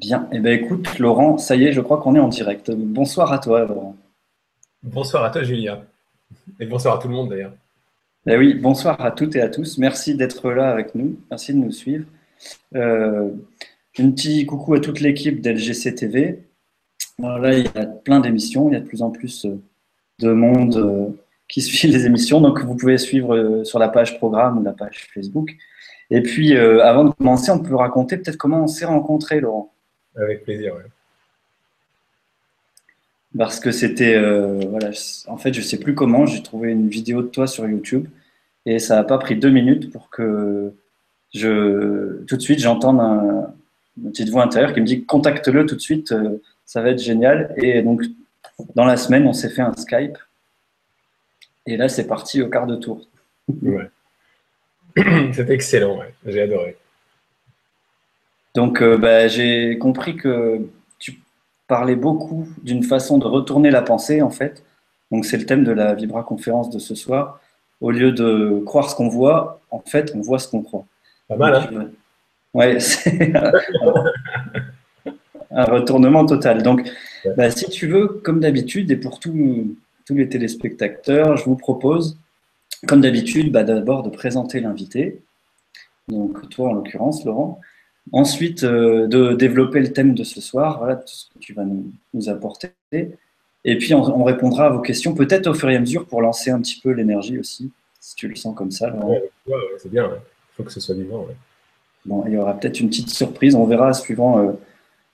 Bien. Eh bien, écoute, Laurent, ça y est, je crois qu'on est en direct. Bonsoir à toi, Laurent. Bonsoir à toi, Julia. Et bonsoir à tout le monde, d'ailleurs. Eh oui, bonsoir à toutes et à tous. Merci d'être là avec nous. Merci de nous suivre. Euh, un petit coucou à toute l'équipe d'LGC TV. là, il y a plein d'émissions. Il y a de plus en plus euh, de monde euh, qui suit les émissions. Donc, vous pouvez suivre euh, sur la page programme ou la page Facebook. Et puis, avant de commencer, on peut raconter peut-être comment on s'est rencontrés, Laurent. Avec plaisir, oui. Parce que c'était, voilà, en fait, je sais plus comment, j'ai trouvé une vidéo de toi sur YouTube et ça n'a pas pris deux minutes pour que je, tout de suite, j'entende une petite voix intérieure qui me dit contacte-le tout de suite, ça va être génial. Et donc, dans la semaine, on s'est fait un Skype. Et là, c'est parti au quart de tour. Ouais. C'était excellent, ouais. j'ai adoré. Donc, euh, bah, j'ai compris que tu parlais beaucoup d'une façon de retourner la pensée, en fait. Donc, c'est le thème de la Vibra conférence de ce soir. Au lieu de croire ce qu'on voit, en fait, on voit ce qu'on croit. Pas mal, hein euh, Ouais, c'est un retournement total. Donc, bah, si tu veux, comme d'habitude, et pour tous les téléspectateurs, je vous propose, comme d'habitude, bah, d'abord de présenter l'invité. Donc, toi, en l'occurrence, Laurent. Ensuite, euh, de développer le thème de ce soir, voilà, tout ce que tu vas nous, apporter. Et puis, on, répondra à vos questions, peut-être au fur et à mesure, pour lancer un petit peu l'énergie aussi, si tu le sens comme ça. Ouais, c'est bien, il faut que ce soit vivant. Bon, il y aura peut-être une petite surprise, on verra suivant euh,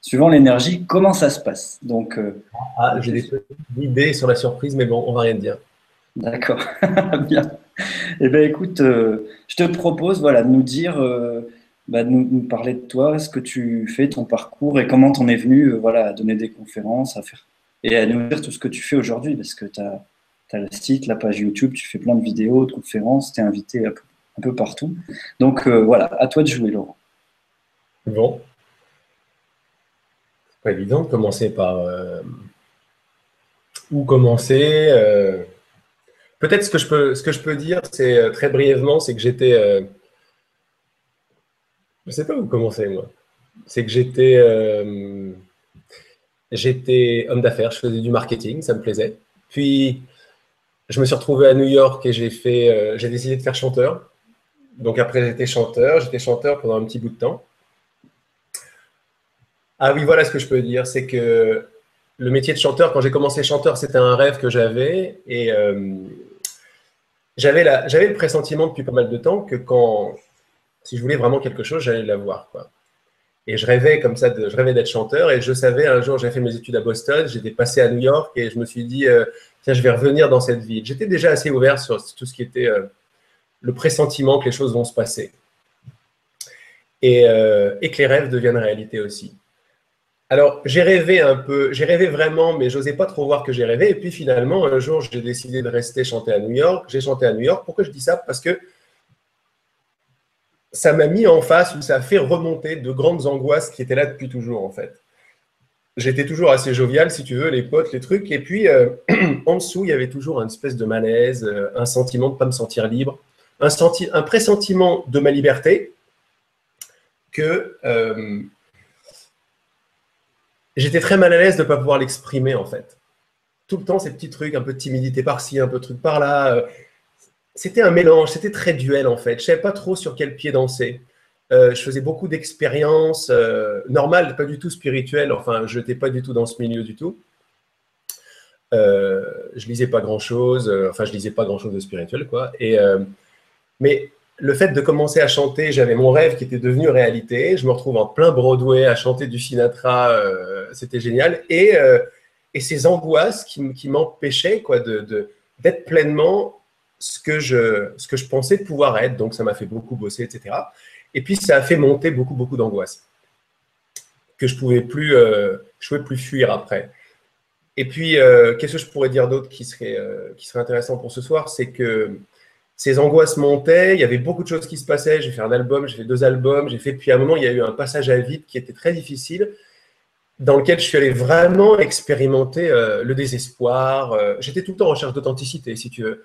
suivant l'énergie, comment ça se passe. Donc, euh, ah, j'ai des idées sur la surprise, mais bon, on va rien dire. D'accord, bien. Eh bien, écoute, euh, je te propose voilà, de nous dire, bah, de nous, parler de toi, ce que tu fais, ton parcours et comment tu en es venu voilà, à donner des conférences, à faire et à nous dire tout ce que tu fais aujourd'hui, parce que tu as, le site, la page YouTube, tu fais plein de vidéos, de conférences, tu es invité un peu, partout. Donc voilà, à toi de jouer, Laurent. Bon, pas évident de commencer par euh, où commencer. Euh. Peut-être ce que je peux, ce que je peux dire, c'est euh, très brièvement, c'est que j'étais, je ne sais pas où commencer moi. C'est que j'étais, j'étais homme d'affaires, je faisais du marketing, ça me plaisait. Puis je me suis retrouvé à New York et j'ai fait, j'ai décidé de faire chanteur. Donc après j'étais chanteur, j'étais chanteur pendant un petit bout de temps. Ah oui, voilà ce que je peux dire. C'est que le métier de chanteur, quand j'ai commencé chanteur, c'était un rêve que j'avais. Et euh, j'avais le pressentiment depuis pas mal de temps que quand, si je voulais vraiment quelque chose, j'allais l'avoir. Quoi. Et je rêvais comme ça, je rêvais d'être chanteur. Et je savais, un jour, j'ai fait mes études à Boston, j'étais passé à New York et je me suis dit, euh, tiens, je vais revenir dans cette ville. J'étais déjà assez ouvert sur tout ce qui était euh, le pressentiment que les choses vont se passer. Et, et que les rêves deviennent réalité aussi. Alors, j'ai rêvé un peu, j'ai rêvé vraiment, mais j'osais pas trop voir que j'ai rêvé. Et puis finalement, un jour, j'ai décidé de rester chanter à New York. J'ai chanté à New York. Pourquoi je dis ça? Parce que ça m'a mis en face ou ça a fait remonter de grandes angoisses qui étaient là depuis toujours, en fait. J'étais toujours assez jovial, si tu veux, les potes, les trucs. Et puis, euh, en dessous, il y avait toujours une espèce de malaise, euh, un sentiment de ne pas me sentir libre, un, un pressentiment de ma liberté que. Euh, j'étais très mal à l'aise de ne pas pouvoir l'exprimer en fait. Tout le temps, ces petits trucs, un peu de timidité par-ci, un peu de truc par-là. Euh, c'était un mélange, c'était très duel en fait. Je ne savais pas trop sur quel pied danser. Euh, je faisais beaucoup d'expériences euh, normales, pas du tout spirituelles. Enfin, je n'étais pas du tout dans ce milieu du tout. je lisais pas grand-chose. enfin, je lisais pas grand-chose de spirituel, quoi. Et, mais le fait de commencer à chanter, j'avais mon rêve qui était devenu réalité. Je me retrouve en plein Broadway à chanter du Sinatra, euh, c'était génial. Et, euh, et, ces angoisses qui, qui m'empêchaient quoi, de, d'être pleinement ce que, je, ce que je pensais pouvoir être. Donc ça m'a fait beaucoup bosser, etc. Et puis ça a fait monter beaucoup, beaucoup d'angoisses que je pouvais, plus, euh, je pouvais plus fuir après. Et puis, qu'est-ce que je pourrais dire d'autre qui serait, qui serait intéressant pour ce soir? C'est que ces angoisses montaient, il y avait beaucoup de choses qui se passaient. J'ai fait un album, j'ai fait deux albums, j'ai fait, puis à un moment, il y a eu un passage à vide qui était très difficile, dans lequel je suis allé vraiment expérimenter euh, le désespoir. Euh, j'étais tout le temps en recherche d'authenticité, si tu veux.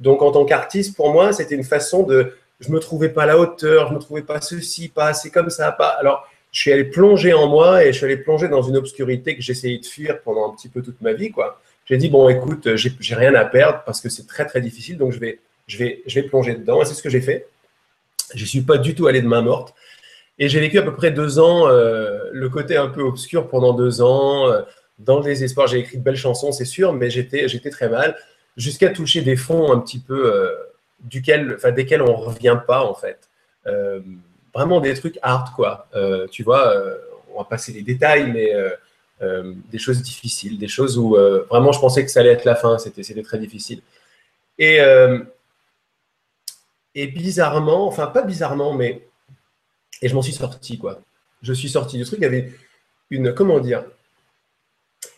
Donc, en tant qu'artiste, pour moi, c'était une façon de. Je me trouvais pas à la hauteur, je me trouvais pas ceci, pas assez comme ça, pas. Alors, je suis allé plonger en moi et je suis allé plonger dans une obscurité que j'essayais de fuir pendant un petit peu toute ma vie. quoi. J'ai dit, bon, écoute, j'ai rien à perdre parce que c'est très, très difficile, donc je vais, je vais, je vais plonger dedans. Et c'est ce que j'ai fait. Je suis pas du tout allé de main morte. Et j'ai vécu à peu près deux ans, euh, le côté un peu obscur pendant deux ans, euh, dans le désespoir. J'ai écrit de belles chansons, c'est sûr, mais j'étais très mal, jusqu'à toucher des fonds un petit peu euh, duquel, desquels on ne revient pas, en fait. vraiment des trucs hard, quoi. tu vois, on va passer les détails, mais des choses difficiles, des choses où vraiment je pensais que ça allait être la fin, c'était, c'était très difficile. Et, et bizarrement, enfin pas bizarrement, mais et je m'en suis sorti, quoi. Je suis sorti du truc. Il y avait une, comment dire,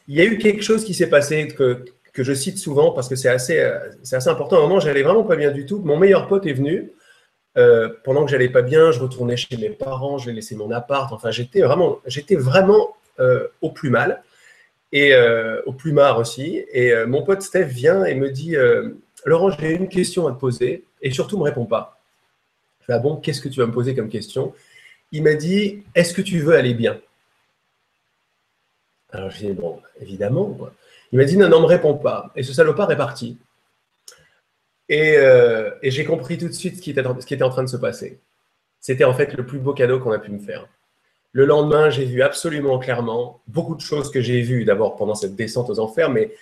il y a eu quelque chose qui s'est passé que, que je cite souvent parce que c'est assez, c'est assez important. À un moment, j'allais vraiment pas bien du tout. Mon meilleur pote est venu. Euh, pendant que j'allais pas bien, je retournais chez mes parents, je laissé mon appart. Enfin, j'étais vraiment, j'étais vraiment euh, au plus mal et euh, au plus marre aussi. Et mon pote Steph vient et me dit Laurent, j'ai une question à te poser et surtout me réponds pas. Je fais, ah bon, qu'est-ce que tu vas me poser comme question? Il m'a dit, est-ce que tu veux aller bien? Alors j'ai dit, bon, évidemment. Il m'a dit, non, non, me réponds pas. Et ce salopard est parti. Et, euh, j'ai compris tout de suite ce qui, était, en train de se passer. C'était en fait le plus beau cadeau qu'on a pu me faire. Le lendemain, j'ai vu absolument clairement beaucoup de choses que j'ai vues d'abord pendant cette descente aux enfers, mais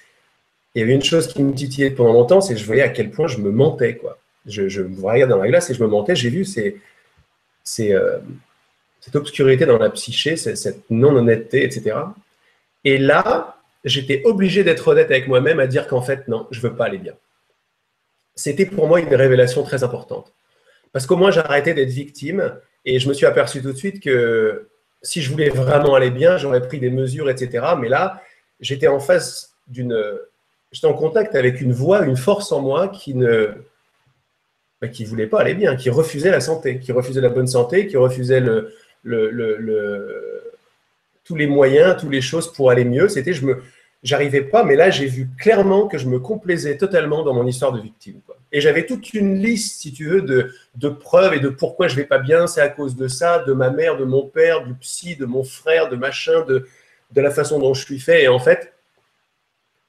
il y avait une chose qui me titillait pendant longtemps, c'est que je voyais à quel point je me mentais. Je, me regardais dans la glace et je me mentais. J'ai vu euh, cette obscurité dans la psyché, cette non-honnêteté, etc. Et là, j'étais obligé d'être honnête avec moi-même à dire qu'en fait, non, je ne veux pas aller bien. C'était pour moi une révélation très importante. Parce qu'au moins, arrêté d'être victime et je me suis aperçu tout de suite que si je voulais vraiment aller bien, j'aurais pris des mesures, etc. Mais là, j'étais en face d'une. J'étais en contact avec une voix, une force en moi qui ne, bah, qui ne voulait pas aller bien, qui refusait la santé, qui refusait la bonne santé, qui refusait le, le, tous les moyens, toutes les choses pour aller mieux. C'était, je me, j'arrivais pas, mais là, j'ai vu clairement que je me complaisais totalement dans mon histoire de victime. Et j'avais toute une liste, si tu veux, de, de preuves et de pourquoi je vais pas bien. C'est à cause de ça, de ma mère, de mon père, du psy, de mon frère, de machin, de, de la façon dont je suis fait. Et en fait,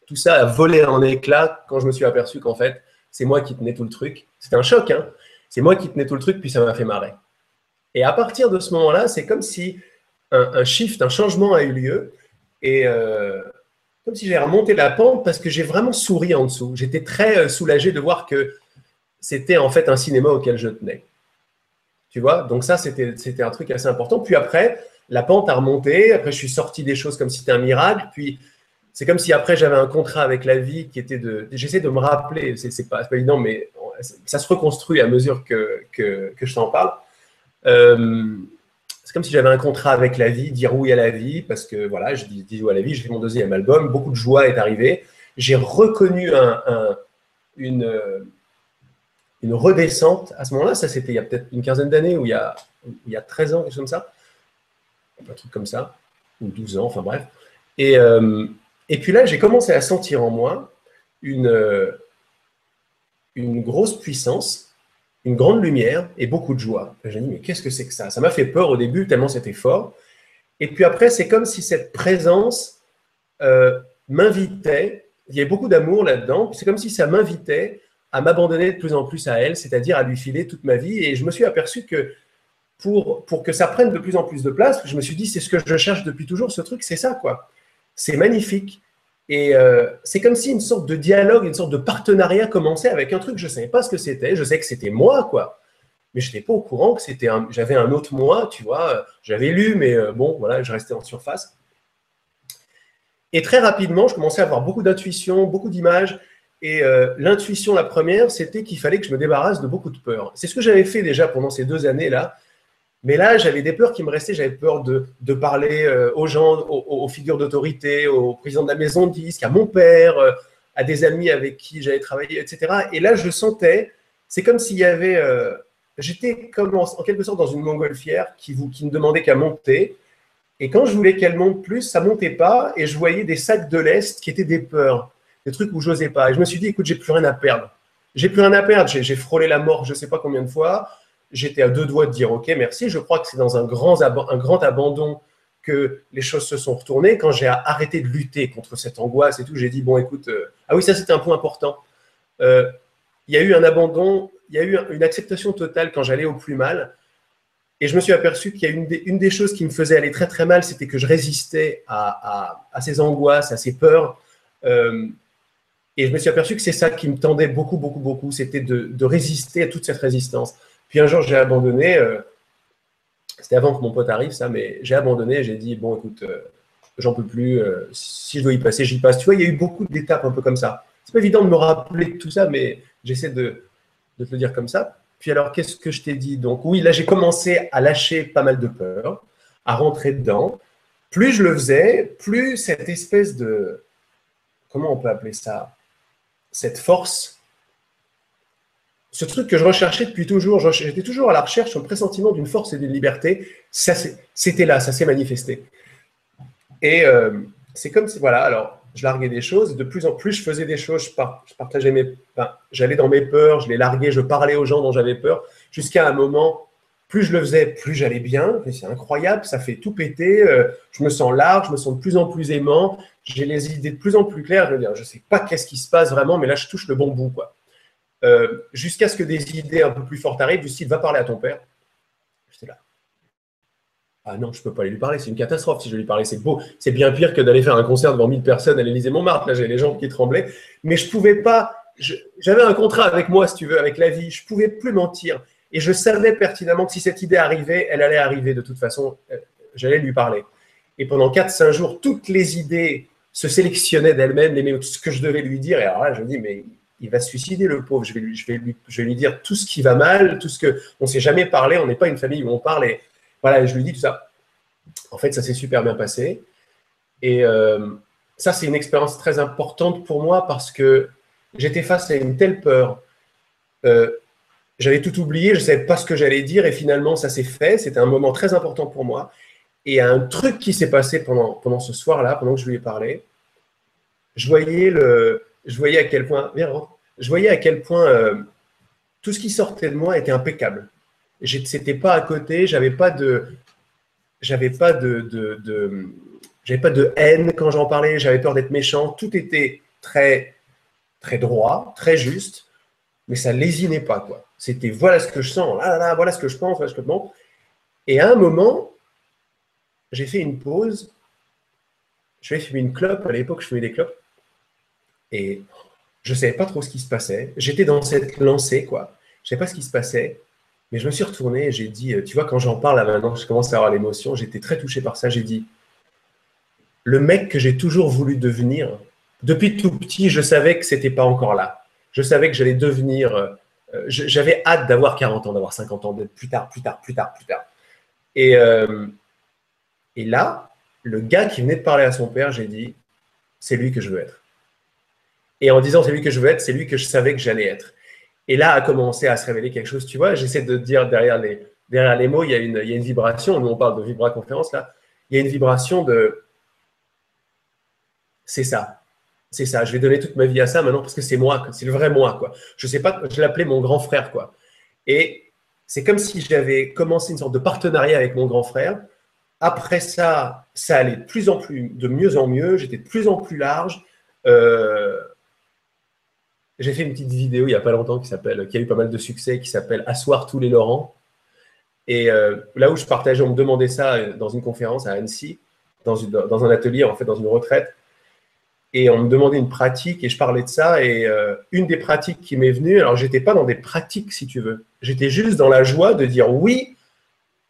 tout ça a volé en éclats quand je me suis aperçu qu'en fait, c'est moi qui tenais tout le truc. C'était un choc, hein c'est moi qui tenais tout le truc, puis ça m'a fait marrer. Et à partir de ce moment-là, c'est comme si un, shift, un changement a eu lieu, et euh, comme si j'ai remonté la pente parce que j'ai vraiment souri en dessous. J'étais très euh, soulagé de voir que c'était en fait un cinéma auquel je tenais. Tu vois? Donc ça, c'était un truc assez important. Puis après, la pente a remonté. Après, je suis sorti des choses comme si c'était un miracle. Puis c'est comme si après j'avais un contrat avec la vie qui était de. J'essaie de me rappeler, c'est pas, pas évident, mais ça se reconstruit à mesure que, que, je t'en parle. Euh, c'est comme si j'avais un contrat avec la vie, dire oui à la vie, parce que voilà, je dis, oui à la vie, j'ai fait mon deuxième album, beaucoup de joie est arrivée. J'ai reconnu un, une, une redescente à ce moment-là, ça c'était il y a peut-être une quinzaine d'années, ou il y a, il y a 13 ans, quelque chose comme ça, un truc comme ça, ou 12 ans, enfin bref. Et, euh, et puis là, j'ai commencé à sentir en moi une, euh, une grosse puissance, une grande lumière et beaucoup de joie. J'ai dit, mais qu'est-ce que c'est que ça? Ça m'a fait peur au début, tellement c'était fort. Et puis après, c'est comme si cette présence euh, m'invitait, il y a beaucoup d'amour là-dedans, c'est comme si ça m'invitait à m'abandonner de plus en plus à elle, c'est-à-dire à lui filer toute ma vie. Et je me suis aperçu que pour, pour que ça prenne de plus en plus de place, je me suis dit, c'est ce que je cherche depuis toujours, ce truc, c'est ça, quoi c'est magnifique. Et euh, c'est comme si une sorte de dialogue, une sorte de partenariat commençait avec un truc, je ne savais pas ce que c'était, je sais que c'était moi, quoi. Mais je n'étais pas au courant que c'était j'avais un autre moi, tu vois. J'avais lu, mais euh, bon, voilà, je restais en surface. Et très rapidement, je commençais à avoir beaucoup d'intuition, beaucoup d'images. Et euh, l'intuition, la première, c'était qu'il fallait que je me débarrasse de beaucoup de peur. C'est ce que j'avais fait déjà pendant ces deux années-là. Mais là, j'avais des peurs qui me restaient. J'avais peur de, parler euh, aux gens, aux, figures d'autorité, au président de la maison de disque, à mon père, euh, à des amis avec qui j'avais travaillé, etc. Et là, je sentais, c'est comme s'il y avait. Euh, j'étais comme en, quelque sorte dans une montgolfière qui, vous, qui ne demandait qu'à monter. Et quand je voulais qu'elle monte plus, ça montait pas. Et je voyais des sacs de l'Est qui étaient des peurs, des trucs où j'osais pas. Et je me suis dit, écoute, j'ai plus rien à perdre. J'ai plus rien à perdre. J'ai frôlé la mort je ne sais pas combien de fois j'étais à deux doigts de dire OK, merci. Je crois que c'est dans un grand, un grand abandon que les choses se sont retournées. Quand j'ai arrêté de lutter contre cette angoisse et tout, j'ai dit, bon, écoute, euh, ah oui, ça c'était un point important. Euh, il y a eu un abandon, il y a eu une acceptation totale quand j'allais au plus mal. Et je me suis aperçu qu'il y a une des, choses qui me faisait aller très très mal, c'était que je résistais à, à, ces angoisses, à ces peurs. Euh, et je me suis aperçu que c'est ça qui me tendait beaucoup, beaucoup, beaucoup, c'était de, résister à toute cette résistance. Puis un jour, j'ai abandonné. C'était avant que mon pote arrive, ça, mais j'ai abandonné. J'ai dit, bon, écoute, euh, j'en peux plus. Euh, si je dois y passer, j'y passe. Tu vois, il y a eu beaucoup d'étapes un peu comme ça. C'est pas évident de me rappeler tout ça, mais j'essaie de, te le dire comme ça. Puis alors, qu'est-ce que je t'ai dit? Donc, oui, là, j'ai commencé à lâcher pas mal de peur, à rentrer dedans. Plus je le faisais, plus cette espèce de. Comment on peut appeler ça? Cette force ce truc que je recherchais depuis toujours, j'étais toujours à la recherche, un pressentiment d'une force et d'une liberté, c'était là, ça s'est manifesté. Et euh, c'est comme si, voilà, alors je larguais des choses, de plus en plus je faisais des choses, je, partageais mes, j'allais dans mes peurs, je les larguais, je parlais aux gens dont j'avais peur, jusqu'à un moment, plus je le faisais, plus j'allais bien, c'est incroyable, ça fait tout péter, euh, je me sens large, je me sens de plus en plus aimant, j'ai les idées de plus en plus claires, je veux dire, je sais pas qu'est-ce qui se passe vraiment, mais là je touche le bon bout, quoi. Euh, jusqu'à ce que des idées un peu plus fortes arrivent, du style va parler à ton père. J'étais là. Ah non, je ne peux pas aller lui parler, c'est une catastrophe si je lui parlais. C'est beau, c'est bien pire que d'aller faire un concert devant 1000 personnes à l'Élysée Montmartre. Là, j'ai les jambes qui tremblaient. Mais je ne pouvais pas. J'avais un contrat avec moi, si tu veux, avec la vie. Je ne pouvais plus mentir. Et je savais pertinemment que si cette idée arrivait, elle allait arriver de toute façon. Euh, j'allais lui parler. Et pendant 4-5 jours, toutes les idées se sélectionnaient d'elles-mêmes, tout ce que je devais lui dire. Et alors là, je me dis, mais il va se suicider, le pauvre. Je vais lui, dire tout ce qui va mal, tout ce que on s'est jamais parlé. On n'est pas une famille où on parle. Et voilà, je lui dis tout ça. En fait, ça s'est super bien passé. Et euh, ça, c'est une expérience très importante pour moi parce que j'étais face à une telle peur. Euh, j'avais tout oublié, je ne savais pas ce que j'allais dire et finalement, ça s'est fait. C'était un moment très important pour moi. Et un truc qui s'est passé pendant, ce soir-là, pendant que je lui ai parlé, je voyais le, je voyais à quel point, je voyais à quel point euh, tout ce qui sortait de moi était impeccable. C'était pas à côté, j'avais pas de, j'avais pas de, j'avais pas de haine quand j'en parlais, j'avais peur d'être méchant. Tout était très, très droit, très juste, mais ça lésinait pas quoi. C'était voilà ce que je sens, là, là, voilà ce que je pense, voilà ce que je pense. Et à un moment, j'ai fait une pause. Je vais fumer une clope. À l'époque, je fumais des clopes. Et je ne savais pas trop ce qui se passait. J'étais dans cette lancée, quoi. Je ne savais pas ce qui se passait. Mais je me suis retourné et j'ai dit, euh, tu vois, quand j'en parle là maintenant, je commence à avoir l'émotion. J'étais très touché par ça. J'ai dit, le mec que j'ai toujours voulu devenir, depuis tout petit, je savais que c'était pas encore là. Je savais que j'allais devenir. Euh, j'avais hâte d'avoir 40 ans, d'avoir 50 ans, d'être plus tard, plus tard, plus tard, plus tard. Euh, et là, le gars qui venait de parler à son père, j'ai dit, c'est lui que je veux être. Et en disant c'est lui que je veux être, c'est lui que je savais que j'allais être. Et là a commencé à se révéler quelque chose. Tu vois, j'essaie de dire derrière les, derrière les mots, il y, a une, il y a une vibration. Nous, on parle de vibra-conférence là. Il y a une vibration de c'est ça. C'est ça. Je vais donner toute ma vie à ça maintenant parce que c'est moi, c'est le vrai moi. Quoi. Je sais pas, je l'appelais mon grand frère. Quoi. Et c'est comme si j'avais commencé une sorte de partenariat avec mon grand frère. Après ça, ça allait de plus en plus, de mieux en mieux. J'étais de plus en plus large. Euh, j'ai fait une petite vidéo il n'y a pas longtemps qui qui a eu pas mal de succès, qui s'appelle Asseoir tous les Laurents. Et euh, là où je partageais, on me demandait ça euh, dans une conférence à Annecy, dans, dans, un atelier, en fait, dans une retraite. Et on me demandait une pratique et je parlais de ça. Et euh, une des pratiques qui m'est venue, alors j'étais pas dans des pratiques, si tu veux. J'étais juste dans la joie de dire oui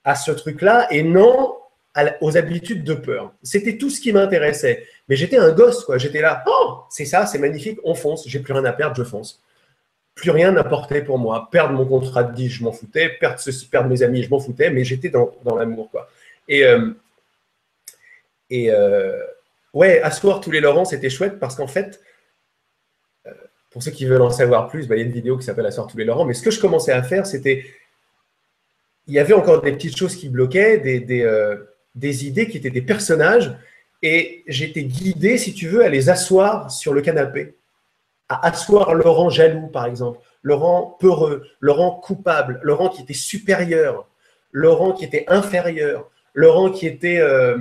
à ce truc-là et non aux habitudes de peur. C'était tout ce qui m'intéressait. Mais j'étais un gosse, quoi. J'étais là, oh, c'est ça, c'est magnifique, on fonce, j'ai plus rien à perdre, je fonce. Plus rien n'apportait pour moi. Perdre mon contrat de 10, je m'en foutais. Perdre mes amis, je m'en foutais, mais j'étais dans, l'amour, quoi. Et, euh, euh, ouais, asseoir tous les Laurents, c'était chouette parce qu'en fait, euh, pour ceux qui veulent en savoir plus, bah, il y a une vidéo qui s'appelle Asseoir tous les Laurents. Mais ce que je commençais à faire, c'était. Il y avait encore des petites choses qui bloquaient, des idées qui étaient des personnages, et j'étais guidé, si tu veux, à les asseoir sur le canapé, à asseoir Laurent jaloux, par exemple, Laurent peureux, Laurent coupable, Laurent qui était supérieur, Laurent qui était inférieur, Laurent qui était... Euh,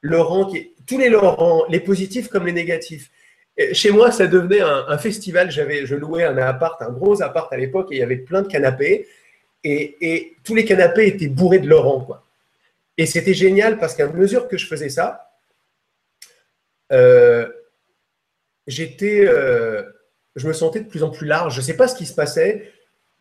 Laurent qui... Tous les Laurents, les positifs comme les négatifs. chez moi, ça devenait un, festival. J'avais, je louais un appart, un gros appart à l'époque, et il y avait plein de canapés. Et, tous les canapés étaient bourrés de Laurent. Quoi. Et c'était génial parce qu'à mesure que je faisais ça, euh, euh, je me sentais de plus en plus large. Je ne sais pas ce qui se passait.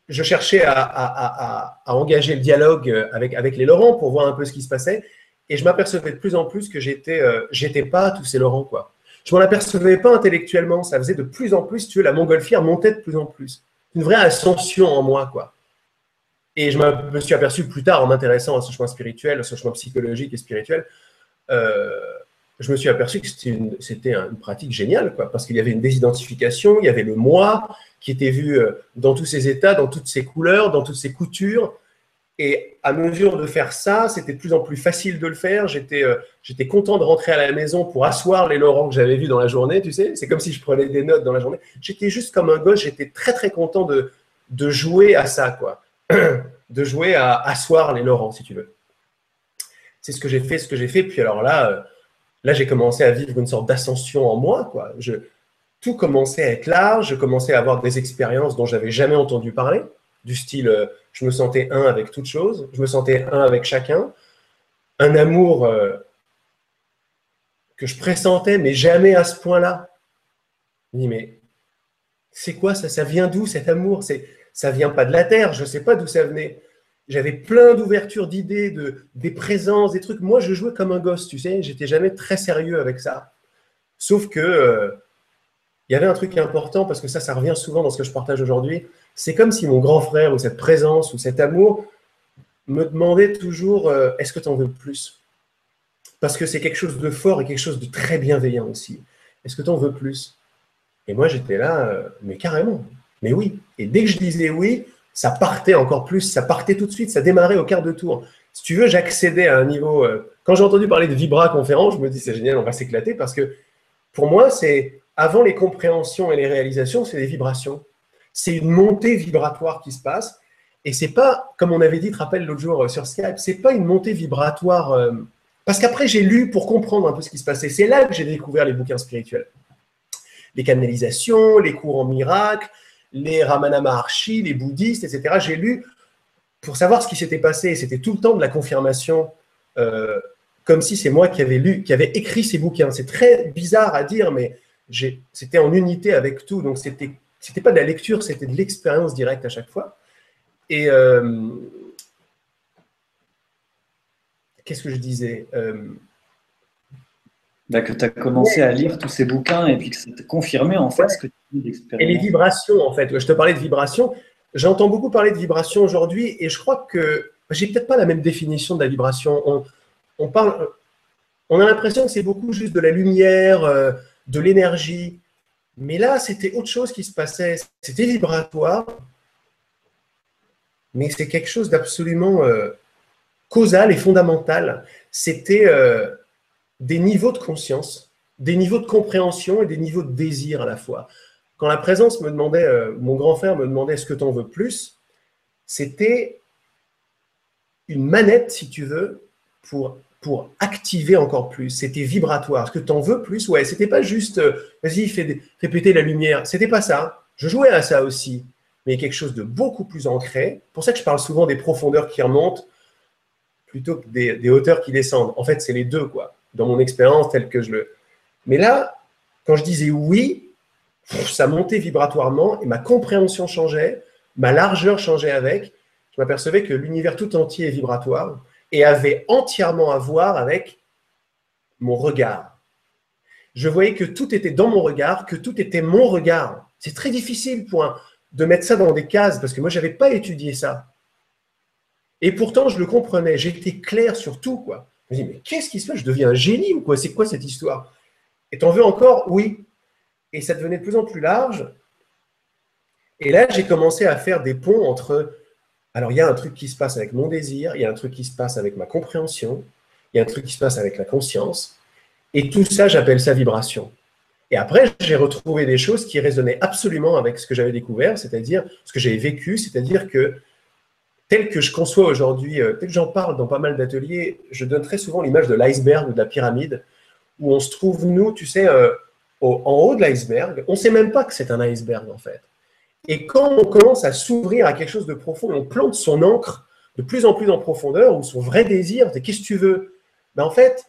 Je cherchais à, engager le dialogue avec, les Laurent pour voir un peu ce qui se passait. Et je m'apercevais de plus en plus que j'étais, euh, pas tous ces Laurent, quoi. Je m'en apercevais pas intellectuellement. Ça faisait de plus en plus, tu veux, la montgolfière montait de plus en plus. Une vraie ascension en moi, quoi. Et je me suis aperçu plus tard, en m'intéressant à ce chemin spirituel, à ce chemin psychologique et spirituel, euh, je me suis aperçu que c'était une, pratique géniale, parce qu'il y avait une désidentification, il y avait le moi qui était vu euh, dans tous ses états, dans toutes ses couleurs, dans toutes ses coutures. Et à mesure de faire ça, c'était de plus en plus facile de le faire. J'étais euh, content de rentrer à la maison pour asseoir les Laurents que j'avais vus dans la journée, tu sais. C'est comme si je prenais des notes dans la journée. J'étais juste comme un gosse, j'étais très très content de, de jouer à ça, quoi. De jouer à asseoir les Laurents, si tu veux. C'est ce que j'ai fait, ce que j'ai fait. Puis alors là, euh, là j'ai commencé à vivre une sorte d'ascension en moi. Quoi. Tout commençait à être large, je commençais à avoir des expériences dont j'avais jamais entendu parler, du style euh, je me sentais un avec toute chose, je me sentais un avec chacun, un amour euh, que je pressentais, mais jamais à ce point-là. Je me dis, mais c'est quoi ça? Ça vient d'où cet amour? C'est, Ça vient pas de la terre, je ne sais pas d'où ça venait. J'avais plein d'ouvertures d'idées, de, des présences, des trucs. Moi, je jouais comme un gosse, tu sais. J'étais jamais très sérieux avec ça. Sauf que euh, il y avait un truc important parce que ça, ça revient souvent dans ce que je partage aujourd'hui. C'est comme si mon grand frère ou cette présence ou cet amour me demandait toujours euh, est-ce que tu en veux plus? Parce que c'est quelque chose de fort et quelque chose de très bienveillant aussi. Est-ce que tu en veux plus? Et moi, j'étais là, euh, mais carrément, mais oui. Et dès que je disais oui, ça partait encore plus, ça partait tout de suite, ça démarrait au quart de tour. Si tu veux, j'accédais à un niveau. Euh, quand j'ai entendu parler de Vibra conférence, je me dis c'est génial, on va s'éclater parce que pour moi, c'est avant les compréhensions et les réalisations, c'est des vibrations. C'est une montée vibratoire qui se passe. Et c'est pas, comme on avait dit, te rappelles l'autre jour euh, sur Skype, c'est pas une montée vibratoire. Euh, parce qu'après, j'ai lu pour comprendre un peu ce qui se passait. C'est là que j'ai découvert les bouquins spirituels. Les canalisations, les courants miracles, les Ramana Maharshi, les bouddhistes, etc. J'ai lu pour savoir ce qui s'était passé. C'était tout le temps de la confirmation, euh, comme si c'est moi qui avais lu, qui avait écrit ces bouquins. C'est très bizarre à dire, mais c'était en unité avec tout. Donc, c'était c'était pas de la lecture, c'était de l'expérience directe à chaque fois. Et euh, qu'est-ce que je disais euh, bah, que tu as commencé à lire tous ces bouquins et puis que ça t'a confirmé en fait ce que tu d'expérience. Et les vibrations en fait. Je te parlais de vibrations. J'entends beaucoup parler de vibrations aujourd'hui et je crois que j'ai peut-être pas la même définition de la vibration. On, on parle, on a l'impression que c'est beaucoup juste de la lumière, euh, de l'énergie. Mais là, c'était autre chose qui se passait. C'était vibratoire, mais c'est quelque chose d'absolument euh, causal et fondamental. C'était euh, des niveaux de conscience, des niveaux de compréhension et des niveaux de désir à la fois. Quand la présence me demandait, euh, mon grand frère me demandait est-ce que tu en veux plus, c'était une manette, si tu veux, pour, pour activer encore plus. C'était vibratoire. Est-ce que tu en veux plus? Ouais, c'était pas juste euh, vas-y, fais, la lumière. C'était pas ça. Je jouais à ça aussi, mais quelque chose de beaucoup plus ancré. pour ça que je parle souvent des profondeurs qui remontent plutôt que des, des hauteurs qui descendent. En fait, c'est les deux, quoi dans mon expérience telle que je le. Mais là, quand je disais oui, ça montait vibratoirement et ma compréhension changeait, ma largeur changeait avec. Je m'apercevais que l'univers tout entier est vibratoire et avait entièrement à voir avec mon regard. Je voyais que tout était dans mon regard, que tout était mon regard. C'est très difficile pour de mettre ça dans des cases parce que moi, je n'avais pas étudié ça. Et pourtant, je le comprenais. J'étais clair sur tout. Quoi. Je me dis, mais qu'est-ce qui se passe? Je deviens un génie ou quoi? C'est quoi cette histoire? Et t'en veux encore? Oui. Et ça devenait de plus en plus large. Et là, j'ai commencé à faire des ponts entre. Alors, il y a un truc qui se passe avec mon désir, il y a un truc qui se passe avec ma compréhension, il y a un truc qui se passe avec la conscience. Et tout ça, j'appelle ça vibration. Et après, j'ai retrouvé des choses qui résonnaient absolument avec ce que j'avais découvert, c'est-à-dire ce que j'avais vécu, c'est-à-dire que tel que je conçois aujourd'hui, euh, tel que j'en parle dans pas mal d'ateliers, je donne très souvent l'image de l'iceberg ou de la pyramide, où on se trouve, nous, tu sais, euh, en haut de l'iceberg, on ne sait même pas que c'est un iceberg, en fait. Et quand on commence à s'ouvrir à quelque chose de profond, on plante son encre de plus en plus en profondeur, ou son vrai désir, c'est qu'est-ce que tu veux? Ben, En fait,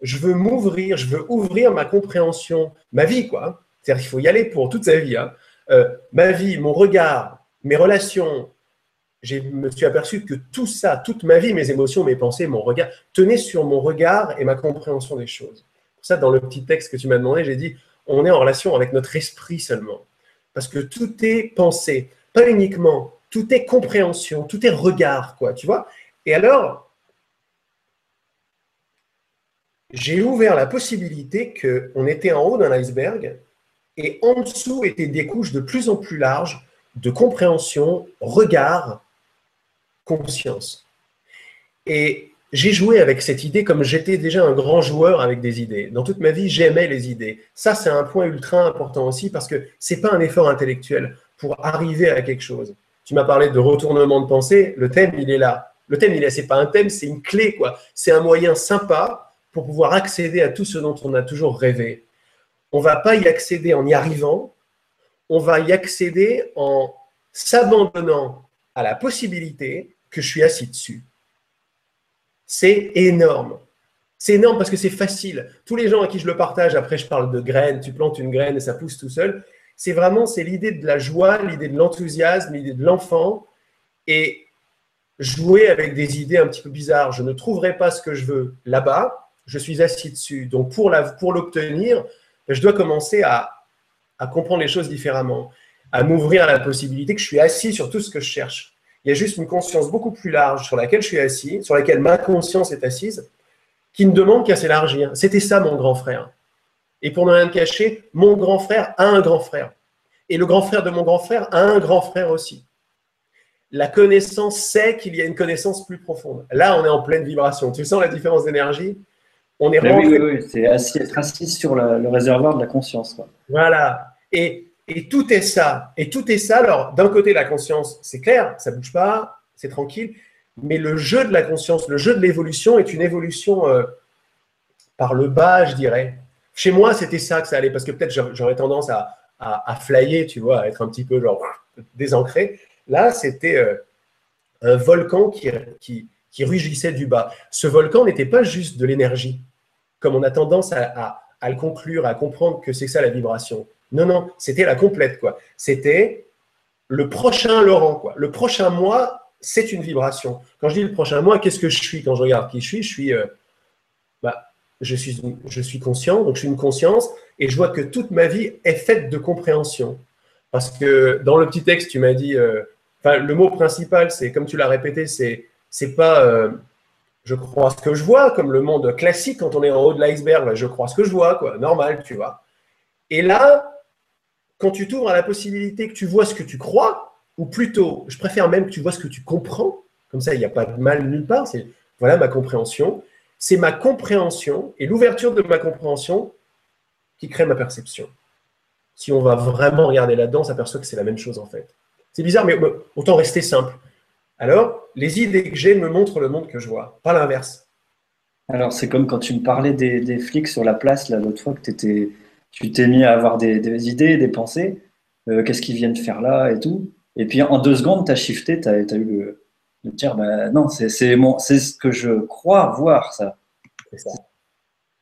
je veux m'ouvrir, je veux ouvrir ma compréhension, ma vie, quoi. C'est-à-dire qu'il faut y aller pour toute sa vie. Hein. Euh, ma vie, mon regard, mes relations, je me suis aperçu que tout ça, toute ma vie, mes émotions, mes pensées, mon regard, tenaient sur mon regard et ma compréhension des choses. Pour ça, dans le petit texte que tu m'as demandé, j'ai dit, on est en relation avec notre esprit seulement. Parce que tout est pensée, pas uniquement, tout est compréhension, tout est regard, quoi, tu vois. Et alors, j'ai ouvert la possibilité qu'on était en haut d'un iceberg et en dessous étaient des couches de plus en plus larges de compréhension, regard, conscience. Et j'ai joué avec cette idée comme j'étais déjà un grand joueur avec des idées. Dans toute ma vie, j'aimais les idées. Ça, c'est un point ultra important aussi parce que ce n'est pas un effort intellectuel pour arriver à quelque chose. Tu m'as parlé de retournement de pensée, le thème, il est là. Le thème, il est, c'est pas un thème, c'est une clé, quoi. C'est un moyen sympa pour pouvoir accéder à tout ce dont on a toujours rêvé. On va pas y accéder en y arrivant, on va y accéder en s'abandonnant à la possibilité que je suis assis dessus. C'est énorme. C'est énorme parce que c'est facile. Tous les gens à qui je le partage, après je parle de graines, tu plantes une graine et ça pousse tout seul. C'est vraiment c'est l'idée de la joie, l'idée de l'enthousiasme, l'idée de l'enfant et jouer avec des idées un petit peu bizarres. Je ne trouverai pas ce que je veux là-bas, je suis assis dessus. Donc pour l'obtenir, je dois commencer à, à comprendre les choses différemment, à m'ouvrir à la possibilité que je suis assis sur tout ce que je cherche. Il y a juste une conscience beaucoup plus large sur laquelle je suis assis, sur laquelle ma conscience est assise, qui ne demande qu'à s'élargir. C'était ça mon grand frère. Et pour ne rien cacher, mon grand frère a un grand frère. Et le grand frère de mon grand frère a un grand frère aussi. La connaissance sait qu'il y a une connaissance plus profonde. Là, on est en pleine vibration. Tu sens la différence d'énergie? On est rentré... Oui, oui, c'est être assis sur le réservoir de la conscience. Voilà. Et et tout est ça. Et tout est ça. Alors, d'un côté, la conscience, c'est clair, ça ne bouge pas, c'est tranquille. Mais le jeu de la conscience, le jeu de l'évolution est une évolution euh, par le bas, je dirais. Chez moi, c'était ça que ça allait, parce que peut-être j'aurais tendance à, à, flyer, tu vois, à être un petit peu genre désancré. Là, c'était euh, un volcan qui, qui, rugissait du bas. Ce volcan n'était pas juste de l'énergie, comme on a tendance à, à le conclure, à comprendre que c'est ça la vibration. Non, non, c'était la complète, quoi. C'était le prochain Laurent, quoi. Le prochain mois, c'est une vibration. Quand je dis le prochain mois, qu'est-ce que je suis quand je regarde qui je suis? Je suis, euh, bah, je suis, je suis conscient, donc je suis une conscience, et je vois que toute ma vie est faite de compréhension. Parce que dans le petit texte, tu m'as dit, euh, le mot principal, c'est comme tu l'as répété, c'est c'est pas euh, je crois ce que je vois, comme le monde classique quand on est en haut de l'iceberg, bah, je crois ce que je vois, quoi, normal, tu vois. Et là, quand tu t'ouvres à la possibilité que tu vois ce que tu crois, ou plutôt, je préfère même que tu vois ce que tu comprends, comme ça il n'y a pas de mal nulle part, c'est voilà ma compréhension, c'est ma compréhension et l'ouverture de ma compréhension qui crée ma perception. Si on va vraiment regarder là-dedans, on s'aperçoit que c'est la même chose en fait. C'est bizarre, mais autant rester simple. Alors, les idées que j'ai me montrent le monde que je vois, pas l'inverse. Alors, c'est comme quand tu me parlais des, flics sur la place l'autre fois que tu étais tu t'es mis à avoir des, idées, des pensées, euh, qu'est-ce qu'ils viennent faire là et tout. Et puis en deux secondes, tu as shifté, tu as, eu le, le dire, bah, non, c'est ce que je crois voir, ça.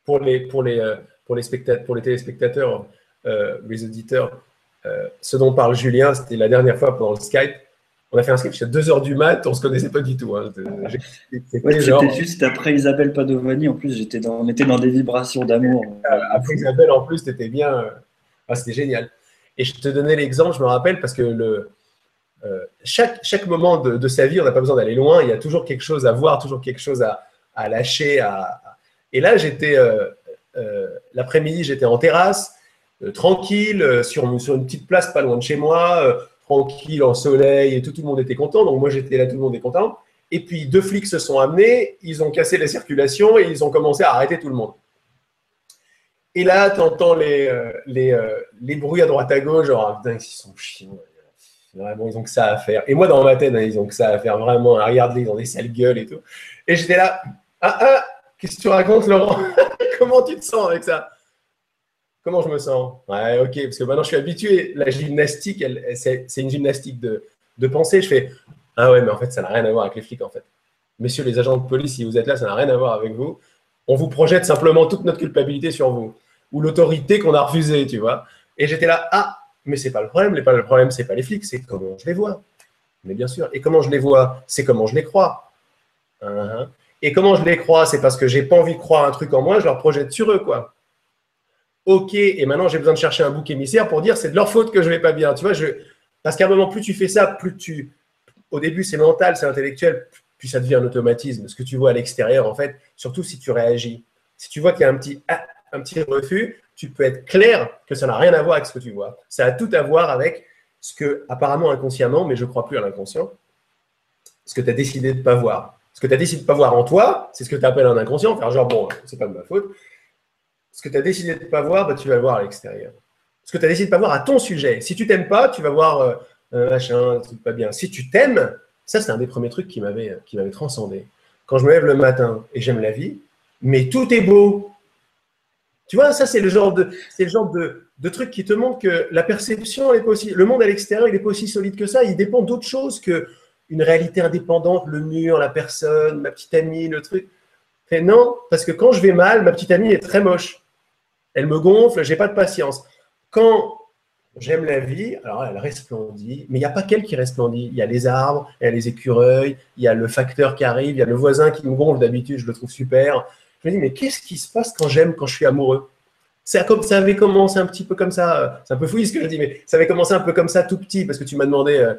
Pour les, pour les, euh, pour les, pour les téléspectateurs, euh, les auditeurs, ce dont parle Julien, c'était la dernière fois pendant le Skype, on a fait un script à 2 heures du mat, on se connaissait pas du tout. Hein. C'était juste après Isabelle Padovani, en plus, j'étais dans, on était dans des vibrations d'amour. Euh, après Isabelle, en plus, c'était bien. Ah, c'était génial. Et je te donnais l'exemple, je me rappelle, parce que le, euh, chaque, chaque moment de, sa vie, on n'a pas besoin d'aller loin, il y a toujours quelque chose à voir, toujours quelque chose à, à lâcher. À... Et là, j'étais, l'après-midi, j'étais en terrasse, tranquille, sur, sur une petite place pas loin de chez moi tranquille, en soleil, et tout, le monde était content. Donc moi, j'étais là, tout le monde est content. Et puis, deux flics se sont amenés, ils ont cassé la circulation et ils ont commencé à arrêter tout le monde. Et là, tu entends les, euh, les, euh, les, bruits à droite à gauche, genre, ah, putain, ils sont chiants. Vraiment, ils ont que ça à faire. Et moi, dans ma tête, hein, ils ont que ça à faire, vraiment. Hein, Regarde-les, ils ont des sales gueules et tout. Et j'étais là, ah, ah, qu'est-ce que tu racontes, Laurent? Comment tu te sens avec ça? Comment je me sens? Ouais, ok, parce que maintenant, je suis habitué. La gymnastique, c'est une gymnastique de, pensée. Je fais, ah ouais, mais en fait, ça n'a rien à voir avec les flics, en fait. Messieurs les agents de police, si vous êtes là, ça n'a rien à voir avec vous. On vous projette simplement toute notre culpabilité sur vous ou l'autorité qu'on a refusée, tu vois. Et j'étais là, ah, mais c'est pas le problème. Le problème, c'est pas les flics, c'est comment je les vois. Mais bien sûr. Et comment je les vois, c'est comment je les crois. Uh-huh. Et comment je les crois, c'est parce que j'ai pas envie de croire un truc en moi, je leur projette sur eux, quoi. Ok, et maintenant j'ai besoin de chercher un bouc émissaire pour dire c'est de leur faute que je vais pas bien. Tu vois, parce qu'à un moment, plus tu fais ça, plus tu. Au début, c'est mental, c'est intellectuel, puis ça devient un automatisme. Ce que tu vois à l'extérieur, en fait, surtout si tu réagis. Si tu vois qu'il y a un petit ah, un petit refus, tu peux être clair que ça n'a rien à voir avec ce que tu vois. Ça a tout à voir avec ce que, apparemment inconsciemment, mais je crois plus à l'inconscient, ce que tu as décidé de ne pas voir. Ce que tu as décidé de ne pas voir en toi, c'est ce que tu appelles un inconscient, faire genre, bon, c'est pas de ma faute. Ce que tu as décidé de ne pas voir, bah, tu vas le voir à l'extérieur. Ce que tu as décidé de ne pas voir à ton sujet. Si tu t'aimes pas, tu vas voir euh, un machin, c'est pas bien. Si tu t'aimes, ça, c'est un des premiers trucs qui m'avait transcendé. Quand je me lève le matin et j'aime la vie, mais tout est beau, tu vois, ça, c'est le genre de, le genre de, truc qui te montre que la perception est pas aussi, le monde à l'extérieur, il n'est pas aussi solide que ça. Il dépend d'autre chose que une réalité indépendante, le mur, la personne, ma petite amie, le truc. Non, parce que quand je vais mal, ma petite amie est très moche. Elle me gonfle, j'ai pas de patience. Quand j'aime la vie, alors elle resplendit, mais il n'y a pas qu'elle qui resplendit. Il y a les arbres, il y a les écureuils, il y a le facteur qui arrive, il y a le voisin qui me gonfle d'habitude, je le trouve super. Je me dis, mais qu'est-ce qui se passe quand j'aime, quand je suis amoureux? Ça, avait commencé un petit peu comme ça. Euh, c'est un peu fouillis ce que je dis, mais ça avait commencé un peu comme ça tout petit, parce que tu m'as demandé euh,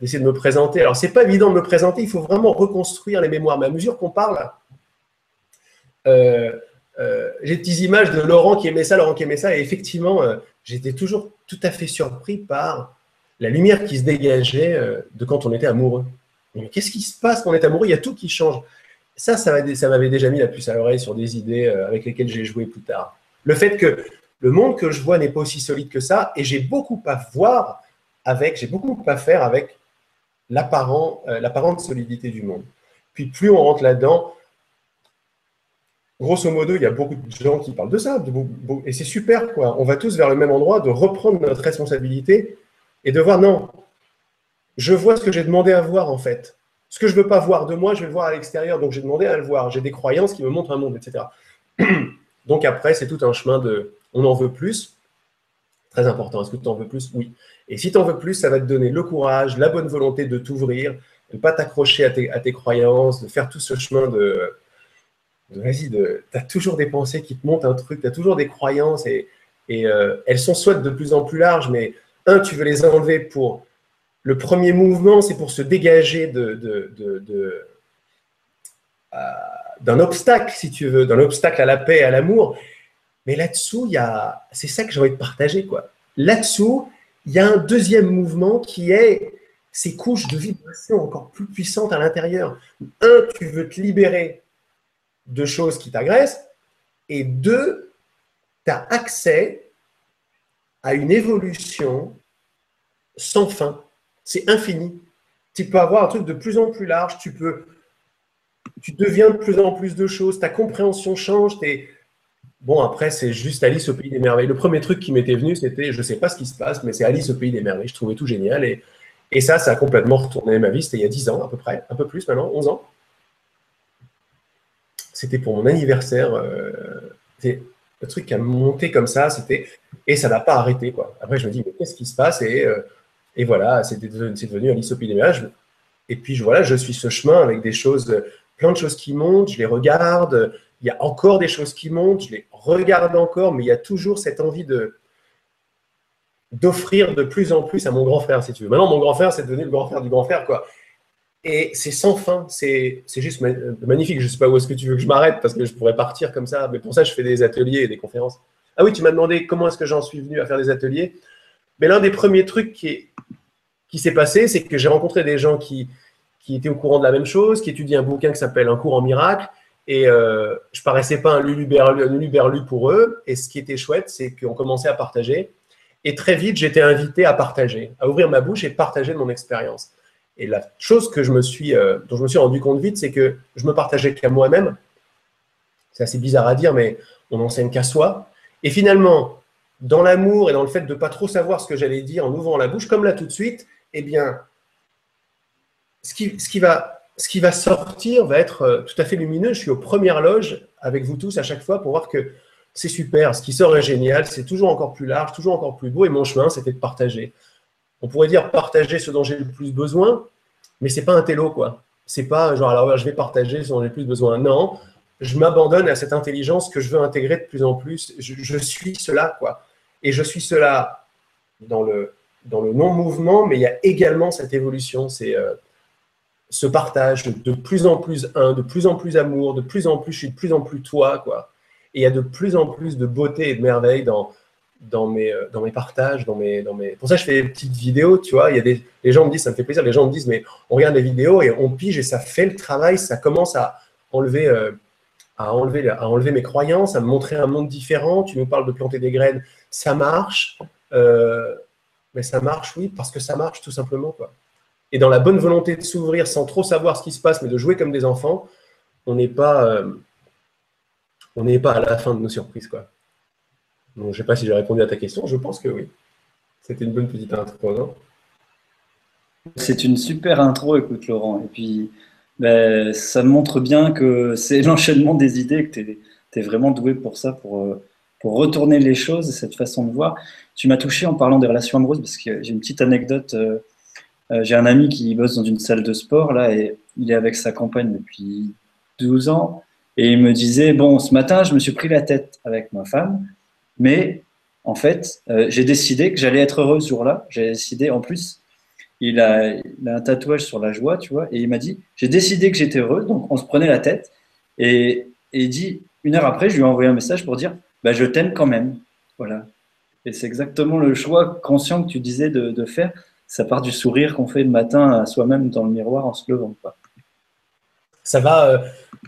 d'essayer de me présenter. Alors, c'est pas évident de me présenter, il faut vraiment reconstruire les mémoires. Mais à mesure qu'on parle, euh, j'ai des petites images de Laurent qui aimait ça, Laurent qui aimait ça, et effectivement, j'étais toujours tout à fait surpris par la lumière qui se dégageait de quand on était amoureux. Qu'est-ce qui se passe quand on est amoureux? Il y a tout qui change ça, ça m'avait déjà mis la puce à l'oreille sur des idées euh, avec lesquelles j'ai joué plus tard. Le fait que le monde que je vois n'est pas aussi solide que ça, et j'ai beaucoup à voir avec, j'ai beaucoup à faire avec l'apparent, euh, l'apparente solidité du monde. Puis plus on rentre là-dedans, grosso modo, il y a beaucoup de gens qui parlent de ça, et c'est super, quoi. On va tous vers le même endroit, de reprendre notre responsabilité et de voir, non, je vois ce que j'ai demandé à voir, en fait. Ce que je ne veux pas voir de moi, je vais le voir à l'extérieur. Donc j'ai demandé à le voir. J'ai des croyances qui me montrent un monde, etc. Donc après, c'est tout un chemin de on en veut plus. Très important. Est-ce que tu en veux plus? Oui. Et si tu en veux plus, ça va te donner le courage, la bonne volonté de t'ouvrir, de ne pas t'accrocher à tes, croyances, de faire tout ce chemin de. Vas-y, tu as toujours des pensées qui te montent un truc, tu as toujours des croyances et, euh, elles sont soit de plus en plus larges, mais un, tu veux les enlever pour le premier mouvement, c'est pour se dégager de, euh, d'un obstacle, si tu veux, d'un obstacle à la paix, à l'amour. Mais là-dessous, a, c'est ça que j'ai envie de partager, quoi. Là-dessous, il y a un deuxième mouvement qui est ces couches de vibration encore plus puissantes à l'intérieur. Un, tu veux te libérer de choses qui t'agressent, et deux, tu as accès à une évolution sans fin. C'est infini. Tu peux avoir un truc de plus en plus large, tu peux, tu deviens de plus en plus de choses, ta compréhension change. Bon, après, c'est juste Alice au pays des merveilles. Le premier truc qui m'était venu, c'était, je ne sais pas ce qui se passe, mais c'est Alice au pays des merveilles. Je trouvais tout génial. Et, et ça, ça a complètement retourné ma vie. C'était il y a 10 ans à peu près, un peu plus maintenant, 11 ans. C'était pour mon anniversaire. Euh, le truc qui a monté comme ça, c'était et ça n'a pas arrêté quoi. Après je me dis mais qu'est-ce qui se passe? Et euh, voilà, c'est devenu, devenu un isopidémiage. Et puis voilà, je suis ce chemin avec des choses, plein de choses qui montent, je les regarde. Il y a encore des choses qui montent, je les regarde encore, mais il y a toujours cette envie de d'offrir de plus en plus à mon grand frère, si tu veux. Maintenant, mon grand frère, c'est devenu le grand frère du grand frère, quoi. Et c'est sans fin, c'est juste magnifique. Je ne sais pas où est-ce que tu veux que je m'arrête, parce que je pourrais partir comme ça, mais pour ça, je fais des ateliers et des conférences. Ah oui, tu m'as demandé comment est-ce que j'en suis venu à faire des ateliers. Mais l'un des premiers trucs qui, s'est passé, c'est que j'ai rencontré des gens qui, qui étaient au courant de la même chose, qui étudient un bouquin qui s'appelle Un cours en miracle, Et euh, je paraissais pas un luluberlu, pour eux. Et ce qui était chouette, c'est qu'on commençait à partager. Et très vite, j'étais invité à partager, à ouvrir ma bouche et partager mon expérience. Et la chose euh, dont je me suis rendu compte vite, c'est que je me partageais qu'à moi-même. C'est assez bizarre à dire, mais on n'enseigne qu'à soi. Et finalement, dans l'amour et dans le fait de ne pas trop savoir ce que j'allais dire en ouvrant la bouche, comme là tout de suite, eh bien, ce qui, ce qui, va, ce qui va sortir va être euh, tout à fait lumineux. Je suis aux premières loges avec vous tous à chaque fois pour voir que c'est super, ce qui sort est génial, c'est toujours encore plus large, toujours encore plus beau, et mon chemin, c'était de partager. On pourrait dire partager ce dont j'ai le plus besoin, mais c'est pas un télo, quoi. C'est pas genre, je vais partager ce dont j'ai le plus besoin. Non, je m'abandonne à cette intelligence que je veux intégrer de plus en plus. Je, suis cela, quoi. Et je suis cela dans le, dans le non-mouvement, mais il y a également cette évolution, c'est euh, ce partage de plus en plus un, de plus en plus amour, de plus en plus, je suis de plus en plus toi, quoi. Et il y a de plus en plus de beauté et de merveille dans, dans mes, euh, dans mes partages, dans mes, dans mes... Pour ça, je fais des petites vidéos, tu vois. Il y a des... Les gens me disent, ça me fait plaisir, les gens me disent, mais on regarde les vidéos et on pige et ça fait le travail, ça commence à enlever, euh, à enlever, à enlever mes croyances, à me montrer un monde différent. Tu nous parles de planter des graines, ça marche. Euh, mais ça marche, oui, parce que ça marche tout simplement, quoi. Et dans la bonne volonté de s'ouvrir sans trop savoir ce qui se passe, mais de jouer comme des enfants, on n'est pas, on n'est pas à la fin de nos surprises, quoi je ne sais pas si j'ai répondu à ta question. Je pense que oui. C'était une bonne petite intro, non? C'est une super intro, écoute, Laurent. Et puis, ben, ça montre bien que c'est l'enchaînement des idées, que tu es, vraiment doué pour ça, pour, euh, pour retourner les choses, cette façon de voir. Tu m'as touché en parlant des relations amoureuses, parce que j'ai une petite anecdote. Euh, euh, j'ai un ami qui bosse dans une salle de sport, là, et il est avec sa compagne depuis 12 ans. Et il me disait, bon, ce matin, je me suis pris la tête avec ma femme. Mais en fait, euh, j'ai décidé que j'allais être heureux ce jour-là. J'ai décidé, en plus, il a, un tatouage sur la joie, tu vois, et il m'a dit, j'ai décidé que j'étais heureux, donc on se prenait la tête. Et, il dit, une heure après, je lui ai envoyé un message pour dire, bah, je t'aime quand même. Voilà. Et c'est exactement le choix conscient que tu disais de, faire. Ça part du sourire qu'on fait le matin à soi-même dans le miroir en se levant. Ça va,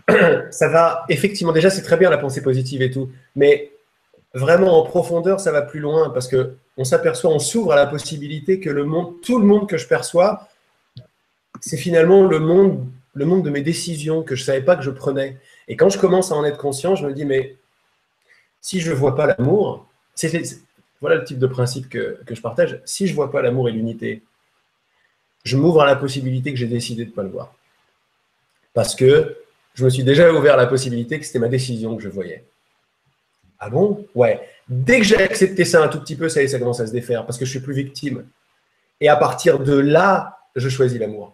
euh, ça va, effectivement, déjà, c'est très bien la pensée positive et tout, mais vraiment en profondeur, ça va plus loin parce que on s'aperçoit, on s'ouvre à la possibilité que le monde, tout le monde que je perçois, c'est finalement le monde, le monde de mes décisions que je savais pas que je prenais. Et quand je commence à en être conscient, je me dis mais si je ne vois pas l'amour, voilà le type de principe que, que je partage. Si je ne vois pas l'amour et l'unité, je m'ouvre à la possibilité que j'ai décidé de ne pas le voir. Parce que je me suis déjà ouvert à la possibilité que c'était ma décision que je voyais. Ah bon? Ouais. Dès que j'ai accepté ça un tout petit peu, ça y est, ça commence à se défaire parce que je suis plus victime. Et à partir de là, je choisis l'amour.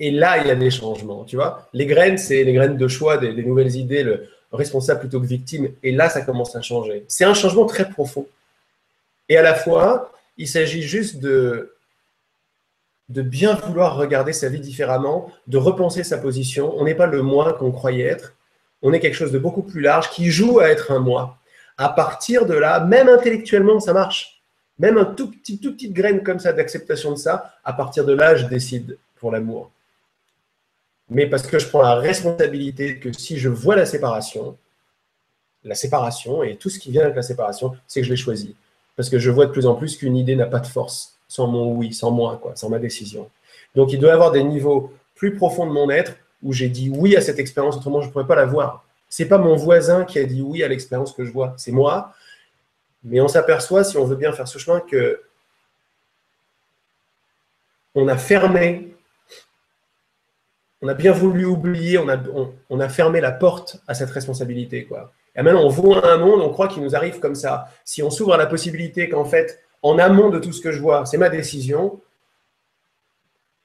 Et là, il y a des changements, tu vois. Les graines, c'est les graines de choix, des, nouvelles idées, le responsable plutôt que victime. Et là, ça commence à changer. C'est un changement très profond. Et à la fois, il s'agit juste de, de bien vouloir regarder sa vie différemment, de repenser sa position. On n'est pas le moi qu'on croyait être on est quelque chose de beaucoup plus large qui joue à être un moi. À partir de là, même intellectuellement, ça marche. Même un tout petit, tout petite graine comme ça d'acceptation de ça, à partir de là, je décide pour l'amour. Mais parce que je prends la responsabilité que si je vois la séparation, la séparation et tout ce qui vient avec la séparation, c'est que je l'ai choisi. Parce que je vois de plus en plus qu'une idée n'a pas de force sans mon oui, sans moi, quoi, sans ma décision. Donc il doit y avoir des niveaux plus profonds de mon être où j'ai dit oui à cette expérience, autrement je ne pourrais pas la voir. C'est pas mon voisin qui a dit oui à l'expérience que je vois, c'est moi. Mais on s'aperçoit, si on veut bien faire ce chemin, que on a fermé, on a bien voulu oublier, on a, on, a fermé la porte à cette responsabilité. Quoi. Et maintenant, on voit un monde, on croit qu'il nous arrive comme ça. Si on s'ouvre à la possibilité qu'en fait, en amont de tout ce que je vois, c'est ma décision,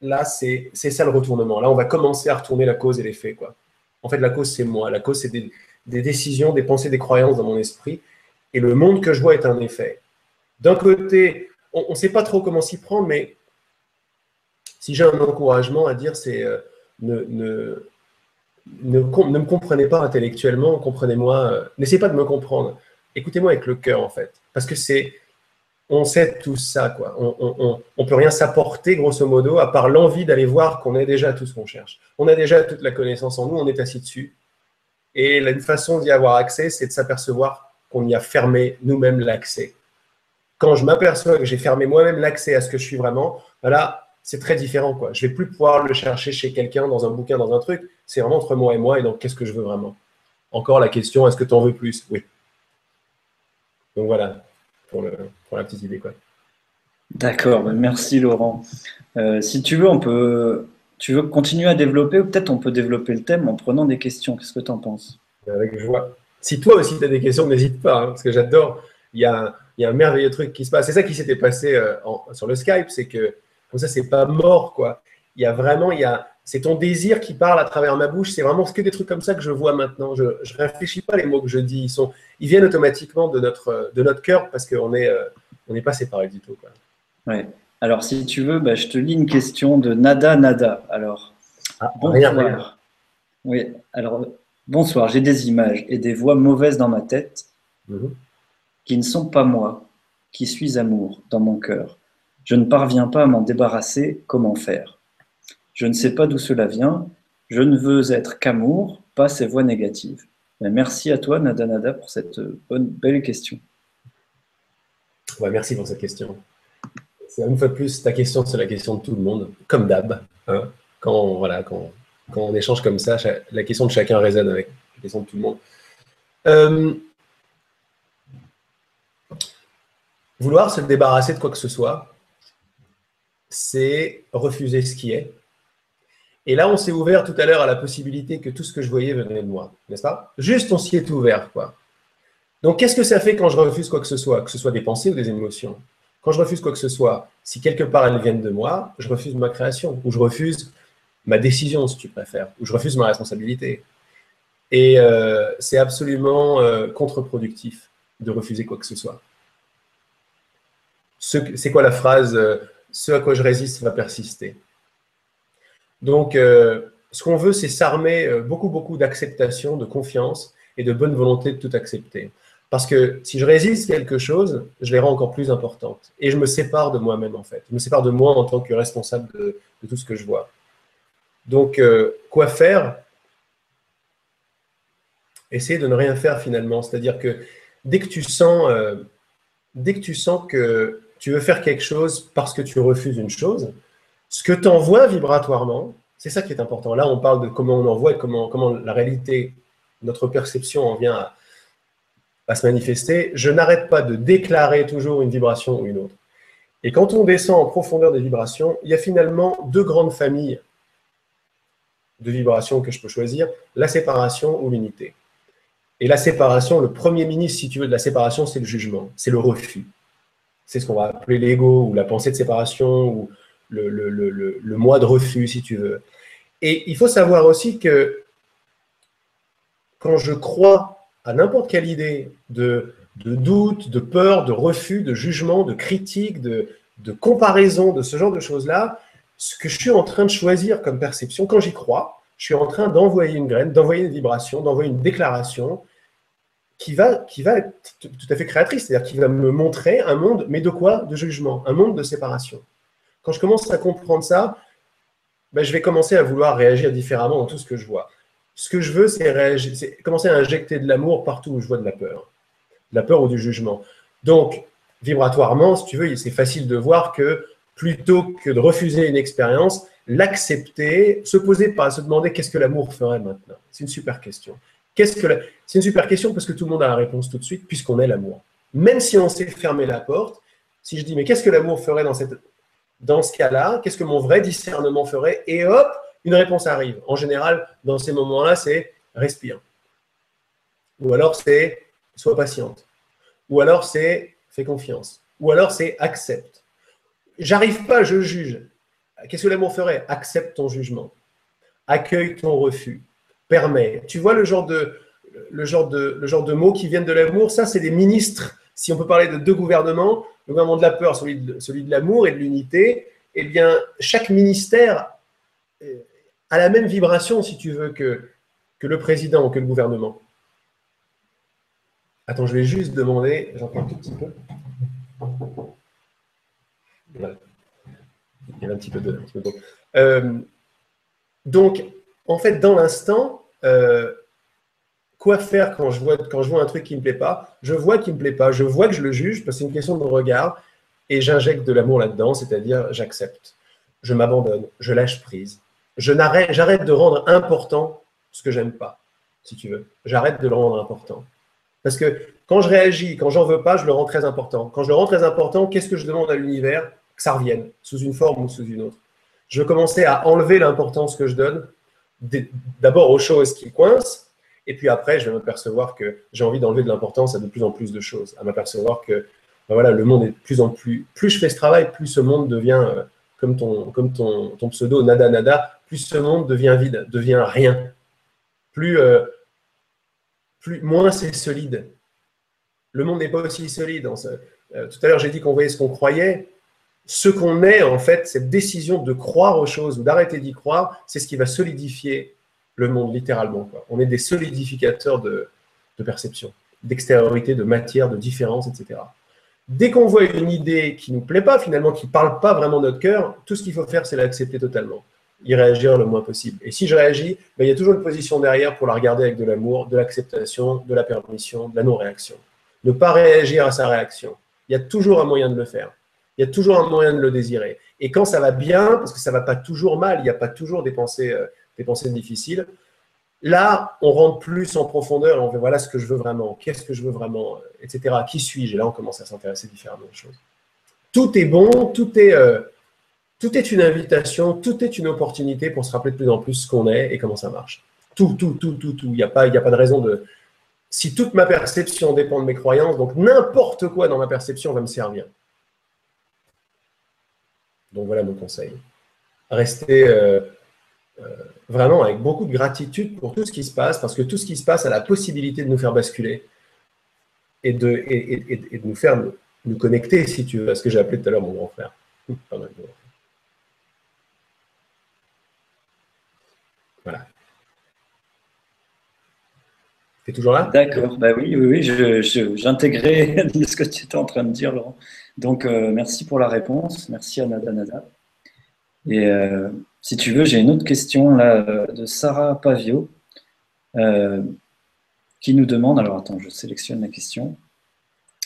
là, c'est ça le retournement. Là, on va commencer à retourner la cause et l'effet. Quoi. En fait, la cause, c'est moi. La cause, c'est des, décisions, des pensées, des croyances dans mon esprit. Et le monde que je vois est un effet. D'un côté, on ne sait pas trop comment s'y prendre, mais si j'ai un encouragement à dire, c'est euh, ne, ne, ne, me comprenez pas intellectuellement, comprenez-moi, euh, n'essayez pas de me comprendre. Écoutez-moi avec le cœur, en fait. Parce que c'est on sait tout ça. Quoi. On ne peut rien s'apporter, grosso modo, à part l'envie d'aller voir qu'on a déjà tout ce qu'on cherche. On a déjà toute la connaissance en nous, on est assis dessus. Et une façon d'y avoir accès, c'est de s'apercevoir qu'on y a fermé nous-mêmes l'accès. Quand je m'aperçois que j'ai fermé moi-même l'accès à ce que je suis vraiment, voilà, c'est très différent. Quoi. Je vais plus pouvoir le chercher chez quelqu'un, dans un bouquin, dans un truc. C'est vraiment entre moi et moi et donc qu'est-ce que je veux vraiment? Encore la question, est-ce que tu en veux plus? Oui. Donc voilà, pour, la petite idée. Quoi. D'accord, ben merci Laurent. Euh, si tu veux, on peut, tu veux continuer à développer ou peut-être on peut développer le thème en prenant des questions. Qu'est-ce que tu en penses Avec joie. Si toi aussi tu as des questions, n'hésite pas, hein, parce que j'adore. Il y, a, un merveilleux truc qui se passe. C'est ça qui s'était passé euh, sur le Skype, c'est que comme ça, c'est pas mort, quoi. Il y a vraiment, il y a, c'est ton désir qui parle à travers ma bouche. C'est vraiment que des trucs comme ça que je vois maintenant. Je, ne réfléchis pas les mots que je dis. Ils sont, ils viennent automatiquement de notre, de notre cœur parce qu'on est, euh, on n'est pas séparés du tout, quoi. Ouais. Alors, si tu veux, bah, je te lis une question de Nada Nada. Alors, ah, bonsoir. Oui, alors, bonsoir. J'ai des images et des voix mauvaises dans ma tête mhm. qui ne sont pas moi, qui suis amour dans mon cœur. Je ne parviens pas à m'en débarrasser. Comment faire? Je ne sais pas d'où cela vient. Je ne veux être qu'amour, pas ces voix négatives. merci à toi, Nada Nada, pour cette bonne, belle question. Merci pour cette question c'est une fois plus, ta question, c'est la question de tout le monde, comme d'hab. Hein. quand, voilà, quand, quand, on échange comme ça, la question de chacun résonne avec la question de tout le monde. Euh, vouloir se débarrasser de quoi que ce soit, c'est refuser ce qui est. Et là, on s'est ouvert tout à l'heure à la possibilité que tout ce que je voyais venait de moi, n'est-ce pas? Juste, on s'y est ouvert, quoi. Donc, qu'est-ce que ça fait quand je refuse quoi que ce soit, que ce soit des pensées ou des émotions? Quand je refuse quoi que ce soit, si quelque part elles viennent de moi, je refuse ma création, ou je refuse ma décision, si tu préfères, ou je refuse ma responsabilité. Et euh, c'est absolument euh, contre-productif de refuser quoi que ce soit. C'est quoi la phrase euh, Ce à quoi je résiste va persister. Donc, ce qu'on veut, c'est s'armer beaucoup, beaucoup d'acceptation, de confiance et de bonne volonté de tout accepter. Parce que si je résiste quelque chose, je les rends encore plus importantes. Et je me sépare de moi-même, en fait. Je me sépare de moi en tant que responsable de, tout ce que je vois. Donc, euh, quoi faire? Essayer de ne rien faire finalement. C'est-à-dire que euh, dès que tu sens que tu veux faire quelque chose parce que tu refuses une chose, ce que tu envoies vibratoirement, c'est ça qui est important. Là, on parle de comment on envoie et comment, la réalité, notre perception en vient à, se manifester, je n'arrête pas de déclarer toujours une vibration ou une autre. Et quand on descend en profondeur des vibrations, il y a finalement deux grandes familles de vibrations que je peux choisir, la séparation ou l'unité. Et la séparation, le premier ministre, si tu veux, de la séparation, c'est le jugement, c'est le refus. C'est ce qu'on va appeler l'ego ou la pensée de séparation le, le, le, le, moi de refus, si tu veux. Et il faut savoir aussi que quand je crois à n'importe quelle idée de, doute, de peur, de refus, de jugement, de critique, de, comparaison, de ce genre de choses-là, ce que je suis en train de choisir comme perception, quand j'y crois, je suis en train d'envoyer une graine, d'envoyer une vibration, d'envoyer une déclaration qui va, qui va être tout à fait créatrice, c'est-à-dire qui va me montrer un monde, mais de quoi? De jugement, un monde de séparation. Quand je commence à comprendre ça, ben, je vais commencer à vouloir réagir différemment dans tout ce que je vois. Ce que je veux, c'est commencer à injecter de l'amour partout où je vois de la peur. De la peur ou du jugement. Donc, vibratoirement, si tu veux, c'est facile de voir que plutôt que de refuser une expérience, l'accepter, se poser par se demander qu'est-ce que l'amour ferait maintenant. C'est une super question. C'est une super question parce que tout le monde a la réponse tout de suite puisqu'on est l'amour. Même si on sait fermer la porte, si je dis mais qu'est-ce que l'amour ferait dans, cette... dans ce cas-là Qu'est-ce que mon vrai discernement ferait Et hop, une réponse arrive. En général, dans ces moments-là, c'est respire. Ou alors c'est sois patiente. Ou alors c'est fais confiance. Ou alors c'est accepte. J'arrive pas, je juge. Qu'est-ce que l'amour ferait Accepte ton jugement. Accueille ton refus. Permets. Tu vois le genre de, le genre de, le genre de mots qui viennent de l'amour? Ça, c'est des ministres. Si on peut parler de deux gouvernements, gouvernement de la peur, celui de, celui de l'amour et de l'unité, eh bien, chaque ministère à la même vibration, si tu veux, que, que le président ou que le gouvernement. Attends, je vais juste demander, j'entends un tout petit peu. Il y a un petit peu de. Euh, donc, en fait, dans l'instant, euh, quoi faire quand je vois, quand je vois un truc qui ne me plaît pas. Je vois qu'il ne me plaît pas, je vois que je le juge, parce que c'est une question de regard, et j'injecte de l'amour là-dedans, c'est-à-dire j'accepte, je m'abandonne, je lâche prise. J'arrête de rendre important ce que j'aime pas, si tu veux. J'arrête de le rendre important. Parce que quand je réagis, quand j'en veux pas, je le rends très important. Quand je le rends très important, qu'est-ce que je demande à l'univers? Que ça revienne, sous une forme ou sous une autre. Je commencer à enlever l'importance que je donne, d'abord aux choses qui coincent, et puis après, je vais m'apercevoir que j'ai envie d'enlever de l'importance à de plus en plus de choses, à m'apercevoir que ben voilà, le monde est de plus en plus. Plus je fais ce travail, plus ce monde devient, euh, comme, ton, comme ton, pseudo, nada nada, plus ce monde devient vide, devient rien. Plus, euh, plus moins c'est solide. Le monde n'est pas aussi solide. Euh, tout à l'heure, j'ai dit qu'on voyait ce qu'on croyait. Ce qu'on est, en fait, cette décision de croire aux choses ou d'arrêter d'y croire, c'est ce qui va solidifier le monde, littéralement. On est des solidificateurs de, perception, d'extériorité, de matière, de différence, etc. Dès qu'on voit une idée qui nous plaît pas, finalement, qui parle pas vraiment notre cœur, tout ce qu'il faut faire, c'est l'accepter totalement, y réagir le moins possible. Et si je réagis, ben, il y a toujours une position derrière pour la regarder avec de l'amour, de l'acceptation, de la permission, de la non-réaction. Ne pas réagir à sa réaction. Il y a toujours un moyen de le faire. Il y a toujours un moyen de le désirer. Et quand ça va bien, parce que ça va pas toujours mal, il n'y a pas toujours des pensées euh, des pensées difficiles. Là, on rentre plus en profondeur on fait voilà ce que je veux vraiment, qu'est-ce que je veux vraiment, euh, etc. Qui suis-je? Et là, on commence à s'intéresser différemment aux choses. Tout est bon, tout est, euh, tout est une invitation, tout est une opportunité pour se rappeler de plus en plus ce qu'on est et comment ça marche. Tout, tout, tout, tout, tout. Il n'y a, pas, a pas de raison de. Si toute ma perception dépend de mes croyances, donc n'importe quoi dans ma perception va me servir. Donc voilà mon conseil. Restez. Euh, vraiment avec beaucoup de gratitude pour tout ce qui se passe, parce que tout ce qui se passe a la possibilité de nous faire basculer et de, et, de nous faire nous, connecter, si tu veux, à ce que j'ai appelé tout à l'heure mon grand frère. Voilà. Tu es toujours là? D'accord, bah oui, oui, oui j'intégrais ce que tu étais en train de dire, Laurent. Donc, euh, merci pour la réponse. Merci à Nada Nada. Et euh, si tu veux, j'ai une autre question là de Sarah Pavio euh, qui nous demande, alors attends, je sélectionne la question,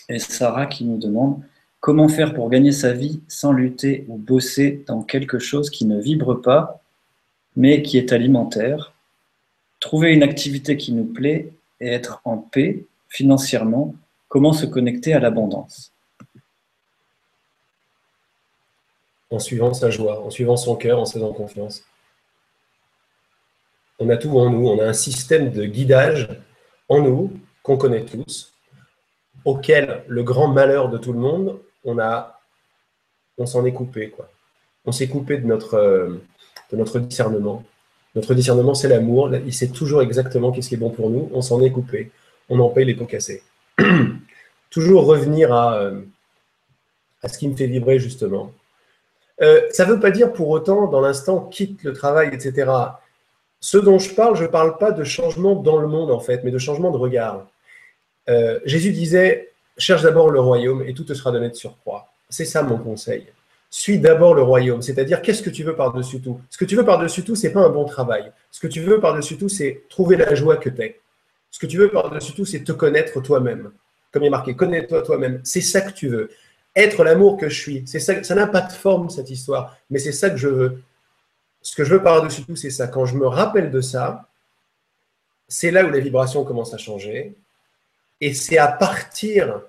et Sarah qui nous demande comment faire pour gagner sa vie sans lutter ou bosser dans quelque chose qui ne vibre pas, mais qui est alimentaire, trouver une activité qui nous plaît et être en paix financièrement, comment se connecter à l'abondance? En suivant sa joie, en suivant son cœur, en se faisant confiance. On a tout en nous, on a un système de guidage en nous qu'on connaît tous, auquel le grand malheur de tout le monde, on a, on s'en est coupé quoi. On s'est coupé de notre, euh, discernement. Notre discernement, c'est l'amour. Il sait toujours exactement qu'est-ce qui est bon pour nous. On s'en est coupé. On en paye les pots cassés. toujours revenir euh, à ce qui me fait vibrer justement. Euh, ça ne veut pas dire pour autant, dans l'instant, quitte le travail, etc. Ce dont je parle, je ne parle pas de changement dans le monde, en fait, mais de changement de regard. Euh, Jésus disait, cherche d'abord le royaume et tout te sera donné de surcroît. C'est ça mon conseil. Suis d'abord le royaume, c'est-à-dire qu'est-ce que tu veux par-dessus tout? Ce que tu veux par-dessus tout, c'est pas un bon travail. Ce que tu veux par-dessus tout, c'est trouver la joie que tu es. Ce que tu veux par-dessus tout, c'est te connaître toi-même. Comme il est marqué, connais-toi toi-même. C'est ça que tu veux être l'amour que je suis. C'est ça, ça n'a pas de forme cette histoire, mais c'est ça que je veux. Ce que je veux par-dessus tout, c'est ça. Quand je me rappelle de ça, c'est là où les vibrations commencent à changer. Et c'est à partir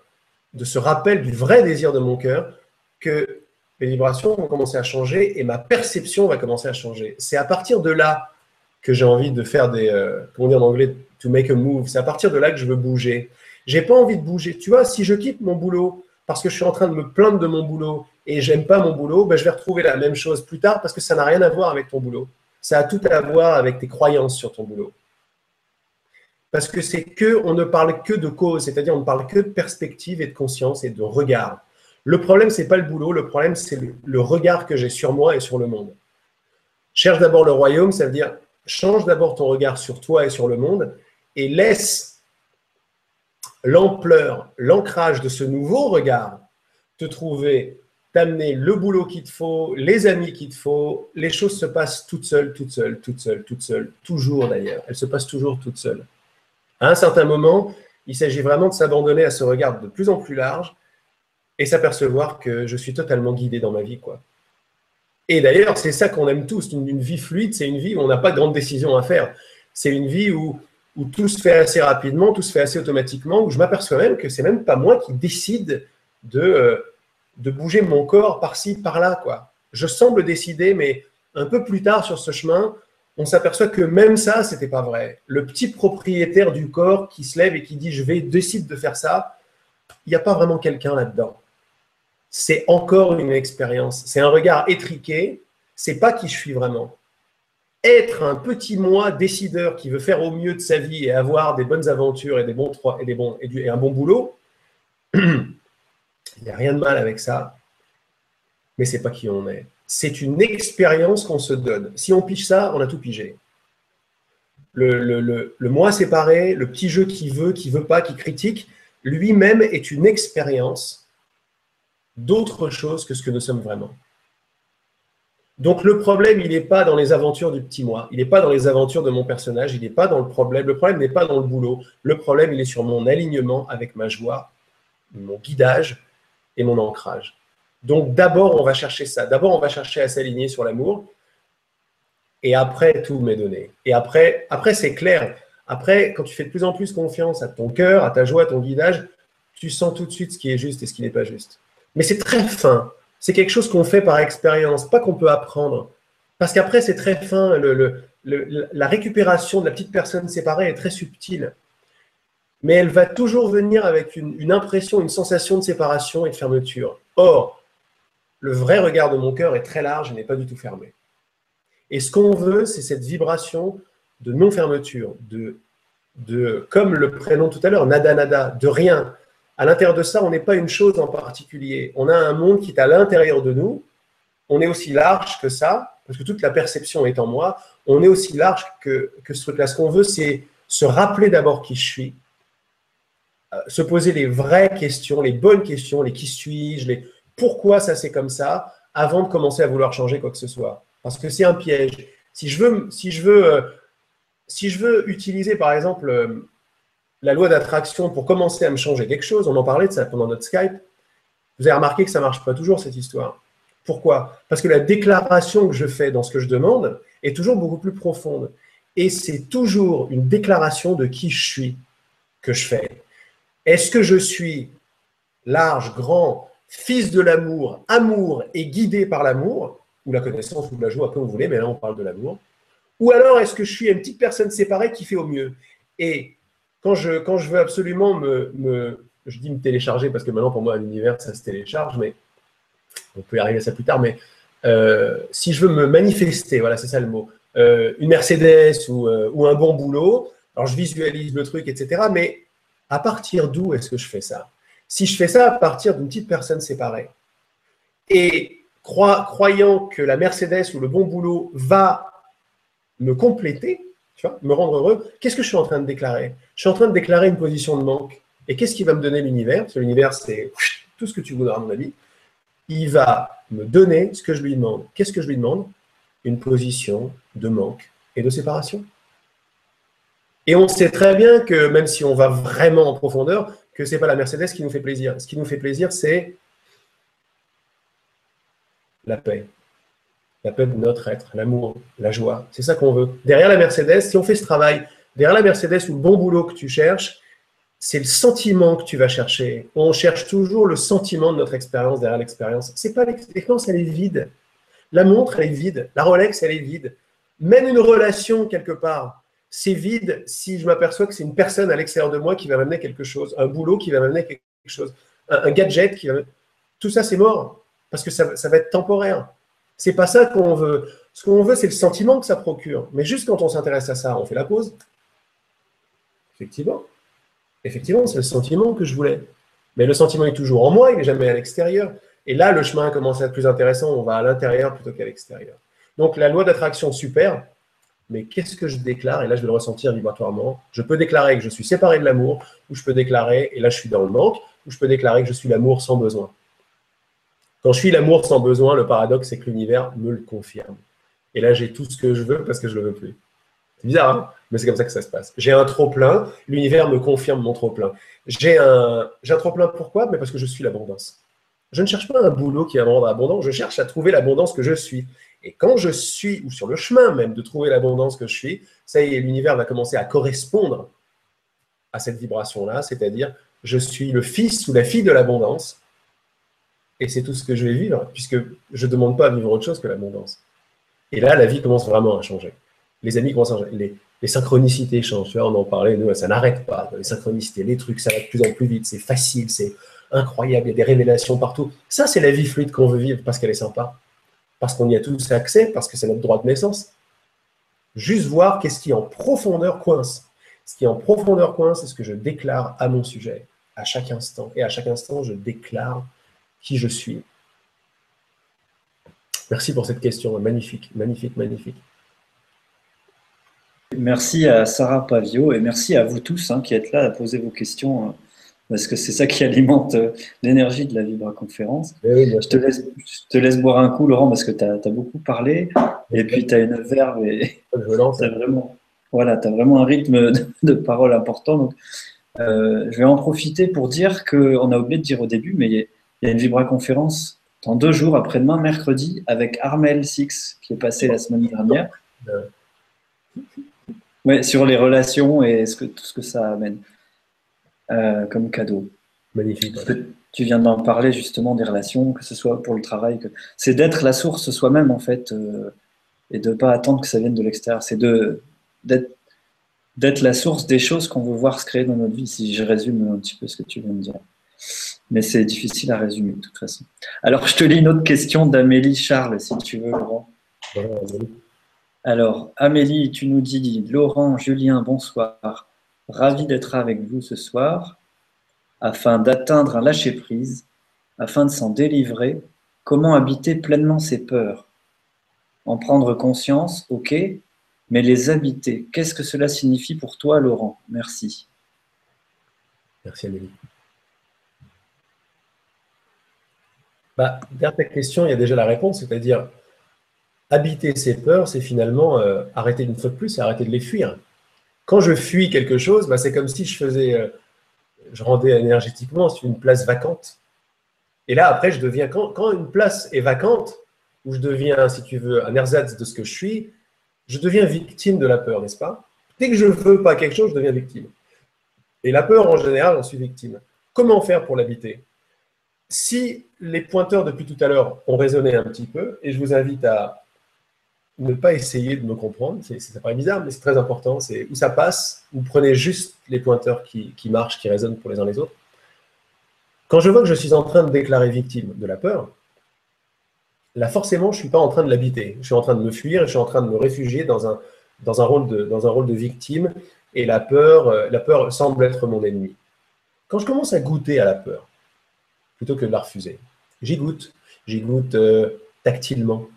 de ce rappel du vrai désir de mon cœur que les vibrations vont commencer à changer et ma perception va commencer à changer. C'est à partir de là que j'ai envie de faire des, euh, comment dire en anglais, to make a move. C'est à partir de là que je veux bouger. J'ai pas envie de bouger. Tu vois, si je quitte mon boulot parce que je suis en train de me plaindre de mon boulot et j'aime pas mon boulot, ben je vais retrouver la même chose plus tard parce que ça n'a rien à voir avec ton boulot. Ça a tout à voir avec tes croyances sur ton boulot. Parce que c'est que, on ne parle que de cause, c'est-à-dire on ne parle que de perspective et de conscience et de regard. Le problème, c'est pas le boulot, le problème, c'est le, regard que j'ai sur moi et sur le monde. Cherche d'abord le royaume, ça veut dire change d'abord ton regard sur toi et sur le monde et laisse l'ampleur, l'ancrage de ce nouveau regard, te trouver, t'amener le boulot qu'il te faut, les amis qu'il te faut, les choses se passent toutes seules, toutes seules, toutes seules, toutes seules, toujours d'ailleurs. Elles se passent toujours toutes seules. À un certain moment, il s'agit vraiment de s'abandonner à ce regard de plus en plus large et s'apercevoir que je suis totalement guidé dans ma vie. quoi. Et d'ailleurs, c'est ça qu'on aime tous. Une, vie fluide, c'est une vie où on n'a pas de grandes décisions à faire. C'est une vie où, où tout se fait assez rapidement, tout se fait assez automatiquement, où je m'aperçois même que c'est même pas moi qui décide de, euh, de bouger mon corps par-ci, par-là. quoi. Je semble décider, mais un peu plus tard sur ce chemin, on s'aperçoit que même ça, c'était pas vrai. Le petit propriétaire du corps qui se lève et qui dit je vais décide de faire ça, il n'y a pas vraiment quelqu'un là-dedans. C'est encore une expérience. C'est un regard étriqué. C'est pas qui je suis vraiment. Être un petit moi décideur qui veut faire au mieux de sa vie et avoir des bonnes aventures et un bon boulot, il n'y a rien de mal avec ça. Mais c'est pas qui on est c'est une expérience qu'on se donne. Si on pige ça, on a tout pigé. Le, le, moi séparé, le petit jeu qui veut, qui veut pas, qui critique, lui-même est une expérience d'autre chose que ce que nous sommes vraiment. Donc le problème, il n'est pas dans les aventures du petit moi, il n'est pas dans les aventures de mon personnage, il n'est pas dans le problème. Le problème n'est pas dans le boulot. Le problème, il est sur mon alignement avec ma joie, mon guidage et mon ancrage. Donc d'abord, on va chercher ça. D'abord, on va chercher à s'aligner sur l'amour. Et après, tout m'est donné. Et après, après c'est clair. Après, quand tu fais de plus en plus confiance à ton cœur, à ta joie, à ton guidage, tu sens tout de suite ce qui est juste et ce qui n'est pas juste. Mais c'est très fin. C'est quelque chose qu'on fait par expérience, pas qu'on peut apprendre. Parce qu'après, c'est très fin. la récupération de la petite personne séparée est très subtile. Mais elle va toujours venir avec une, impression, une sensation de séparation et de fermeture. Or, le vrai regard de mon cœur est très large et n'est pas du tout fermé. Et ce qu'on veut, c'est cette vibration de non-fermeture, de, de, comme le prénom tout à l'heure, nada nada, de rien. À l'intérieur de ça, on n'est pas une chose en particulier. On a un monde qui est à l'intérieur de nous. On est aussi large que ça, parce que toute la perception est en moi. On est aussi large que, que ce truc-là. Ce qu'on veut, c'est se rappeler d'abord qui je suis, euh, se poser les vraies questions, les bonnes questions, les qui suis-je, les pourquoi ça c'est comme ça avant de commencer à vouloir changer quoi que ce soit. Parce que c'est un piège. Si je veux, si je veux, euh, si je veux utiliser par exemple euh, la loi d'attraction pour commencer à me changer quelque chose, on en parlait de ça pendant notre Skype, vous avez remarqué que ça ne marche pas toujours cette histoire. Pourquoi? Parce que la déclaration que je fais dans ce que je demande est toujours beaucoup plus profonde. Et c'est toujours une déclaration de qui je suis que je fais. Est-ce que je suis large, grand, fils de l'amour, amour et guidé par l'amour, ou la connaissance ou la joie, comme vous voulez, mais là on parle de l'amour. Ou alors est-ce que je suis une petite personne séparée qui fait au mieux? Et quand je, veux absolument me, je dis me télécharger parce que maintenant pour moi un univers ça se télécharge, mais on peut y arriver à ça plus tard, mais euh, si je veux me manifester, voilà c'est ça le mot, euh, une Mercedes euh, ou un bon boulot, alors je visualise le truc, etc. Mais à partir d'où est-ce que je fais ça? Si je fais ça à partir d'une petite personne séparée et croyant que la Mercedes ou le bon boulot va me compléter, tu vois, me rendre heureux, qu'est-ce que je suis en train de déclarer? Je suis en train de déclarer une position de manque. Et qu'est-ce qui va me donner l'univers? Parce que l'univers, c'est tout ce que tu voudras, mon ami. Il va me donner ce que je lui demande. Qu'est-ce que je lui demande? Une position de manque et de séparation. Et on sait très bien que même si on va vraiment en profondeur, que ce n'est pas la Mercedes qui nous fait plaisir. Ce qui nous fait plaisir, c'est la paix. La paix de notre être, l'amour, la joie. C'est ça qu'on veut. Derrière la Mercedes, si on fait ce travail, derrière la Mercedes ou le bon boulot que tu cherches, c'est le sentiment que tu vas chercher. On cherche toujours le sentiment de notre expérience derrière l'expérience. C'est pas l'expérience, elle est vide. La montre, elle est vide. La Rolex, elle est vide. Même une relation quelque part, c'est vide si je m'aperçois que c'est une personne à l'extérieur de moi qui va m'amener quelque chose, un boulot qui va m'amener quelque chose, un, gadget qui va. Tout ça, c'est mort parce que ça, va être temporaire. C'est pas ça qu'on veut. Ce qu'on veut, c'est le sentiment que ça procure. Mais juste quand on s'intéresse à ça, on fait la pause. Effectivement. Effectivement, c'est le sentiment que je voulais. Mais le sentiment est toujours en moi, il n'est jamais à l'extérieur. Et là, le chemin commence à être plus intéressant. On va à l'intérieur plutôt qu'à l'extérieur. Donc, la loi d'attraction, super mais qu'est-ce que je déclare? Et là, je vais le ressentir vibratoirement. Je peux déclarer que je suis séparé de l'amour, ou je peux déclarer, et là, je suis dans le manque, ou je peux déclarer que je suis l'amour sans besoin. Quand je suis l'amour sans besoin, le paradoxe, c'est que l'univers me le confirme. Et là, j'ai tout ce que je veux parce que je ne le veux plus. C'est bizarre, hein mais c'est comme ça que ça se passe. J'ai un trop-plein, l'univers me confirme mon trop-plein. J'ai un, un trop-plein pourquoi? Mais parce que je suis l'abondance. Je ne cherche pas un boulot qui va me rendre abondant, je cherche à trouver l'abondance que je suis. Et quand je suis, ou sur le chemin même de trouver l'abondance que je suis, ça y est, l'univers va commencer à correspondre à cette vibration-là, c'est-à-dire je suis le fils ou la fille de l'abondance, et c'est tout ce que je vais vivre, puisque je ne demande pas à vivre autre chose que l'abondance. Et là, la vie commence vraiment à changer. Les amis commencent à changer. Les, synchronicités changent. On en parlait, nous, ça n'arrête pas. Les synchronicités, les trucs, ça va de plus en plus vite. C'est facile, c'est incroyable. Il y a des révélations partout. Ça, c'est la vie fluide qu'on veut vivre parce qu'elle est sympa. Parce qu'on y a tous accès, parce que c'est notre droit de naissance. Juste voir qu'est-ce qui en profondeur coince. Ce qui en profondeur coince, c'est ce que je déclare à mon sujet, à chaque instant. Et à chaque instant, je déclare qui je suis. Merci pour cette question. Magnifique, magnifique, magnifique. Merci à Sarah Pavio et merci à vous tous hein, qui êtes là à poser vos questions, hein, parce que c'est ça qui alimente euh, l'énergie de la Vibra Conférence. Eh je, te laisse, te laisse boire un coup, Laurent, parce que tu as, beaucoup parlé, et puis tu as une verve et tu as vraiment, voilà, as vraiment un rythme de, parole important. Donc, euh, je vais en profiter pour dire qu'on a oublié de dire au début, mais il y, a une Vibra Conférence dans deux jours, après-demain, mercredi, avec Armel Six, qui est passé la semaine dernière. Ouais, sur les relations et ce que, tout ce que ça amène euh, comme cadeau. Magnifique. Tu viens d'en parler justement des relations, que ce soit pour le travail, que c'est d'être la source soi-même en fait euh, et de ne pas attendre que ça vienne de l'extérieur. C'est de d'être d'être la source des choses qu'on veut voir se créer dans notre vie, si je résume un petit peu ce que tu viens de dire. Mais c'est difficile à résumer de toute façon. Alors, je te lis une autre question d'Amélie Charles, si tu veux, Laurent. Alors, Amélie, tu nous dis Laurent, Julien, bonsoir. Ravi d'être avec vous ce soir afin d'atteindre un lâcher-prise, afin de s'en délivrer. Comment habiter pleinement ses peurs? En prendre conscience, ok, mais les habiter, qu'est-ce que cela signifie pour toi, Laurent? Merci. Merci, Amélie. Bah, derrière ta question, il y a déjà la réponse, c'est-à-dire habiter ses peurs, c'est finalement euh, arrêter une fois de plus, c'est arrêter de les fuir. Quand je fuis quelque chose, bah, c'est comme si je faisais, euh, je rendais énergétiquement sur une place vacante. Et là, après, je deviens, quand, quand, une place est vacante, où je deviens, si tu veux, un ersatz de ce que je suis, je deviens victime de la peur, n'est-ce pas? Dès que je ne veux pas quelque chose, je deviens victime. Et la peur, en général, j'en suis victime. Comment faire pour l'habiter? Si les pointeurs depuis tout à l'heure ont résonné un petit peu, et je vous invite à ne pas essayer de me comprendre. C'est, ça paraît bizarre, mais c'est très important. C'est où ça passe, vous prenez juste les pointeurs qui, marchent, qui résonnent pour les uns les autres. Quand je vois que je suis en train de déclarer victime de la peur, là forcément, je ne suis pas en train de l'habiter. Je suis en train de me fuir, je suis en train de me réfugier dans un, dans un, rôle, de, dans un rôle de victime, et la peur, euh, la peur semble être mon ennemi. Quand je commence à goûter à la peur, plutôt que de la refuser, j'y goûte. J'y goûte euh, tactilement,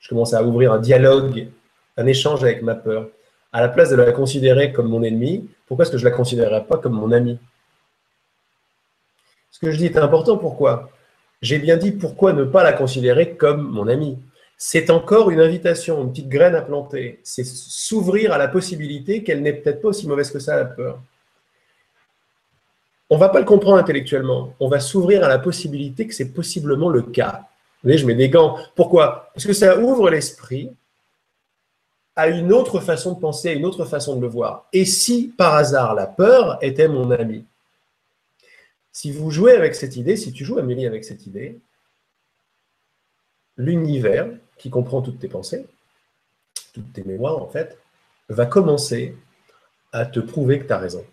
je commence à ouvrir un dialogue, un échange avec ma peur. À la place de la considérer comme mon ennemi, pourquoi est-ce que je ne la considérerais pas comme mon ami Ce que je dis est important, pourquoi? J'ai bien dit pourquoi ne pas la considérer comme mon ami. C'est encore une invitation, une petite graine à planter. C'est s'ouvrir à la possibilité qu'elle n'est peut-être pas aussi mauvaise que ça, la peur. On ne va pas le comprendre intellectuellement. On va s'ouvrir à la possibilité que c'est possiblement le cas voyez, je mets des gants. Pourquoi? Parce que ça ouvre l'esprit à une autre façon de penser, à une autre façon de le voir. Et si par hasard la peur était mon ami? Si vous jouez avec cette idée, si tu joues Amélie avec cette idée, l'univers qui comprend toutes tes pensées, toutes tes mémoires en fait, va commencer à te prouver que tu as raison.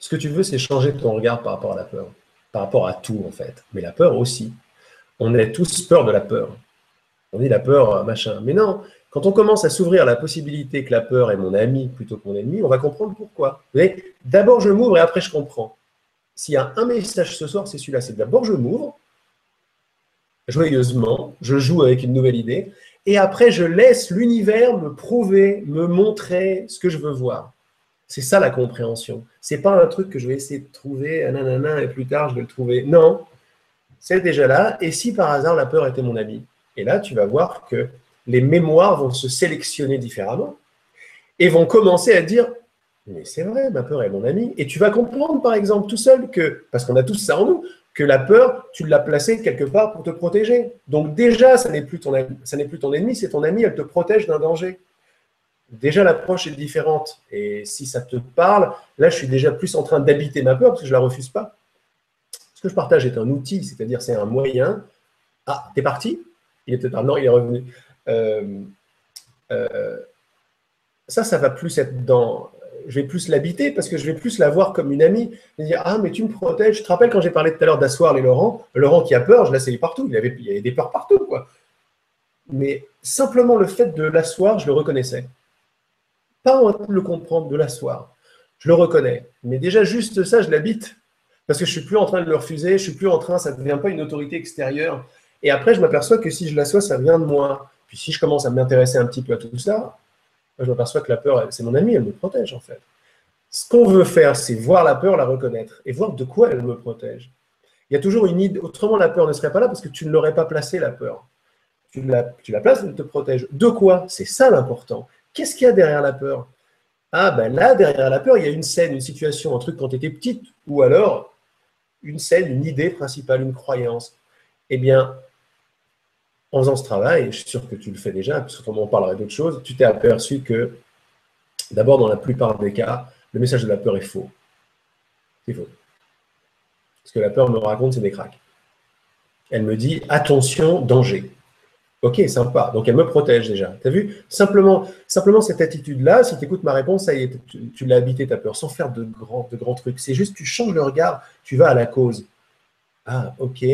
Ce que tu veux, c'est changer ton regard par rapport à la peur par rapport à tout, en fait. Mais la peur aussi. On a tous peur de la peur. On dit la peur, euh, machin. Mais non, quand on commence à s'ouvrir la possibilité que la peur est mon ami plutôt que mon ennemi, on va comprendre pourquoi. D'abord, je m'ouvre et après, je comprends. S'il y a un message ce soir, c'est celui-là. C'est d'abord, je m'ouvre, joyeusement, je joue avec une nouvelle idée, et après, je laisse l'univers me prouver, me montrer ce que je veux voir. C'est ça la compréhension. C'est pas un truc que je vais essayer de trouver, nanana, et plus tard je vais le trouver. Non, c'est déjà là. Et si par hasard la peur était mon ami Et là, tu vas voir que les mémoires vont se sélectionner différemment et vont commencer à dire mais c'est vrai, ma peur est mon ami. Et tu vas comprendre, par exemple, tout seul que, parce qu'on a tous ça en nous, que la peur, tu l'as placée quelque part pour te protéger. Donc déjà, ça n'est plus ton, ça n'est plus ton ennemi, c'est ton ami, elle te protège d'un danger. Déjà, l'approche est différente. Et si ça te parle, là, je suis déjà plus en train d'habiter ma peur parce que je ne la refuse pas. Ce que je partage est un outil, c'est-à-dire c'est un moyen. Ah, t'es parti? Il était non, il est revenu. Euh, euh, ça, ça va plus être dans. Je vais plus l'habiter parce que je vais plus la voir comme une amie. Je dire ah mais tu me protèges. Je te rappelle quand j'ai parlé tout à l'heure d'asseoir les Laurent? Laurent qui a peur, je l'assaillais partout. Il avait, il y avait des peurs partout quoi. Mais simplement le fait de l'asseoir, je le reconnaissais. Pas en train de le comprendre, de l'asseoir. Je le reconnais. Mais déjà juste ça, je l'habite parce que je suis plus en train de le refuser. Je suis plus en train, ça ne devient pas une autorité extérieure. Et après, je m'aperçois que si je l'assois, ça vient de moi. Puis si je commence à m'intéresser un petit peu à tout ça, je m'aperçois que la peur, c'est mon amie, elle me protège en fait. Ce qu'on veut faire, c'est voir la peur, la reconnaître et voir de quoi elle me protège. Il y a toujours une idée, autrement la peur ne serait pas là parce que tu ne l'aurais pas placée, la peur. Tu tu la places, elle te protège. De quoi? C'est ça l'important. Qu'est-ce qu'il y a derrière la peur? Ah ben là, derrière la peur, il y a une scène, une situation, un truc quand tu étais petite, ou alors une scène, une idée principale, une croyance. Eh bien, en faisant ce travail, je suis sûr que tu le fais déjà, puisque on parlerait d'autres choses, tu t'es aperçu que, d'abord, dans la plupart des cas, le message de la peur est faux. C'est faux. Ce que la peur me raconte, c'est des cracks. Elle me dit attention, danger. Ok, sympa. Donc elle me protège déjà. Tu as vu? Simplement, simplement cette attitude-là, si tu écoutes ma réponse, ça y est, tu, l'as habité ta peur, sans faire de grands, de grands trucs. C'est juste, tu changes le regard, tu vas à la cause. Ah, ok,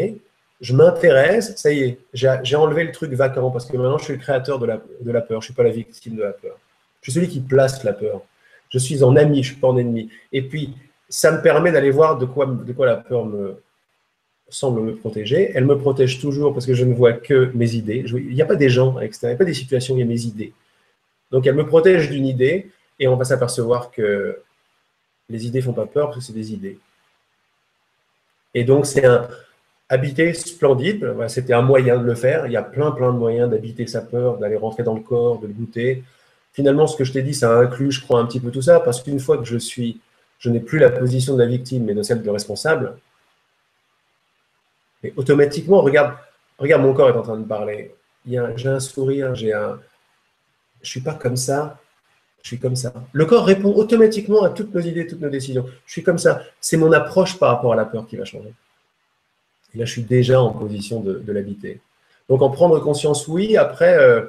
je m'intéresse, ça y est, j'ai enlevé le truc vacant parce que maintenant je suis le créateur de la, de la peur, je ne suis pas la victime de la peur. Je suis celui qui place la peur. Je suis en ami, je ne suis pas en ennemi. Et puis, ça me permet d'aller voir de quoi, de quoi la peur me semble me protéger. Elle me protège toujours parce que je ne vois que mes idées. il n'y a pas des gens à il n'y a pas des situations, il y a mes idées. Donc, elle me protège d'une idée et on va s'apercevoir que les idées font pas peur parce que c'est des idées. Et donc, c'est un, Habiter splendide, c'était un moyen de le faire. Il y a plein, plein de moyens d'habiter sa peur, d'aller rentrer dans le corps, de le goûter. Finalement, ce que je t'ai dit, ça inclut, je crois, un petit peu tout ça, parce qu'une fois que je suis, je n'ai plus la position de la victime, mais de celle de responsable, et automatiquement, regarde, regarde, mon corps est en train de parler. J'ai un sourire, j'ai un. Je suis pas comme ça, je suis comme ça. Le corps répond automatiquement à toutes nos idées, toutes nos décisions. Je suis comme ça. C'est mon approche par rapport à la peur qui va changer là, je suis déjà en position de, l'habiter. Donc, en prendre conscience, oui. Après, euh,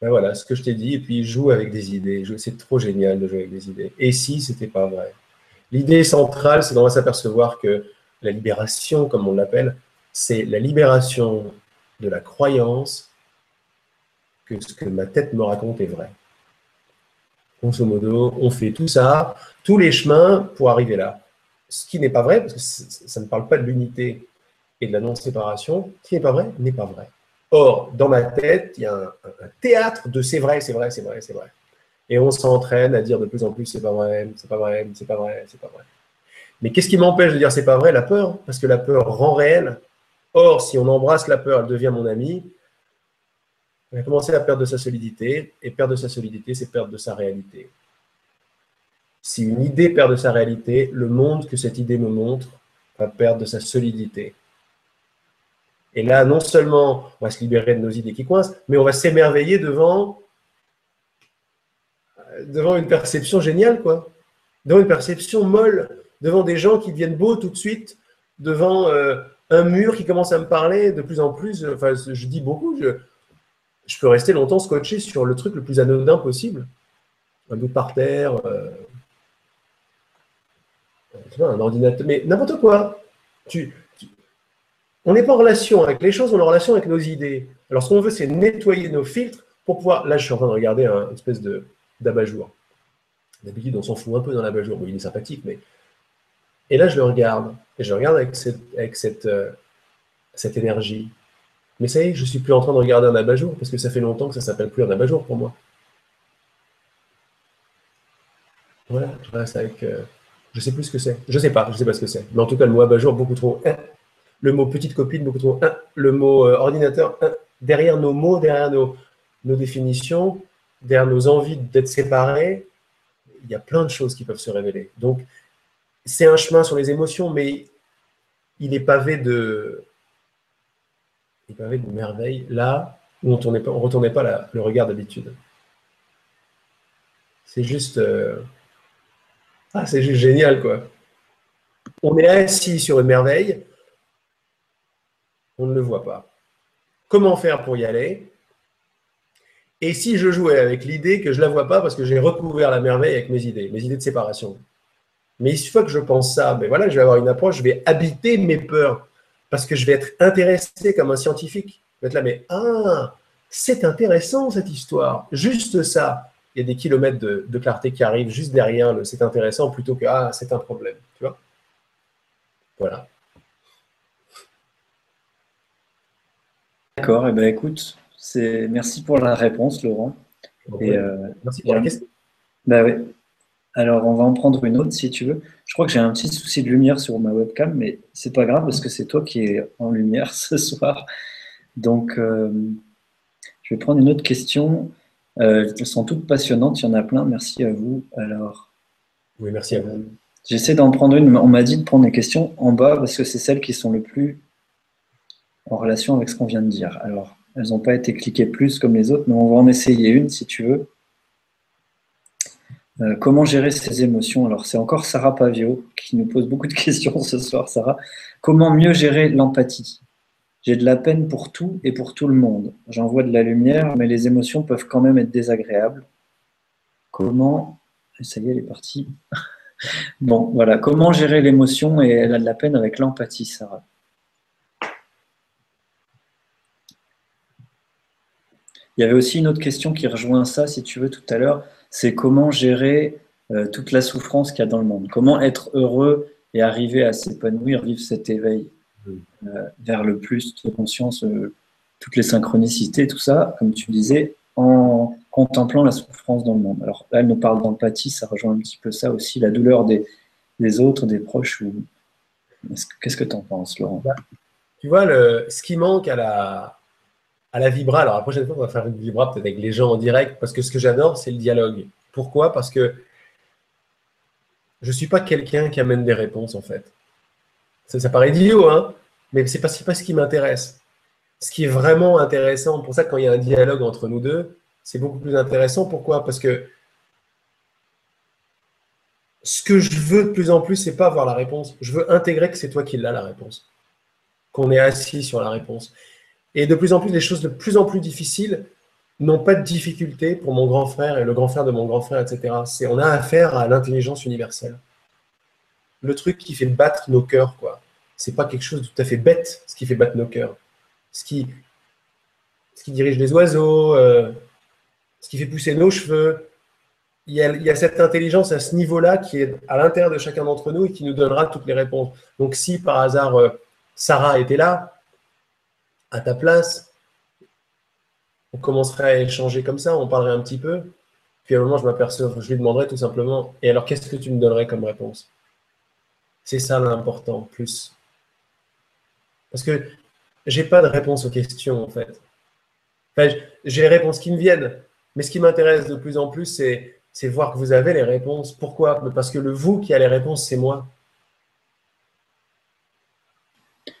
ben voilà, ce que je t'ai dit. Et puis, joue avec des idées. C'est trop génial de jouer avec des idées. Et si c'était pas vrai? L'idée centrale, c'est d'en s'apercevoir que la libération, comme on l'appelle, c'est la libération de la croyance que ce que ma tête me raconte est vrai. Grosso modo, on fait tout ça, tous les chemins pour arriver là. Ce qui n'est pas vrai, parce que ça ne parle pas de l'unité et de la non-séparation, ce qui n'est pas vrai, n'est pas vrai. Or, dans ma tête, il y a un, théâtre de c'est vrai, c'est vrai, c'est vrai, c'est vrai. Et on s'entraîne à dire de plus en plus c'est pas vrai, c'est pas vrai, c'est pas vrai, c'est pas vrai. Mais qu'est-ce qui m'empêche de dire c'est pas vrai? La peur, parce que la peur rend réel. Or, si on embrasse la peur, elle devient mon amie, on va commencer à perdre de sa solidité, et perdre de sa solidité, c'est perdre de sa réalité. Si une idée perd de sa réalité, le monde que cette idée me montre va perdre de sa solidité. Et là, non seulement on va se libérer de nos idées qui coincent, mais on va s'émerveiller devant, devant une perception géniale, quoi. Devant une perception molle, devant des gens qui deviennent beaux tout de suite, devant euh, un mur qui commence à me parler de plus en plus. Enfin, je dis beaucoup, je, peux rester longtemps scotché sur le truc le plus anodin possible. Un bout par terre, euh, un ordinateur, mais n'importe quoi. On n'est pas en relation avec les choses, on est en relation avec nos idées. Alors, ce qu'on veut, c'est nettoyer nos filtres pour pouvoir. Là, je suis en train de regarder un espèce de d'abat-jour. D'habitude, on s'en fout un peu dans l'abat-jour. Bon, il est sympathique, mais. Et là, je le regarde. Et je le regarde avec cette, euh, énergie. Mais ça y est, je ne suis plus en train de regarder un abat-jour parce que ça fait longtemps que ça ne s'appelle plus un abat-jour pour moi. Voilà, je reste avec. Euh, je ne sais plus ce que c'est. Je ne sais pas, je ne sais pas ce que c'est. Mais en tout cas, le mot abat-jour, beaucoup trop. Hein. Le mot petite copine, beaucoup trop. Hein. Le mot euh, ordinateur, derrière nos mots, derrière nos, nos définitions, derrière nos envies d'être séparés, il y a plein de choses qui peuvent se révéler. Donc, c'est un chemin sur les émotions, mais il est pavé de, il merveilles là où on ne retournait pas le regard d'habitude. C'est juste, euh, ah, c'est juste génial, quoi. On est assis sur une merveille, on ne le voit pas. Comment faire pour y aller? Et si je jouais avec l'idée que je ne la vois pas parce que j'ai recouvert la merveille avec mes idées, mes idées de séparation? Mais il faut que je pense ça, mais voilà, je vais avoir une approche, je vais habiter mes peurs parce que je vais être intéressé comme un scientifique. Je vais être là, mais ah, c'est intéressant cette histoire, juste ça. Il y a des kilomètres de, clarté qui arrivent juste derrière le c'est intéressant plutôt que ah, c'est un problème. Tu vois Voilà. D'accord, et eh ben écoute, c'est merci pour la réponse, Laurent. Et, euh, merci pour la question. Bah oui. Alors, on va en prendre une autre si tu veux. Je crois que j'ai un petit souci de lumière sur ma webcam, mais c'est pas grave parce que c'est toi qui es en lumière ce soir. Donc, euh, je vais prendre une autre question. Euh, elles sont toutes passionnantes, il y en a plein. Merci à vous. Alors, oui, merci à vous. J'essaie d'en prendre une. On m'a dit de prendre des questions en bas parce que c'est celles qui sont le plus en relation avec ce qu'on vient de dire. Alors, elles n'ont pas été cliquées plus comme les autres, mais on va en essayer une si tu veux. Euh, comment gérer ses émotions? Alors, c'est encore Sarah Pavio qui nous pose beaucoup de questions ce soir, Sarah. Comment mieux gérer l'empathie? J'ai de la peine pour tout et pour tout le monde. J'en vois de la lumière, mais les émotions peuvent quand même être désagréables. Comment Ça y est, elle est partie. bon, voilà. Comment gérer l'émotion? Et elle a de la peine avec l'empathie, Sarah Il y avait aussi une autre question qui rejoint ça, si tu veux, tout à l'heure c'est comment gérer euh, toute la souffrance qu'il y a dans le monde. Comment être heureux et arriver à s'épanouir, vivre cet éveil euh, vers le plus de conscience, euh, toutes les synchronicités, tout ça, comme tu disais, en contemplant la souffrance dans le monde. Alors là, elle nous parle d'empathie, ça rejoint un petit peu ça aussi, la douleur des, autres, des proches. Qu'est-ce que tu en penses, Laurent? Bah, Tu vois, le, ce qui manque à la, à la Vibra. Alors la prochaine fois, on va faire une Vibra peut-être avec les gens en direct, parce que ce que j'adore, c'est le dialogue. Pourquoi? Parce que je ne suis pas quelqu'un qui amène des réponses, en fait. Ça, paraît idiot, hein mais ce n'est pas, ce qui m'intéresse. Ce qui est vraiment intéressant, pour ça, quand il y a un dialogue entre nous deux, c'est beaucoup plus intéressant. Pourquoi? Parce que ce que je veux de plus en plus, c'est pas avoir la réponse. Je veux intégrer que c'est toi qui l'as la réponse. Qu'on est assis sur la réponse. Et de plus en plus, les choses de plus en plus difficiles n'ont pas de difficulté pour mon grand frère et le grand frère de mon grand frère, etc. On a affaire à l'intelligence universelle. Le truc qui fait battre nos cœurs, quoi. C'est pas quelque chose de tout à fait bête, ce qui fait battre nos cœurs. Ce qui, dirige les oiseaux, euh, ce qui fait pousser nos cheveux. Il y, a, il y a cette intelligence à ce niveau-là qui est à l'intérieur de chacun d'entre nous et qui nous donnera toutes les réponses. Donc si par hasard euh, Sarah était là, à ta place, on commencerait à échanger comme ça, on parlerait un petit peu. Puis à un moment, je m'aperçois, je lui demanderais tout simplement, et alors qu'est-ce que tu me donnerais comme réponse? C'est ça l'important, plus. Parce que j'ai pas de réponse aux questions, en fait. j'ai les réponses qui me viennent, mais ce qui m'intéresse de plus en plus, c'est, c'est voir que vous avez les réponses. Pourquoi? Parce que le vous qui a les réponses, c'est moi. Bah,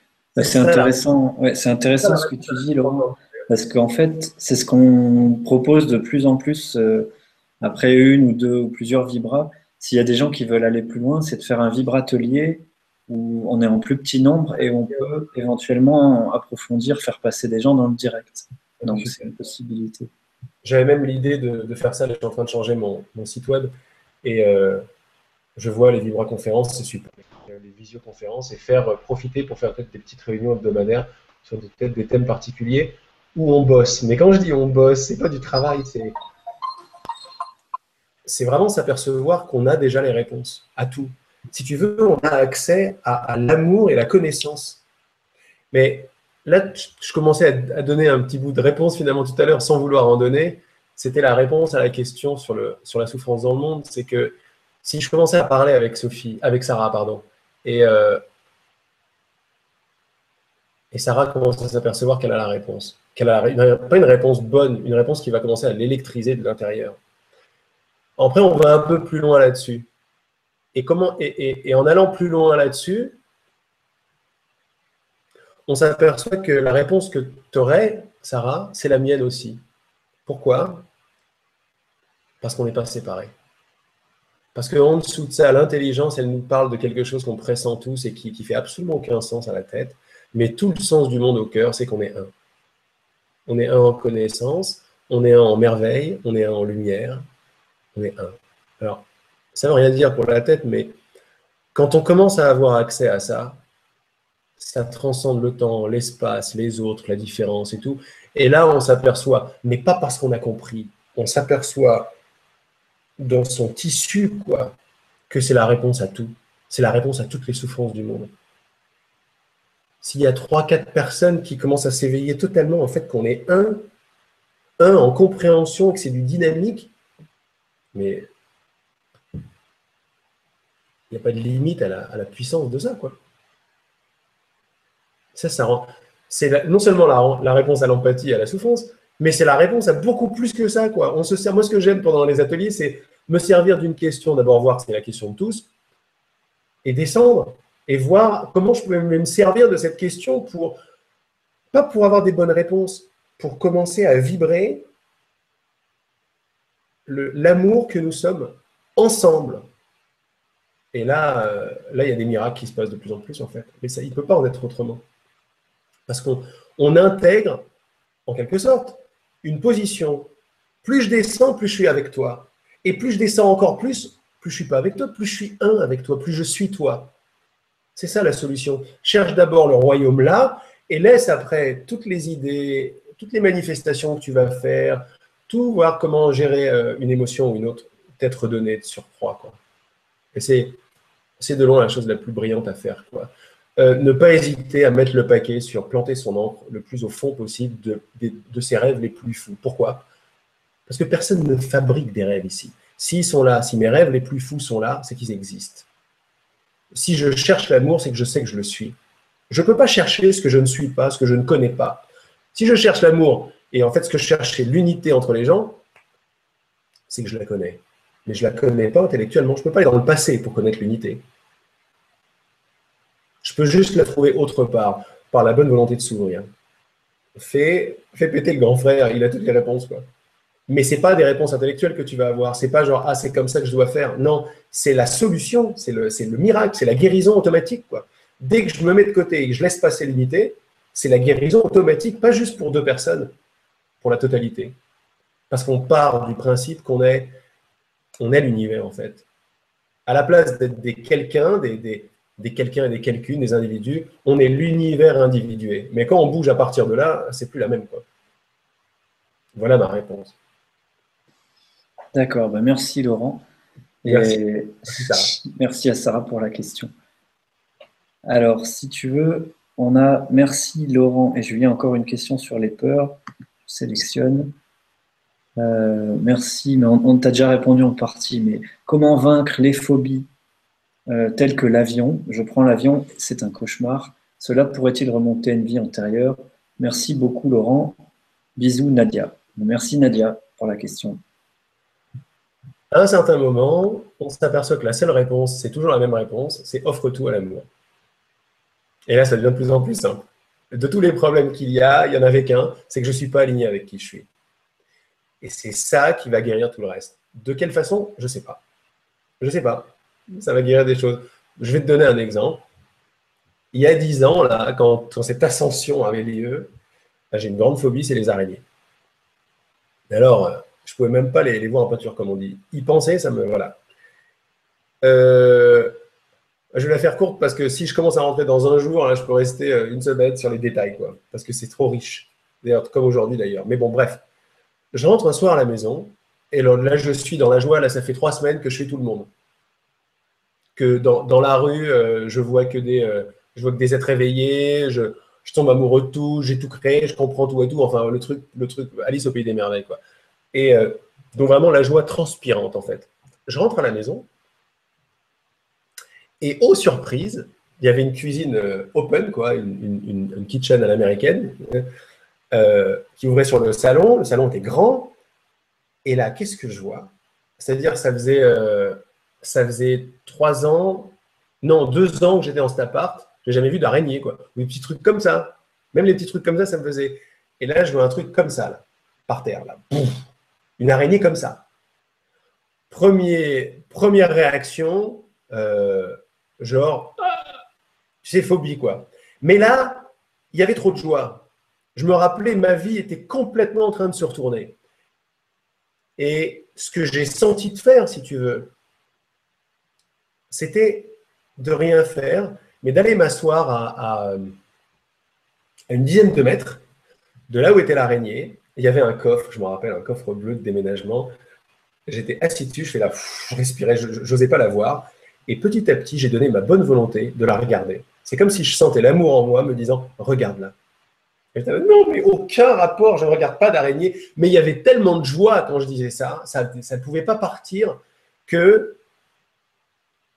c'est intéressant, ouais, c'est intéressant ce que tu dis, Laurent, parce qu'en fait, c'est ce qu'on propose de plus en plus euh, après une ou deux ou plusieurs vibras. S'il y a des gens qui veulent aller plus loin, c'est de faire un vibratelier où on est en plus petit nombre et on peut éventuellement approfondir, faire passer des gens dans le direct. Donc c'est une possibilité. J'avais même l'idée de, faire ça. Je suis en train de changer mon, site web et euh, je vois les vibra-conférences, c'est super. Les visioconférences et faire euh, profiter pour faire peut-être des petites réunions hebdomadaires sur peut-être des thèmes particuliers où on bosse. Mais quand je dis on bosse, c'est pas du travail, c'est c'est vraiment s'apercevoir qu'on a déjà les réponses à tout. Si tu veux, on a accès à, l'amour et la connaissance. Mais là, je commençais à, donner un petit bout de réponse finalement tout à l'heure sans vouloir en donner. C'était la réponse à la question sur, le, sur la souffrance dans le monde. C'est que si je commençais à parler avec Sophie, avec Sarah, pardon, et, euh, Et Sarah commence à s'apercevoir qu'elle a la réponse. Qu'elle a pas une réponse bonne, une réponse qui va commencer à l'électriser de l'intérieur. Après, on va un peu plus loin là-dessus. Et, et, en allant plus loin là-dessus, on s'aperçoit que la réponse que tu aurais, Sarah, c'est la mienne aussi. Pourquoi? Parce qu'on n'est pas séparés. Parce qu'en dessous de ça, l'intelligence, elle nous parle de quelque chose qu'on pressent tous et qui, qui fait absolument aucun sens à la tête. Mais tout le sens du monde au cœur, c'est qu'on est un. On est un en connaissance, on est un en merveille, on est un en lumière, on est un. Alors, ça ne veut rien dire pour la tête, mais quand on commence à avoir accès à ça, ça transcende le temps, l'espace, les autres, la différence et tout. Et là, on s'aperçoit, mais pas parce qu'on a compris, on s'aperçoit dans son tissu, quoi, que c'est la réponse à tout. C'est la réponse à toutes les souffrances du monde. S'il y a trois, quatre personnes qui commencent à s'éveiller totalement, en fait, qu'on est un, un en compréhension, que c'est du dynamique, mais il n'y a pas de limite à la, puissance de ça, quoi. Ça, ça rend. C'est non seulement la, réponse à l'empathie, à la souffrance, mais c'est la réponse à beaucoup plus que ça, quoi. On se sert. Moi, ce que j'aime pendant les ateliers, c'est me servir d'une question, d'abord voir que c'est la question de tous, et descendre et voir comment je pouvais me servir de cette question pour, pas pour avoir des bonnes réponses, pour commencer à vibrer l'amour que nous sommes ensemble. Et là, euh, là, il y a des miracles qui se passent de plus en plus, en fait. Mais ça, il ne peut pas en être autrement. Parce qu'on intègre, en quelque sorte, une position. Plus je descends, plus je suis avec toi. Et plus je descends encore plus, plus je suis pas avec toi, plus je suis un avec toi, plus je suis toi. C'est ça la solution. Cherche d'abord le royaume là et laisse après toutes les idées, toutes les manifestations que tu vas faire, tout voir comment gérer euh, une émotion ou une autre, t'être donné de surcroît. Quoi. Et c'est, c'est de loin la chose la plus brillante à faire. Euh, ne pas hésiter à mettre le paquet sur planter son encre le plus au fond possible de, de ses rêves les plus fous. Pourquoi? Parce que personne ne fabrique des rêves ici. S'ils sont là, si mes rêves les plus fous sont là, c'est qu'ils existent. Si je cherche l'amour, c'est que je sais que je le suis. Je ne peux pas chercher ce que je ne suis pas, ce que je ne connais pas. Si je cherche l'amour, et en fait ce que je cherche, c'est l'unité entre les gens, c'est que je la connais. Mais je ne la connais pas intellectuellement. Je ne peux pas aller dans le passé pour connaître l'unité. Je peux juste la trouver autre part, par la bonne volonté de s'ouvrir. Fais, péter le grand frère, il a toutes les réponses. Quoi mais c'est pas des réponses intellectuelles que tu vas avoir. C'est pas genre ah c'est comme ça que je dois faire. Non, c'est la solution, c'est le, le miracle, c'est la guérison automatique. Dès que je me mets de côté et que je laisse passer l'unité, c'est la guérison automatique, pas juste pour deux personnes, pour la totalité. Parce qu'on part du principe qu'on est, l'univers en fait. À la place d'être des quelqu'un, des, des quelqu'un et des quelqu'une, des individus, on est l'univers individué. Mais quand on bouge à partir de là, c'est plus la même quoi. Voilà ma réponse. D'accord, bah, merci Laurent. merci. à Sarah pour la question. Alors, si tu veux, on a merci Laurent et Julien, encore une question sur les peurs. Je sélectionne. Euh, merci, mais on, t'a déjà répondu en partie, mais comment vaincre les phobies euh, telles que l'avion Je prends l'avion, c'est un cauchemar. Cela pourrait-il remonter à une vie antérieure? Merci beaucoup Laurent. Bisous Nadia. Merci Nadia pour la question. À un certain moment, on s'aperçoit que la seule réponse, c'est toujours la même réponse, c'est offre tout à l'amour. Et là, ça devient de plus en plus simple. De tous les problèmes qu'il y a, il n'y en avait qu'un, c'est que je ne suis pas aligné avec qui je suis. Et c'est ça qui va guérir tout le reste. De quelle façon? Je ne sais pas. Je ne sais pas. Ça va guérir des choses. Je vais te donner un exemple. Il y a dix ans, là, quand, cette ascension avait lieu, j'ai une grande phobie, c'est les araignées. Alors, euh, je pouvais même pas les, voir en peinture, comme on dit. Y penser, ça me. Voilà. Euh, je vais la faire courte parce que si je commence à rentrer dans un jour, là, je peux rester euh, une semaine sur les détails, quoi. Parce que c'est trop riche. D'ailleurs, comme aujourd'hui d'ailleurs. Mais bon, bref. Je rentre un soir à la maison et là, je suis dans la joie. Là, ça fait trois semaines que je suis tout le monde. Que dans, la rue, euh, je vois que des, je vois que des êtres éveillés. Je, je tombe amoureux de tout. J'ai tout créé. Je comprends tout et tout. Enfin, le truc, le truc, Alice au pays des merveilles, quoi. Et euh, donc vraiment la joie transpirante en fait. Je rentre à la maison et aux surprises, il y avait une cuisine euh, open, quoi, une, kitchen à l'américaine, euh, qui ouvrait sur le salon. Le salon était grand. Et là, qu'est-ce que je vois? C'est-à-dire, ça faisait, ça faisait trois ans, non, deux ans que j'étais dans cet appart. J'ai jamais vu d'araignée, quoi. Ou des petits trucs comme ça. Même les petits trucs comme ça, ça me faisait. Et là, je vois un truc comme ça, là, par terre, là. Une araignée comme ça. Première réaction, euh, genre, c'est phobie, quoi. Mais là, il y avait trop de joie. Je me rappelais, ma vie était complètement en train de se retourner. Et ce que j'ai senti de faire, si tu veux, c'était de rien faire, mais d'aller m'asseoir à, une dizaine de mètres de là où était l'araignée. Il y avait un coffre, je me rappelle, un coffre bleu de déménagement. J'étais assis dessus, je fais là, je respirais, je n'osais pas la voir. Et petit à petit, j'ai donné ma bonne volonté de la regarder. C'est comme si je sentais l'amour en moi me disant Regarde-la. Non, mais aucun rapport, je ne regarde pas d'araignée. Mais il y avait tellement de joie quand je disais ça, ça ne pouvait pas partir que.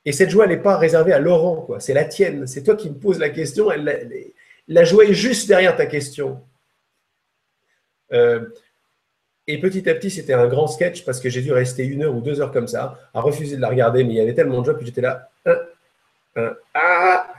Et cette joie, elle n'est pas réservée à Laurent, quoi. c'est la tienne. C'est toi qui me poses la question. la joie est juste derrière ta question. Euh, et petit à petit, c'était un grand sketch parce que j'ai dû rester une heure ou deux heures comme ça, à refuser de la regarder, mais il y avait tellement de joie que j'étais là, ah.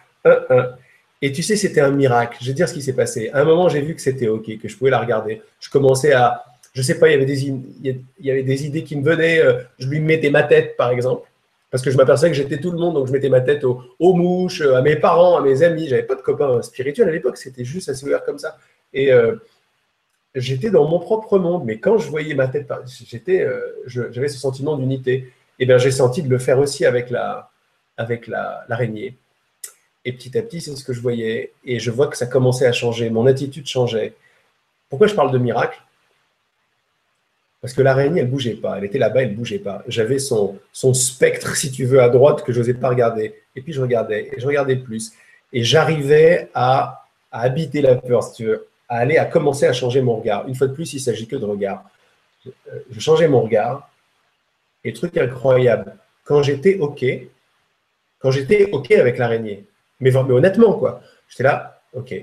Et tu sais, c'était un miracle. Je vais dire ce qui s'est passé. À un moment, j'ai vu que c'était OK, que je pouvais la regarder. Je commençais à, je sais pas, il y avait des, il y avait des idées qui me venaient. Euh, je lui mettais ma tête, par exemple, parce que je m'apercevais que j'étais tout le monde, donc je mettais ma tête aux, mouches, à mes parents, à mes amis. J'avais pas de copains spirituels à l'époque, c'était juste assez ouvert comme ça. Et euh, j'étais dans mon propre monde, mais quand je voyais ma tête, euh, j'avais ce sentiment d'unité. Et eh bien, j'ai senti de le faire aussi avec la, avec l'araignée. et petit à petit, c'est ce que je voyais, et je vois que ça commençait à changer. Mon attitude changeait. Pourquoi je parle de miracle? Parce que l'araignée, elle bougeait pas. Elle était là-bas, elle bougeait pas. J'avais son, son spectre, si tu veux, à droite que je n'osais pas regarder. Et puis je regardais, et je regardais plus. Et j'arrivais à, habiter la peur, si tu veux à aller à commencer à changer mon regard. Une fois de plus, il s'agit que de regard. Je changeais mon regard. Et truc incroyable, quand j'étais OK, quand j'étais OK avec l'araignée, mais, mais honnêtement, quoi, j'étais là, OK,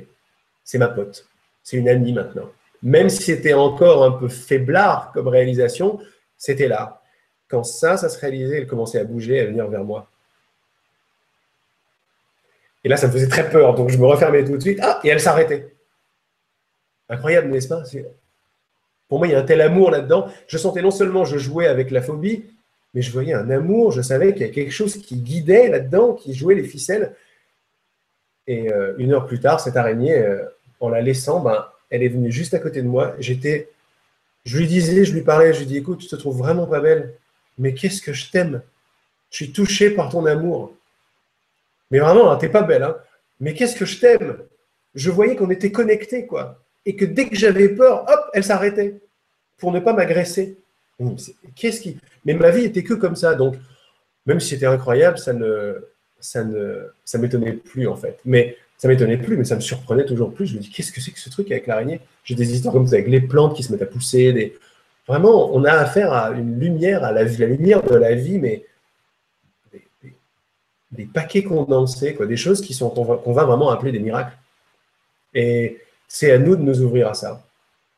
c'est ma pote, c'est une amie maintenant. Même si c'était encore un peu faiblard comme réalisation, c'était là. Quand ça, ça se réalisait, elle commençait à bouger, à venir vers moi. Et là, ça me faisait très peur, donc je me refermais tout de suite. Ah, et elle s'arrêtait. Incroyable, n'est-ce pas? Pour moi, il y a un tel amour là-dedans. Je sentais non seulement je jouais avec la phobie, mais je voyais un amour, je savais qu'il y a quelque chose qui guidait là-dedans, qui jouait les ficelles. Et euh, une heure plus tard, cette araignée, euh, en la laissant, ben, elle est venue juste à côté de moi. J'étais, je lui disais, je lui parlais, je lui dis, écoute, tu te trouves vraiment pas belle, mais qu'est-ce que je t'aime? Je suis touché par ton amour. Mais vraiment, tu t'es pas belle, hein mais qu'est-ce que je t'aime? Je voyais qu'on était connectés, quoi et que dès que j'avais peur, hop, elle s'arrêtait pour ne pas m'agresser. Qu'est-ce qui Mais ma vie était que comme ça, donc même si c'était incroyable, ça ne, ça ne, ça m'étonnait plus en fait. Mais ça m'étonnait plus, mais ça me surprenait toujours plus. Je me dis, qu'est-ce que c'est que ce truc avec l'araignée? J'ai des histoires comme ça avec les plantes qui se mettent à pousser. Vraiment, on a affaire à une lumière, à la, la lumière de la vie, mais des, paquets condensés, quoi, des choses qu'on va, vraiment appeler des miracles. Et c'est à nous de nous ouvrir à ça.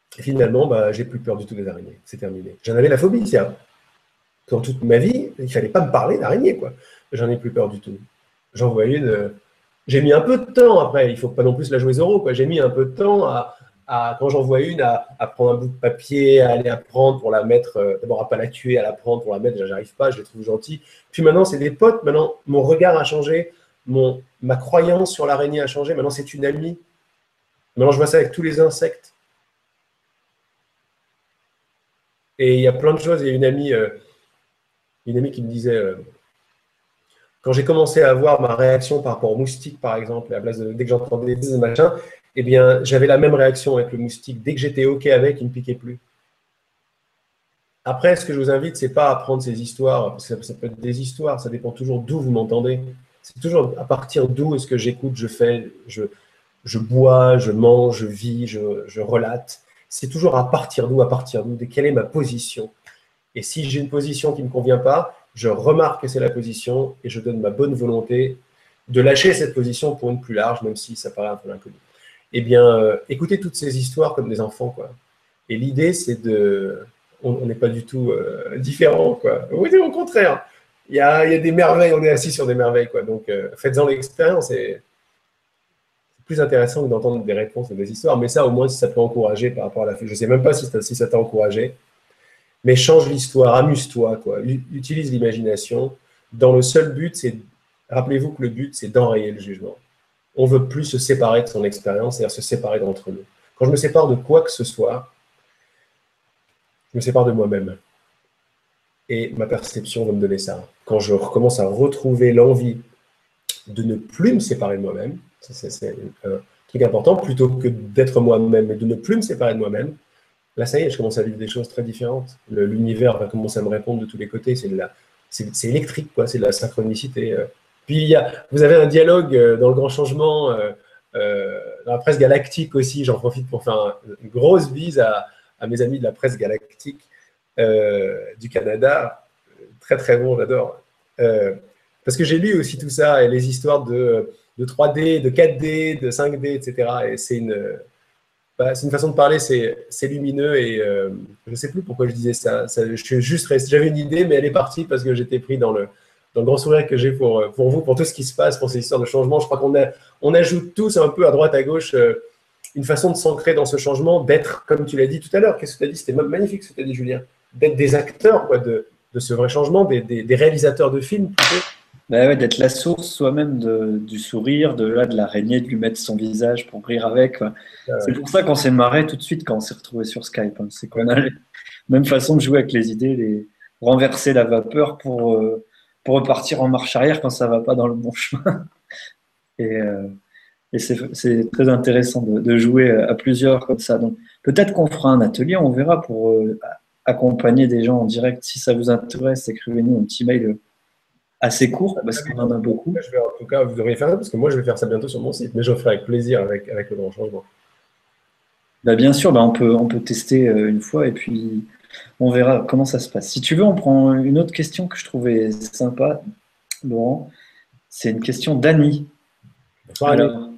Finalement, bah, j'ai plus peur du tout des araignées. C'est terminé. J'en avais la phobie, ça. Dans toute ma vie, il fallait pas me parler d'araignées, quoi. J'en ai plus peur du tout. J'en une. J'ai mis un peu de temps après. Il faut pas non plus la jouer zéro. J'ai mis un peu de temps à, quand j'en vois une, à, prendre un bout de papier, à aller la prendre pour la mettre, euh, d'abord à pas la tuer, à la prendre pour la mettre, j'arrive pas, je les trouve gentils. Puis maintenant, c'est des potes, maintenant mon regard a changé, ma croyance sur l'araignée a changé, maintenant c'est une amie, Maintenant, je vois ça avec tous les insectes. Et il y a plein de choses. Il y a une amie, euh, une amie qui me disait, euh, quand j'ai commencé à avoir ma réaction par rapport au moustique, par exemple, à la place de, dès que j'entendais des machin, eh bien, j'avais la même réaction avec le moustique. Dès que j'étais OK avec, il ne piquait plus. Après, ce que je vous invite, c'est pas à prendre ces histoires, parce que ça, peut être des histoires, ça dépend toujours d'où vous m'entendez. C'est toujours à partir d'où est-ce que j'écoute, je fais, je, je bois, je mange, je vis, je, relate. C'est toujours à partir d'où, à partir d'où, de quelle est ma position. Et si j'ai une position qui ne me convient pas, je remarque que c'est la position et je donne ma bonne volonté de lâcher cette position pour une plus large, même si ça paraît un peu inconnu. Eh bien, euh, écoutez toutes ces histoires comme des enfants, quoi. Et l'idée, c'est de... On n'est pas du tout euh, différent, quoi. Oui, au contraire. Il y, a, des merveilles, on est assis sur des merveilles, quoi. Donc, euh, faites-en l'expérience et c'est plus intéressant que d'entendre des réponses et des histoires. Mais ça, au moins, si ça peut encourager par rapport à la... Je ne sais même pas si, si ça t'a encouragé, mais change l'histoire, amuse-toi, quoi. Utilise l'imagination dans le seul but, c'est Rappelez-vous que le but, c'est d'enrayer le jugement. On veut plus se séparer de son expérience, c'est-à-dire se séparer d'entre nous. Quand je me sépare de quoi que ce soit, je me sépare de moi-même. Et ma perception va me donner ça. Quand je recommence à retrouver l'envie de ne plus me séparer de moi-même, c'est un truc important, plutôt que d'être moi-même et de ne plus me séparer de moi-même, là, ça y est, je commence à vivre des choses très différentes. L'univers va commencer à me répondre de tous les côtés. C'est électrique, quoi. C'est de la synchronicité. Euh, puis vous avez un dialogue euh, dans le grand changement, euh, dans la presse galactique aussi. J'en profite pour faire une grosse bise à, mes amis de la presse galactique du Canada. Très très bon, j'adore. parce que j'ai lu aussi tout ça et les histoires de, 3D, de 4D, de 5D, etc. Et c'est une, bah, c'est une façon de parler, c'est lumineux et je ne sais plus pourquoi je disais ça. je suis juste j'avais une idée, mais elle est partie parce que j'étais pris dans le, grand sourire que j'ai pour, vous, pour tout ce qui se passe, pour ces histoires de changement. Je crois qu'on on ajoute tous un peu à droite, à gauche, euh, une façon de s'ancrer dans ce changement, d'être, comme tu l'as dit tout à l'heure, qu'est-ce que tu as dit? C'était magnifique ce que tu as dit, Julien. D'être des acteurs de, ce vrai changement, des, des, réalisateurs de films plutôt. Bah ouais, d'être la source soi-même du sourire, de là de l'araignée, de lui mettre son visage pour rire avec. C'est pour ça qu'on s'est marré tout de suite quand on s'est retrouvé sur Skype. Hein. C'est qu'on a la même façon de jouer avec les idées, les renverser la vapeur pour euh, pour repartir en marche arrière quand ça va pas dans le bon chemin. Et, euh, c'est très intéressant de, jouer à plusieurs comme ça. Donc peut-être qu'on fera un atelier, on verra pour euh, accompagner des gens en direct. Si ça vous intéresse, écrivez-nous un petit mail assez court parce qu'on en a beaucoup. Je vais, en tout cas, vous devriez faire ça parce que moi je vais faire ça bientôt sur mon site, mais je le ferai avec plaisir avec, avec le grand changement. Bah, bien sûr, bah, on, peut, on peut tester euh, une fois et puis on verra comment ça se passe. Si tu veux, on prend une autre question que je trouvais sympa, Laurent. C'est une question d'Annie. Alors,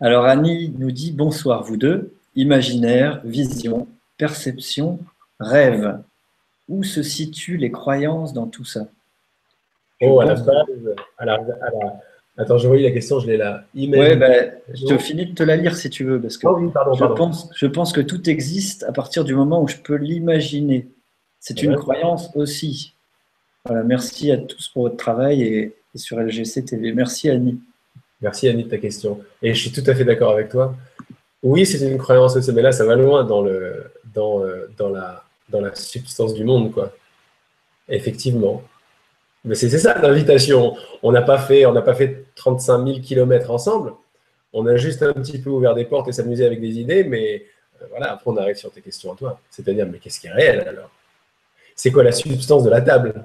alors, Annie nous dit bonsoir vous deux. Imaginaire, vision, perception, rêve. Où se situent les croyances dans tout ça? Oh, à la base, à la, Attends, je voyais la question, je l'ai là. Oui, bah, je te finis de te la lire si tu veux, parce que oh je, Pense, je pense que tout existe à partir du moment où je peux l'imaginer. C'est une croyance aussi. Voilà, merci à tous pour votre travail et, sur LGC TV. Merci Annie. Merci Annie de ta question. Et je suis tout à fait d'accord avec toi. Oui, c'est une croyance aussi, mais là, ça va loin dans, le, dans, euh, dans, la, dans la substance du monde, quoi. Effectivement. Mais c'est ça l'invitation. On n'a pas fait, on n'a pas fait 35 000 kilomètres ensemble. On a juste un petit peu ouvert des portes et s'amusé avec des idées, mais euh, voilà, après on arrive sur tes questions à toi. C'est-à-dire, mais qu'est-ce qui est réel alors? C'est quoi la substance de la table?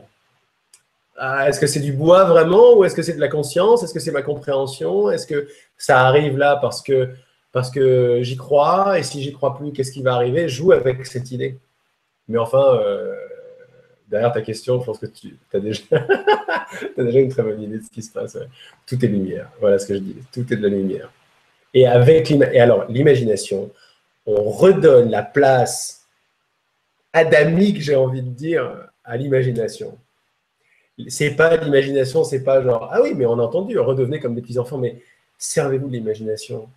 Ah, Est-ce que c'est du bois vraiment? Ou est-ce que c'est de la conscience? Est-ce que c'est ma compréhension? Est-ce que ça arrive là parce que, parce que j'y crois? Et si j'y crois plus, qu'est-ce qui va arriver? Joue avec cette idée. Mais enfin, euh, derrière ta question, je pense que tu as déjà, une très bonne idée de ce qui se passe. Tout est lumière. Voilà ce que je dis. Tout est de la lumière. Et avec alors l'imagination, on redonne la place adamique, j'ai envie de dire, à l'imagination. C'est pas l'imagination, c'est pas genre ah oui, mais on a entendu, redevenez comme des petits enfants, mais servez-vous de l'imagination.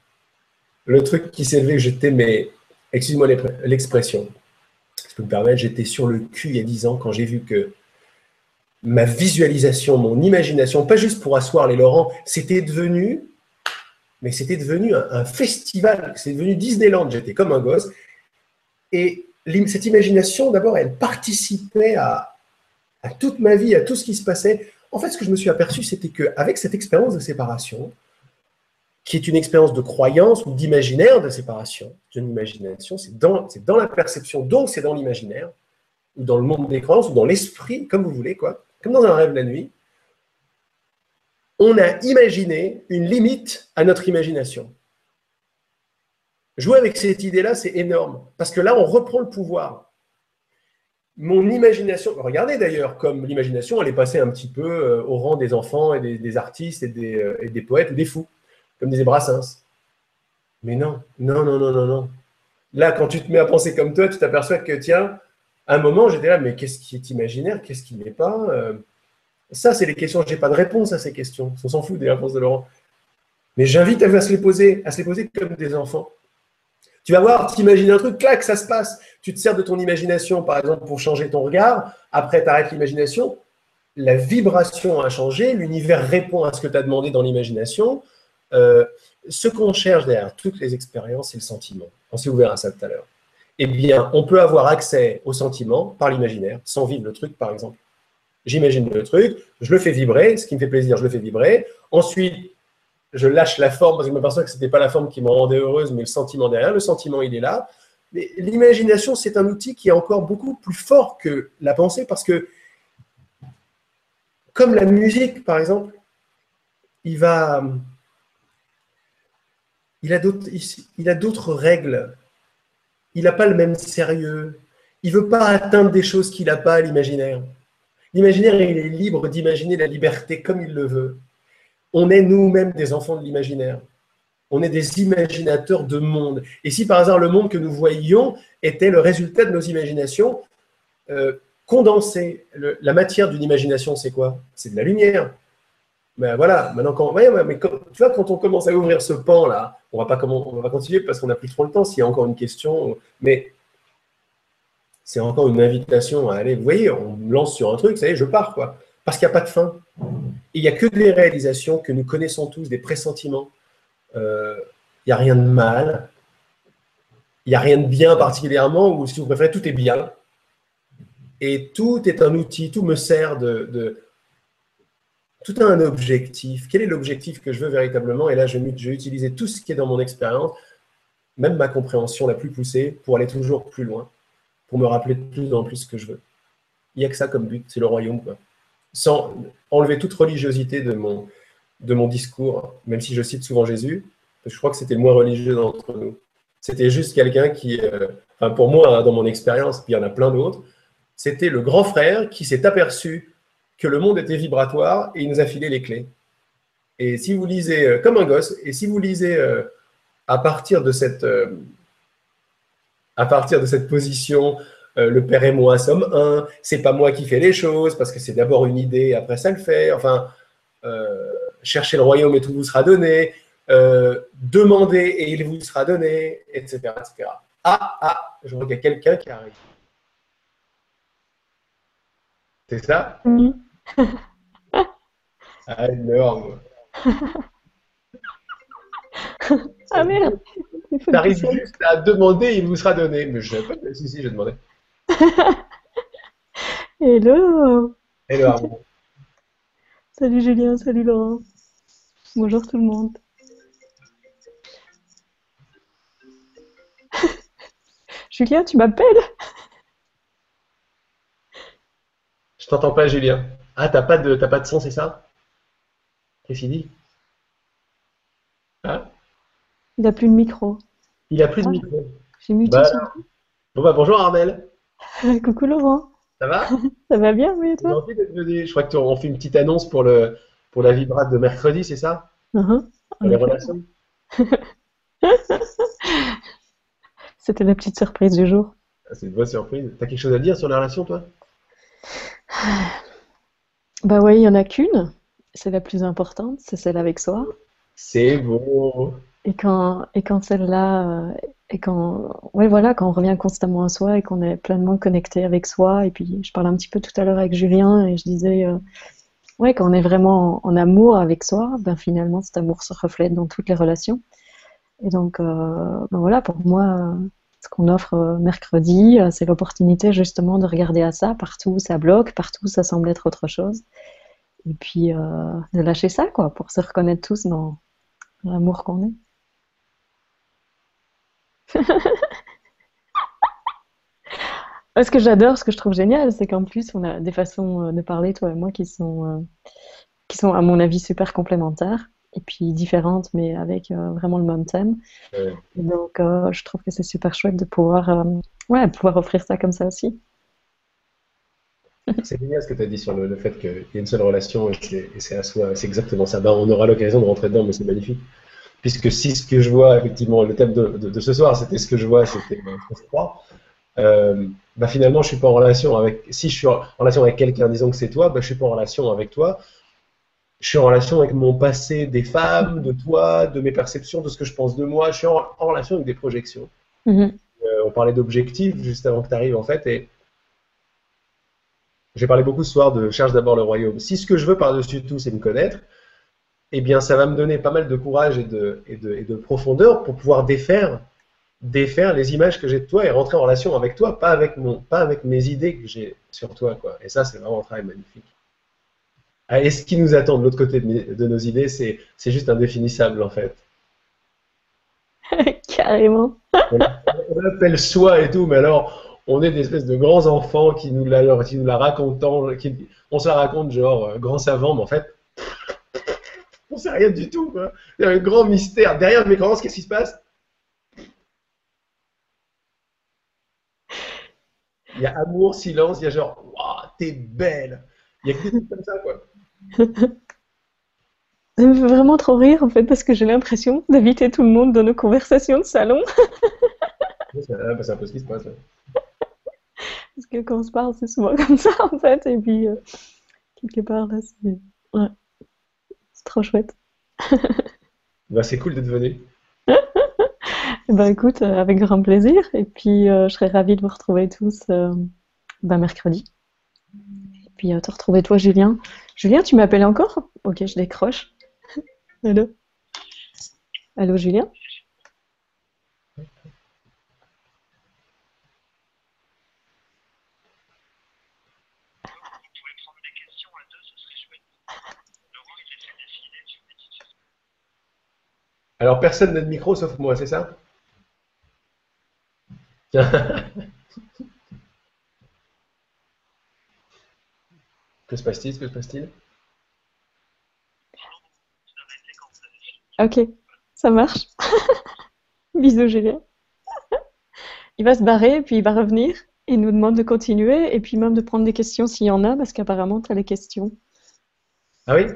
Le truc qui s'est levé, je t'aimais, excuse-moi l'expression, peux me permettre, j'étais sur le cul il y a dix ans quand j'ai vu que ma visualisation, mon imagination, pas juste pour asseoir les Laurents, c'était devenu, mais c'était devenu un, festival, c'est devenu Disneyland. J'étais comme un gosse. Et cette imagination, d'abord, elle participait à, à toute ma vie, à tout ce qui se passait. En fait, ce que je me suis aperçu, c'était qu'avec cette expérience de séparation, qui est une expérience de croyance ou d'imaginaire de séparation, d'une imagination, c'est dans, la perception, donc c'est dans l'imaginaire, ou dans le monde des croyances, ou dans l'esprit, comme vous voulez, comme dans un rêve la nuit, on a imaginé une limite à notre imagination. Jouer avec cette idée-là, c'est énorme, parce que là, on reprend le pouvoir. mon imagination, regardez d'ailleurs, comme l'imagination, elle est passée un petit peu euh, au rang des enfants et des, artistes des, euh, et des, poètes ou des fous, comme disait Brassens. Mais non, non, non, non, non, non. Là, quand tu te mets à penser comme toi, tu t'aperçois que, tiens, à un moment, j'étais là, mais qu'est-ce qui est imaginaire, qu'est-ce qui n'est pas euh? Ça, c'est les questions, je n'ai pas de réponse à ces questions. On s'en fout des réponses de Laurent. Mais j'invite à se les poser, à se les poser comme des enfants. Tu vas voir, tu imagines un truc, clac, ça se passe. Tu te sers de ton imagination, par exemple, pour changer ton regard. Après, tu arrêtes l'imagination. La vibration a changé. L'univers répond à ce que tu as demandé dans l'imagination. Euh, ce qu'on cherche derrière toutes les expériences, c'est le sentiment. On s'est ouvert à ça tout à l'heure. Eh bien, on peut avoir accès au sentiment par l'imaginaire, sans vivre le truc, par exemple. J'imagine le truc, je le fais vibrer, ce qui me fait plaisir, je le fais vibrer. Ensuite, je lâche la forme parce que je m'aperçois que ce n'était pas la forme qui me rendait heureuse, mais le sentiment derrière. Le sentiment, il est là. Mais l'imagination, c'est un outil qui est encore beaucoup plus fort que la pensée parce que, comme la musique, par exemple, il va. Il a d'autres règles. Il n'a pas le même sérieux. Il ne veut pas atteindre des choses qu'il n'a pas à l'imaginaire. L'imaginaire, il est libre d'imaginer la liberté comme il le veut on est nous-mêmes des enfants de l'imaginaire. On est des imaginateurs de monde. Et si par hasard le monde que nous voyions était le résultat de nos imaginations euh, la matière d'une imagination, c'est quoi? C'est de la lumière. Ben voilà, maintenant quand, mais tu vois, quand on commence à ouvrir ce pan-là, on va pas continuer parce qu'on n'a plus trop le temps s'il y a encore une question, mais c'est encore une invitation à aller. Vous voyez, on me lance sur un truc, ça y est, je pars, quoi. Parce qu'il n'y a pas de fin il n'y a que des réalisations que nous connaissons tous, des pressentiments. Euh, il n'y a rien de mal. Il n'y a rien de bien particulièrement, ou si vous préférez, tout est bien. Et tout est un outil, tout me sert de, tout a un objectif. Quel est l'objectif que je veux véritablement? Et là, je vais, utiliser tout ce qui est dans mon expérience, même ma compréhension la plus poussée, pour aller toujours plus loin, pour me rappeler de plus en plus ce que je veux. Il n'y a que ça comme but, c'est le royaume. Sans enlever toute religiosité de mon, de mon discours, même si je cite souvent Jésus, je crois que c'était le moins religieux d'entre nous. C'était juste quelqu'un qui, euh, pour moi, hein, dans mon expérience, il y en a plein d'autres, c'était le grand frère qui s'est aperçu que le monde était vibratoire et il nous a filé les clés. Et si vous lisez, euh, comme un gosse, et si vous lisez euh, à partir de cette, à partir de cette position euh, le père et moi sommes un, c'est pas moi qui fais les choses, parce que c'est d'abord une idée, après ça le fait. Enfin, euh, cherchez le royaume et tout vous sera donné, euh, demandez et il vous sera donné, etc. Ah, ah, je vois qu'il y a quelqu'un qui arrive. C'est ça? ah, énorme. ah merde T'arrives juste à demander, il vous sera donné. Mais je pas si, si, je demandais. Hello Hello Salut Julien, salut Laurent. Bonjour tout le monde. Julien, tu m'appelles? Je t'entends pas, Julien. Ah, t'as pas de, pas de son, c'est ça? Qu'est-ce qu'il dit? Ah Il a plus de micro. Il a plus de ah. micro. J'ai muté bah, Bon bah bonjour Armel. Coucou Laurent. Ça va? Ça va bien, oui, et toi? Je crois qu'on fait une petite annonce pour, le, pour la vibrate de mercredi, c'est ça? Uh-huh. les relations? C'était la petite surprise du jour. Ah, c'est une bonne surprise. T'as quelque chose à dire sur la relation, toi? Bah oui, il n'y en a qu'une. C'est la plus importante, c'est celle avec soi. C'est beau. Et quand, et quand celle-là, euh, et quand, ouais, voilà, quand on revient constamment à soi et qu'on est pleinement connecté avec soi, et puis je parlais un petit peu tout à l'heure avec Julien et je disais, euh, ouais, quand on est vraiment en, amour avec soi, ben finalement cet amour se reflète dans toutes les relations. Et donc, euh, ben voilà, pour moi, ce qu'on offre mercredi, c'est l'opportunité justement de regarder à ça, partout où ça bloque, partout où ça semble être autre chose, et puis de lâcher ça, quoi, pour se reconnaître tous dans l'amour qu'on est. ce que j'adore, ce que je trouve génial, c'est qu'en plus, on a des façons euh, de parler, toi et moi, qui sont, euh, qui sont à mon avis, super complémentaires, et puis différentes, mais avec euh, vraiment le même thème. donc, je trouve que c'est super chouette de pouvoir, ouais, pouvoir offrir ça comme ça aussi. C'est génial ce que tu as dit sur le, fait qu'il y a une seule relation et c'est à soi. C'est exactement ça. Ben, on aura l'occasion de rentrer dedans, mais c'est magnifique. Puisque si ce que je vois, effectivement, le thème de, ce soir, c'était ce que je vois, c'était je crois. Euh, bah finalement, je suis pas en relation avec. Si je suis en relation avec quelqu'un, disons que c'est toi, bah, je suis pas en relation avec toi. Je suis en relation avec mon passé des femmes, de toi, de mes perceptions, de ce que je pense de moi. Je suis en, relation avec des projections. Mm-hmm. Euh, on parlait d'objectifs juste avant que tu arrives, en fait, et j'ai parlé beaucoup ce soir de cherche d'abord le royaume. Si ce que je veux par-dessus tout, c'est me connaître, eh bien, ça va me donner pas mal de courage et de, et de, et de profondeur pour pouvoir défaire défaire les images que j'ai de toi et rentrer en relation avec toi, pas avec, mon, pas avec mes idées que j'ai sur toi. Quoi. Et ça, c'est vraiment un travail magnifique. Ah, et ce qui nous attend de l'autre côté de, nos idées, c'est, juste indéfinissable en fait. Carrément. on, appelle soi et tout, mais alors on est des espèces de grands enfants qui nous la, qui nous la racontent, qui, on se la raconte genre euh, grand savant, mais en fait, on sait rien du tout. Il y a un grand mystère. Derrière mes grands, qu'est-ce qui se passe? Il y a amour, silence, il y a genre, waouh, t'es belle. Il y a que des trucs comme ça, quoi. Ça me fait vraiment trop rire en fait parce que j'ai l'impression d'inviter tout le monde dans nos conversations de salon. C'est un peu ce qui se passe. Parce que quand on se parle, c'est souvent comme ça en fait. Et puis, euh, quelque part, là, c'est ouais. trop chouette. bah, c'est cool d'être venu. Eh ben, écoute, euh, avec grand plaisir. Et puis, euh, je serais ravie de vous retrouver tous ben, mercredi. Et puis, te retrouver toi, Julien. Julien, tu m'appelles encore? Ok, je décroche. Allô? Allô, Julien? Alors, personne n'a de micro sauf moi, c'est ça? que se passe-t-il Que se passe-t-il? Ok, ça marche. Bisous, Julien. il va se barrer, puis il va revenir. Il nous demande de continuer, et puis même de prendre des questions s'il y en a, parce qu'apparemment, tu as les questions. Ah oui?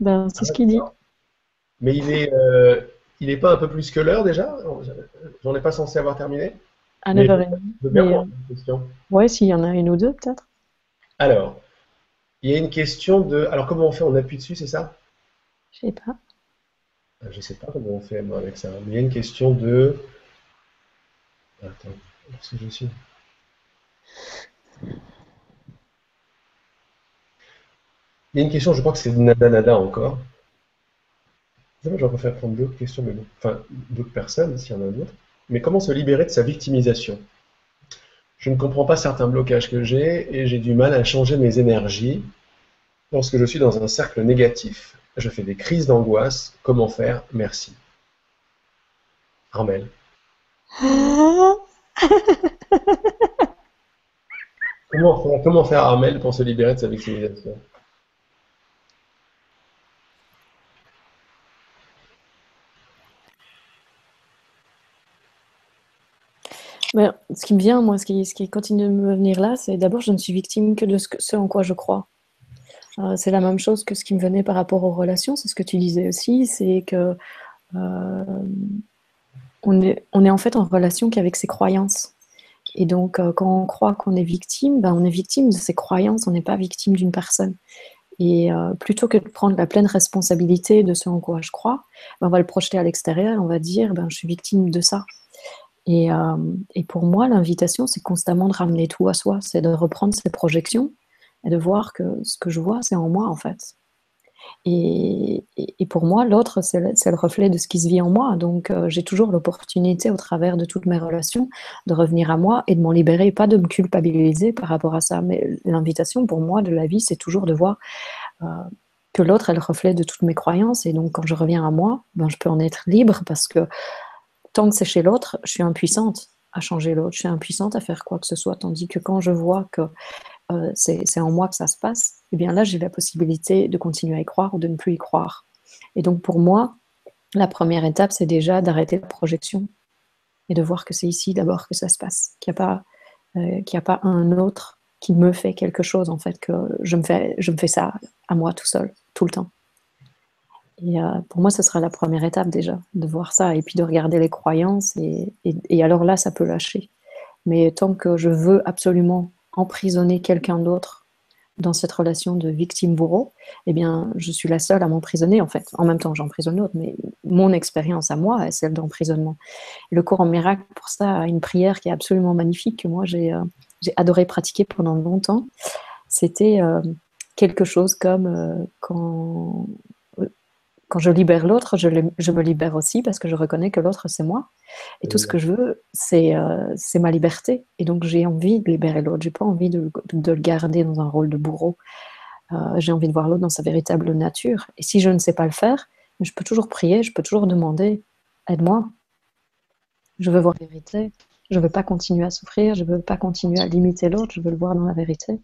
Ben, c'est ce qu'il dit. Mais il est, euh, il n'est pas un peu plus que l'heure déjà? J'en ai pas censé avoir terminé? À 9h30. Euh, ouais, s'il y en a une ou deux, peut-être. Alors, il y a une question de. Alors, comment on fait On appuie dessus, c'est ça? Je sais pas. Ah, je sais pas comment on fait moi avec ça. Mais il y a une question de. Attends, où est-ce que je suis Il y a une question, je crois que c'est de Nada Nada encore. Je vais préférer prendre d'autres questions, mais bon. Enfin, d'autres personnes, s'il y en a d'autres. Mais comment se libérer de sa victimisation? Je ne comprends pas certains blocages que j'ai et j'ai du mal à changer mes énergies lorsque je suis dans un cercle négatif. Je fais des crises d'angoisse. Comment faire? Merci. Armel. comment, faire, comment faire Armel pour se libérer de sa victimisation? Ce qui me vient, moi, ce qui, ce qui continue de me venir là, c'est d'abord, je ne suis victime que de ce, en quoi je crois. Euh, c'est la même chose que ce qui me venait par rapport aux relations, c'est ce que tu disais aussi, c'est que euh, on, est, on est en fait en relation qu'avec ses croyances. Et donc, euh, quand on croit qu'on est victime, ben, on est victime de ses croyances, on n'est pas victime d'une personne. Et plutôt que de prendre la pleine responsabilité de ce en quoi je crois, ben, on va le projeter à l'extérieur, on va dire, ben, je suis victime de ça. Euh, et, pour moi, l'invitation, c'est constamment de ramener tout à soi, c'est de reprendre ses projections et de voir que ce que je vois, c'est en moi, en fait. Et, pour moi, l'autre, c'est le, reflet de ce qui se vit en moi. Donc, euh, j'ai toujours l'opportunité, au travers de toutes mes relations, de revenir à moi et de m'en libérer, pas de me culpabiliser par rapport à ça. Mais l'invitation, pour moi, de la vie, c'est toujours de voir euh, que l'autre est le reflet de toutes mes croyances. Et donc, quand je reviens à moi, ben, je peux en être libre parce que tant que c'est chez l'autre, je suis impuissante à changer l'autre, je suis impuissante à faire quoi que ce soit. Tandis que quand je vois que euh, c'est en moi que ça se passe, eh bien là, j'ai la possibilité de continuer à y croire ou de ne plus y croire. Et donc pour moi, la première étape, c'est déjà d'arrêter la projection et de voir que c'est ici d'abord que ça se passe, qu'il n'y a, pas, euh, a pas un autre qui me fait quelque chose, en fait, que je me fais, je me fais ça à moi tout seul, tout le temps. Euh, pour moi, ce sera la première étape déjà, de voir ça, et puis de regarder les croyances, et, alors là, ça peut lâcher. Mais tant que je veux absolument emprisonner quelqu'un d'autre dans cette relation de victime-bourreau, eh bien, je suis la seule à m'emprisonner, en fait. En même temps, j'emprisonne l'autre, mais mon expérience à moi est celle d'emprisonnement. Le cours en miracle, pour ça, a une prière qui est absolument magnifique, que moi, j'ai euh, adoré pratiquer pendant longtemps. C'était euh, quelque chose comme quand, quand je libère l'autre, je, je, me libère aussi parce que je reconnais que l'autre, c'est moi. Et tout ce que je veux, c'est c'est ma liberté. Et donc, j'ai envie de libérer l'autre. J'ai pas envie de, de, le garder dans un rôle de bourreau. j'ai envie de voir l'autre dans sa véritable nature. Et si je ne sais pas le faire, je peux toujours prier, je peux toujours demander aide-moi. Je veux voir la vérité. Je ne veux pas continuer à souffrir, je ne veux pas continuer à limiter l'autre, je veux le voir dans la vérité.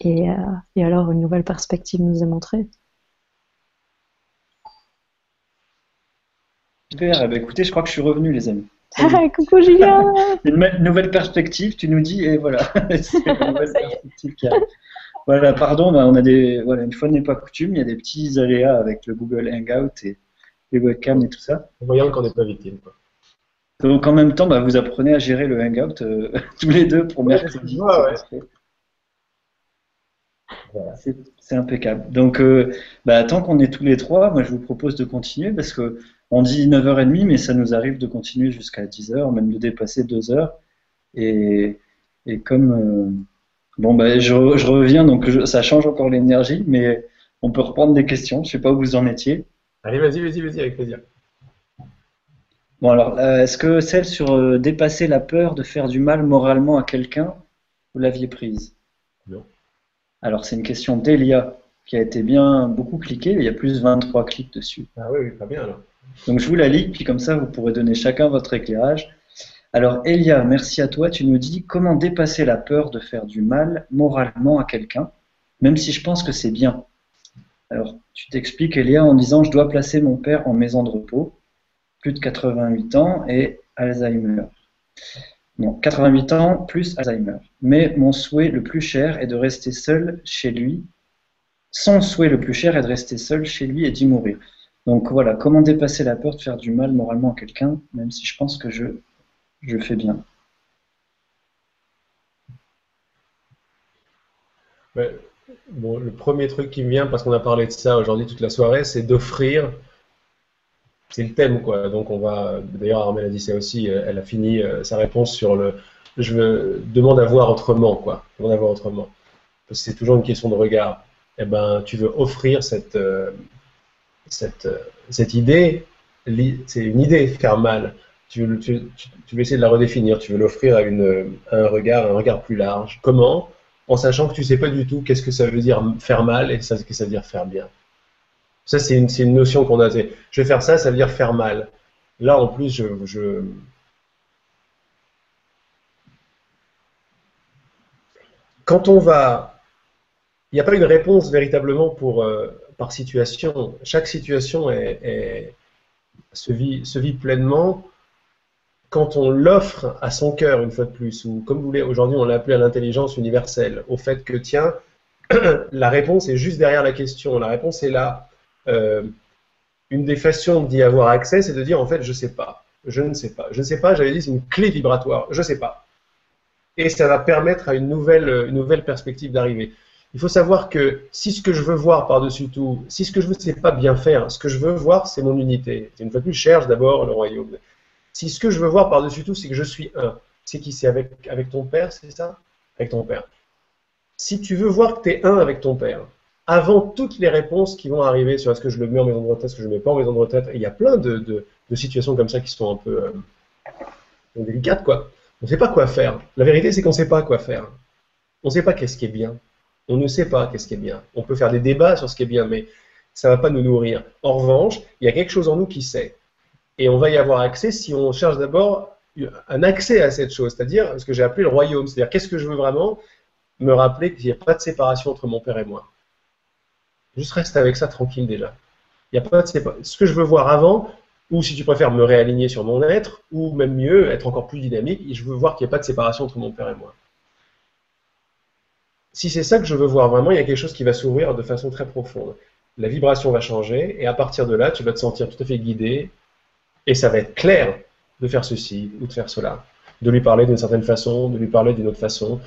Et, euh, et alors, une nouvelle perspective nous est montrée. Super, eh ben, écoutez, je crois que je suis revenu, les amis. Ah, coucou Julien Une nouvelle perspective, tu nous dis, et voilà, c'est une nouvelle perspective qui arrive. Voilà, pardon, bah, on a des, voilà, une fois n'est pas coutume, il y a des petits aléas avec le Google Hangout et les webcams et tout ça. Voyons qu'on n'est pas victime. Quoi. Donc en même temps, bah, vous apprenez à gérer le Hangout euh, tous les deux pour mercredi. C'est impeccable. Donc, euh, bah, tant qu'on est tous les trois, moi je vous propose de continuer parce que on dit 9h30, mais ça nous arrive de continuer jusqu'à 10h, même de dépasser 2h. Et, et comme. Euh, bon, je, je reviens, donc ça change encore l'énergie, mais on peut reprendre des questions. Je ne sais pas où vous en étiez. Allez, vas-y, vas-y, vas-y, avec plaisir. Bon, alors, euh, est-ce que celle sur euh, dépasser la peur de faire du mal moralement à quelqu'un, vous l'aviez prise? Non. Alors, c'est une question d'Elia qui a été bien beaucoup cliquée. Il y a plus de 23 clics dessus. Ah oui, oui, pas bien alors. Donc, je vous la lis, puis comme ça, vous pourrez donner chacun votre éclairage. Alors, Elia, merci à toi. Tu nous dis comment dépasser la peur de faire du mal moralement à quelqu'un, même si je pense que c'est bien. Alors, tu t'expliques, Elia, en disant Je dois placer mon père en maison de repos plus de 88 ans et Alzheimer. Non, 88 ans plus Alzheimer. Mais mon souhait le plus cher est de rester seul chez lui. Son souhait le plus cher est de rester seul chez lui et d'y mourir. Donc voilà, comment dépasser la peur de faire du mal moralement à quelqu'un, même si je pense que je, fais bien. le premier truc qui me vient, parce qu'on a parlé de ça aujourd'hui toute la soirée, c'est d'offrir c'est le thème, quoi. Donc on va, d'ailleurs Armel a dit ça aussi, euh, elle a fini euh, sa réponse sur le, je me demande à voir autrement, quoi. Demande à voir autrement. Parce que c'est toujours une question de regard. Eh ben, tu veux offrir cette, euh, cette, cette idée, c'est une idée, faire mal. Tu veux, essayer de la redéfinir, tu veux l'offrir à, un regard, un regard plus large. Comment? En sachant que tu sais pas du tout qu'est-ce que ça veut dire faire mal et ce que ça veut dire faire bien. Ça, c'est une, notion qu'on a. Je vais faire ça, ça veut dire faire mal. Là, en plus, je, je... quand on va, il n'y a pas une réponse véritablement pour, euh, par situation. Chaque situation se, vit, pleinement quand on l'offre à son cœur, une fois de plus, ou comme vous voulez, aujourd'hui on l'a appelé à l'intelligence universelle, au fait que, tiens, la réponse est juste derrière la question, la réponse est là. Euh, une des façons d'y avoir accès, c'est de dire en fait, je ne sais pas, je ne sais pas, je ne sais pas. J'avais dit c'est une clé vibratoire, je ne sais pas. Et ça va permettre à une nouvelle perspective d'arriver. Il faut savoir que si ce que je veux voir par-dessus tout, si ce que je veux, c'est pas bien faire, ce que je veux voir, c'est mon unité. Une fois plus, cherche d'abord le royaume. Si ce que je veux voir par-dessus tout, c'est que je suis un, c'est qui? C'est avec, ton père, c'est ça? Avec ton père. Si tu veux voir que tu es un avec ton père, avant toutes les réponses qui vont arriver sur est-ce que je le mets en maison de retraite, est-ce que je ne le mets pas en maison de retraite. il y a plein de, de, situations comme ça qui sont un peu euh, délicates, quoi. On ne sait pas quoi faire. La vérité, c'est qu'on ne sait pas quoi faire. On ne sait pas qu'est-ce qui est bien. On ne sait pas qu'est-ce qui est bien. On peut faire des débats sur ce qui est bien, mais ça ne va pas nous nourrir. En revanche, il y a quelque chose en nous qui sait. Et on va y avoir accès si on cherche d'abord un accès à cette chose, c'est-à-dire ce que j'ai appelé le royaume. C'est-à-dire qu'est-ce que je veux vraiment me rappeler qu'il n'y a pas de séparation entre mon père et moi? Juste reste avec ça tranquille déjà. Il y a pas, pas, ce que je veux voir avant, ou si tu préfères me réaligner sur mon être, ou même mieux, être encore plus dynamique, je veux voir qu'il n'y a pas de séparation entre mon père et moi. Si c'est ça que je veux voir vraiment, il y a quelque chose qui va s'ouvrir de façon très profonde. La vibration va changer et à partir de là, tu vas te sentir tout à fait guidé et ça va être clair de faire ceci ou de faire cela, de lui parler d'une certaine façon, de lui parler d'une autre façon,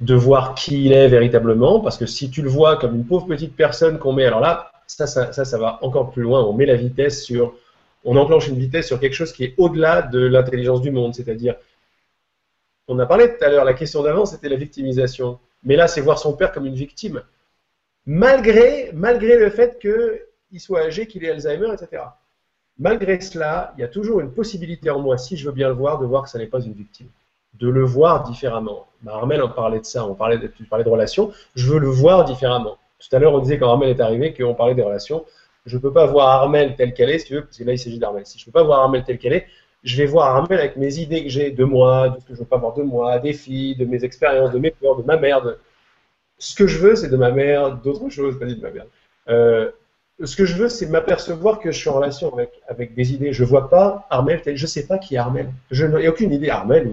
de voir qui il est véritablement, parce que si tu le vois comme une pauvre petite personne qu'on met, alors là, ça, ça, ça, va encore plus loin, on met la vitesse sur, on enclenche une vitesse sur quelque chose qui est au-delà de l'intelligence du monde, c'est-à-dire, on a parlé tout à l'heure, la question d'avant, c'était la victimisation, mais là, c'est voir son père comme une victime, malgré, malgré le fait qu'il soit âgé, qu'il ait Alzheimer, etc. Malgré cela, il y a toujours une possibilité en moi, si je veux bien le voir, de voir que ça n'est pas une victime de le voir différemment. Bah, Armel en parlait de ça, on parlait de, tu parlais de relations, je veux le voir différemment. Tout à l'heure, on disait quand Armel est arrivé qu'on parlait des relations. Je ne peux pas voir Armel tel qu'elle est, si tu veux, parce que là, il s'agit d'Armel. Si je ne peux pas voir Armel tel qu'elle est, je vais voir Armel avec mes idées que j'ai de moi, de ce que je ne veux pas voir de moi, des filles, de mes expériences, de mes peurs, de ma mère. Ce que je veux, c'est de ma mère, d'autres choses, pas dit de ma mère. Euh, ce que je veux, c'est m'apercevoir que je suis en relation avec, avec des idées. Je ne vois pas Armel tel, je ne sais pas qui est Armel. Je n'ai aucune idée. Armel,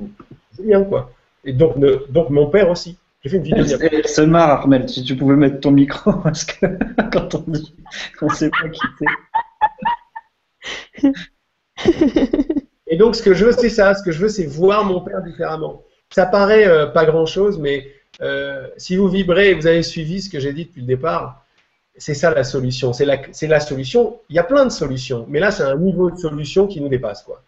bien, quoi. Et donc, donc mon père aussi. J'ai fait une vidéo. Se marre, Armel, si tu pouvais mettre ton micro, parce que quand on dit qu'on ne sait pas qui Et donc, ce que je veux, c'est ça. Ce que je veux, c'est voir mon père différemment. Ça paraît euh, pas grand-chose, mais euh, si vous vibrez et vous avez suivi ce que j'ai dit depuis le départ, c'est ça la solution. C'est la, solution. Il y a plein de solutions, mais là, c'est un niveau de solution qui nous dépasse, quoi.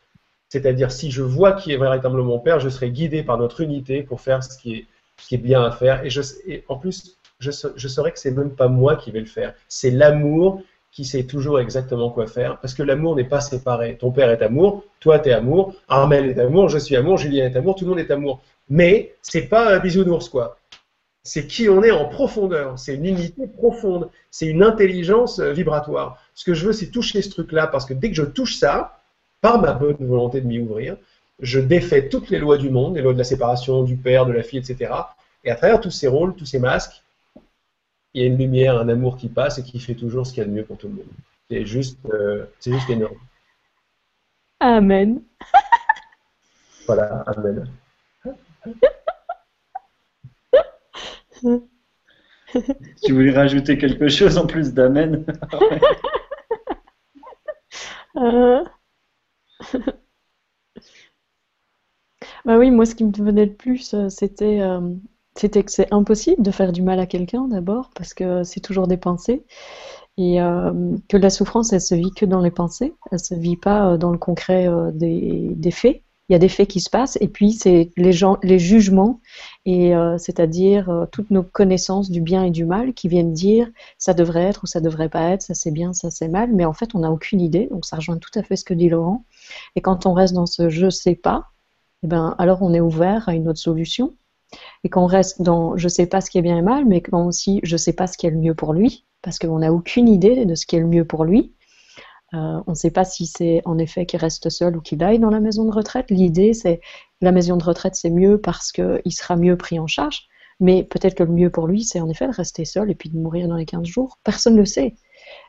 C'est-à-dire, si je vois qui est véritablement mon Père, je serai guidé par notre unité pour faire ce qui est, bien à faire. Et, en plus, je, je saurais que c'est même pas moi qui vais le faire. C'est l'amour qui sait toujours exactement quoi faire, parce que l'amour n'est pas séparé. Ton père est amour, toi tu es amour, Armel est amour, je suis amour, Julien est amour, tout le monde est amour. Mais c'est pas un bisounours, quoi. C'est qui on est en profondeur. C'est une unité profonde. C'est une intelligence euh, vibratoire. Ce que je veux, c'est toucher ce truc-là, parce que dès que je touche ça, par ma bonne volonté de m'y ouvrir, je défais toutes les lois du monde, les lois de la séparation, du père, de la fille, etc. Et à travers tous ces rôles, tous ces masques, il y a une lumière, un amour qui passe et qui fait toujours ce qu'il y a de mieux pour tout le monde. C'est juste, euh, c'est juste énorme. Amen. Voilà, Amen. tu voulais rajouter quelque chose en plus d'Amen? Euh, bah oui, moi, ce qui me venait le plus, euh, c'était euh, c'était que c'est impossible de faire du mal à quelqu'un d'abord, parce que c'est toujours des pensées, et euh, que la souffrance, elle se vit que dans les pensées, elle se vit pas dans le concret des, des, faits. Il y a des faits qui se passent, et puis c'est les, gens, les jugements, et c'est-à-dire toutes nos connaissances du bien et du mal qui viennent dire ça devrait être ou ça devrait pas être, ça c'est bien, ça c'est mal, mais en fait on n'a aucune idée, donc ça rejoint tout à fait ce que dit Laurent. Et quand on reste dans ce je sais pas, eh ben, alors on est ouvert à une autre solution. Et quand on reste dans je sais pas ce qui est bien et mal, mais quand aussi je sais pas ce qui est le mieux pour lui, parce qu'on n'a aucune idée de ce qui est le mieux pour lui. Euh, on ne sait pas si c'est en effet qu'il reste seul ou qu'il aille dans la maison de retraite. L'idée, c'est la maison de retraite, c'est mieux parce qu'il sera mieux pris en charge. Mais peut-être que le mieux pour lui, c'est en effet de rester seul et puis de mourir dans les 15 jours. Personne ne le sait.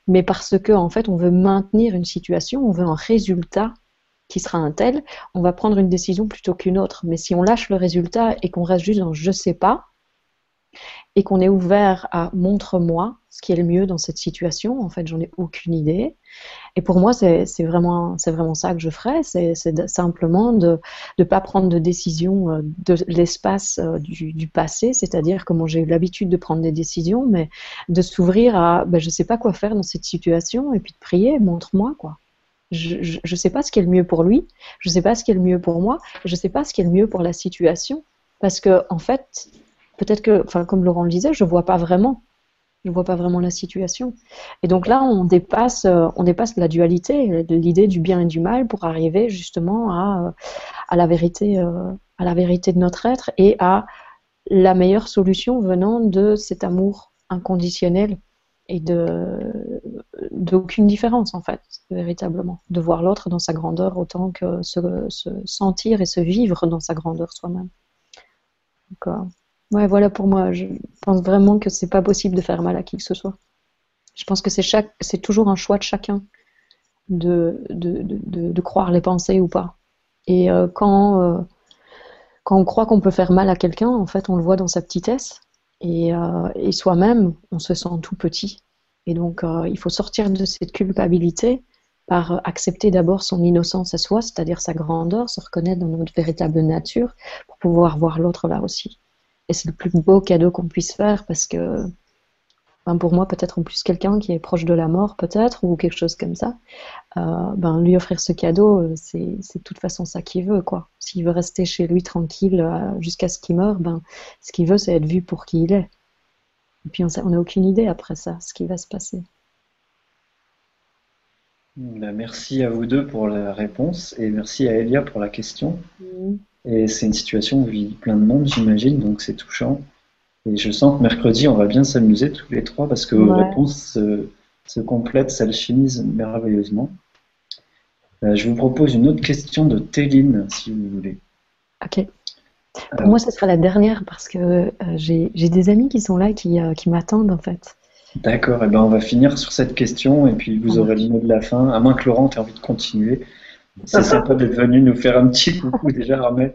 Mais parce que, en fait, on veut maintenir une situation, on veut un résultat qui sera un tel, on va prendre une décision plutôt qu'une autre. Mais si on lâche le résultat et qu'on reste juste dans je sais pas, et qu'on est ouvert à montre-moi ce qui est le mieux dans cette situation, en fait, j'en ai aucune idée. Et pour moi, c'est vraiment, vraiment ça que je ferais, c'est simplement de ne pas prendre de décision euh, de l'espace euh, du, passé, c'est-à-dire comment j'ai eu l'habitude de prendre des décisions, mais de s'ouvrir à ben, je ne sais pas quoi faire dans cette situation, et puis de prier, montre-moi, quoi je ne sais pas ce qui est le mieux pour lui, je ne sais pas ce qui est le mieux pour moi, je ne sais pas ce qui est le mieux pour la situation. Parce que, en fait, peut-être que, comme Laurent le disait, je ne vois pas vraiment. Je vois pas vraiment la situation. Et donc là, on dépasse, euh, on dépasse la dualité, l'idée du bien et du mal pour arriver justement à, à la vérité, euh, à la vérité de notre être et à la meilleure solution venant de cet amour inconditionnel et de d'aucune différence en fait véritablement. De voir l'autre dans sa grandeur autant que se, sentir et se vivre dans sa grandeur soi-même. Donc euh, ouais voilà pour moi. Je pense vraiment que c'est pas possible de faire mal à qui que ce soit. Je pense que c'est chaque c'est toujours un choix de chacun de de, de, de croire les pensées ou pas. Et euh, quand euh, quand on croit qu'on peut faire mal à quelqu'un en fait on le voit dans sa petitesse Et, et soi-même, on se sent tout petit. Et donc, il faut sortir de cette culpabilité par accepter d'abord son innocence à soi, c'est-à-dire sa grandeur, se reconnaître dans notre véritable nature, pour pouvoir voir l'autre là aussi. Et c'est le plus beau cadeau qu'on puisse faire parce que, pour moi, peut-être en plus quelqu'un qui est proche de la mort, peut-être, ou quelque chose comme ça, euh, ben, lui offrir ce cadeau, c'est de toute façon ça qu'il veut. quoi. S'il veut rester chez lui tranquille euh, jusqu'à ce qu'il meure, ben, ce qu'il veut, c'est être vu pour qui il est. Et puis on n'a aucune idée après ça, ce qui va se passer. Ben, merci à vous deux pour la réponse et merci à Elia pour la question. Mm. Et c'est une situation où vit plein de monde, j'imagine, donc c'est touchant. Et je sens que mercredi, on va bien s'amuser tous les trois parce que vos réponses se, complètent, s'alchimisent merveilleusement. Euh, je vous propose une autre question de Téline, si vous voulez. Ok. Pour moi, ce sera la dernière parce que euh, j'ai des amis qui sont là, qui, euh, qui m'attendent en fait. D'accord, et eh ben on va finir sur cette question et puis vous aurez le mot de la fin, à moins que Laurent ait envie de continuer. C'est sympa d'être venu nous faire un petit coucou déjà, Armel,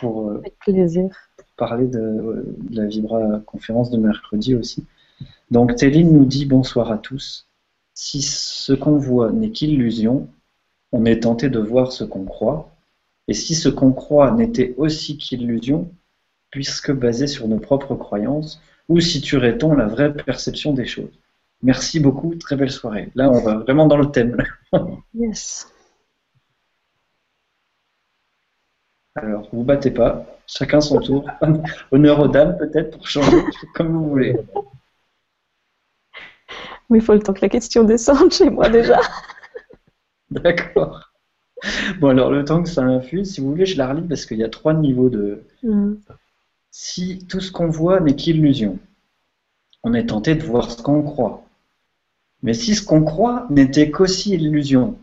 pour, euh, plaisir. Parler de, la Vibra conférence de mercredi aussi. Donc Téline nous dit bonsoir à tous. Si ce qu'on voit n'est qu'illusion, on est tenté de voir ce qu'on croit. Et si ce qu'on croit n'était aussi qu'illusion, puisque basé sur nos propres croyances, où situerait-on la vraie perception des choses? Merci beaucoup, très belle soirée. Là, on va vraiment dans le thème. yes. Alors, vous battez pas, chacun son tour. Honneur aux dames, peut-être, pour changer, comme vous voulez. Oui, il faut le temps que la question descende chez moi déjà. D'accord. Bon, alors, le temps que ça infuse, si vous voulez, je la relis parce qu'il y a trois niveaux de. Mm si tout ce qu'on voit n'est qu'illusion, on est tenté de voir ce qu'on croit. Mais si ce qu'on croit n'était qu'aussi illusion,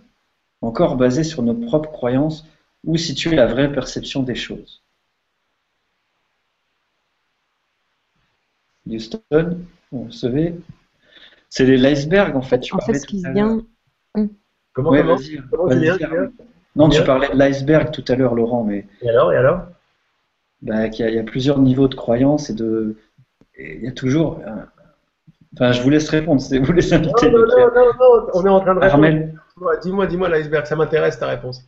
encore basée sur nos propres croyances, où situe la vraie perception des choses Houston, vous savez C'est l'iceberg en fait. Tu en fait, ce qui vient. Comment, comment, Non, tu parlais de l'iceberg tout à l'heure, Laurent, mais. Et alors, et alors? Bah, qu'il y, a plusieurs niveaux de croyance et de. il y a toujours. Enfin, je vous laisse répondre, c'est vous les inviter. Non, non, non, non, on est en train de répondre. Dis-moi, dis-moi l'iceberg, ça m'intéresse ta réponse.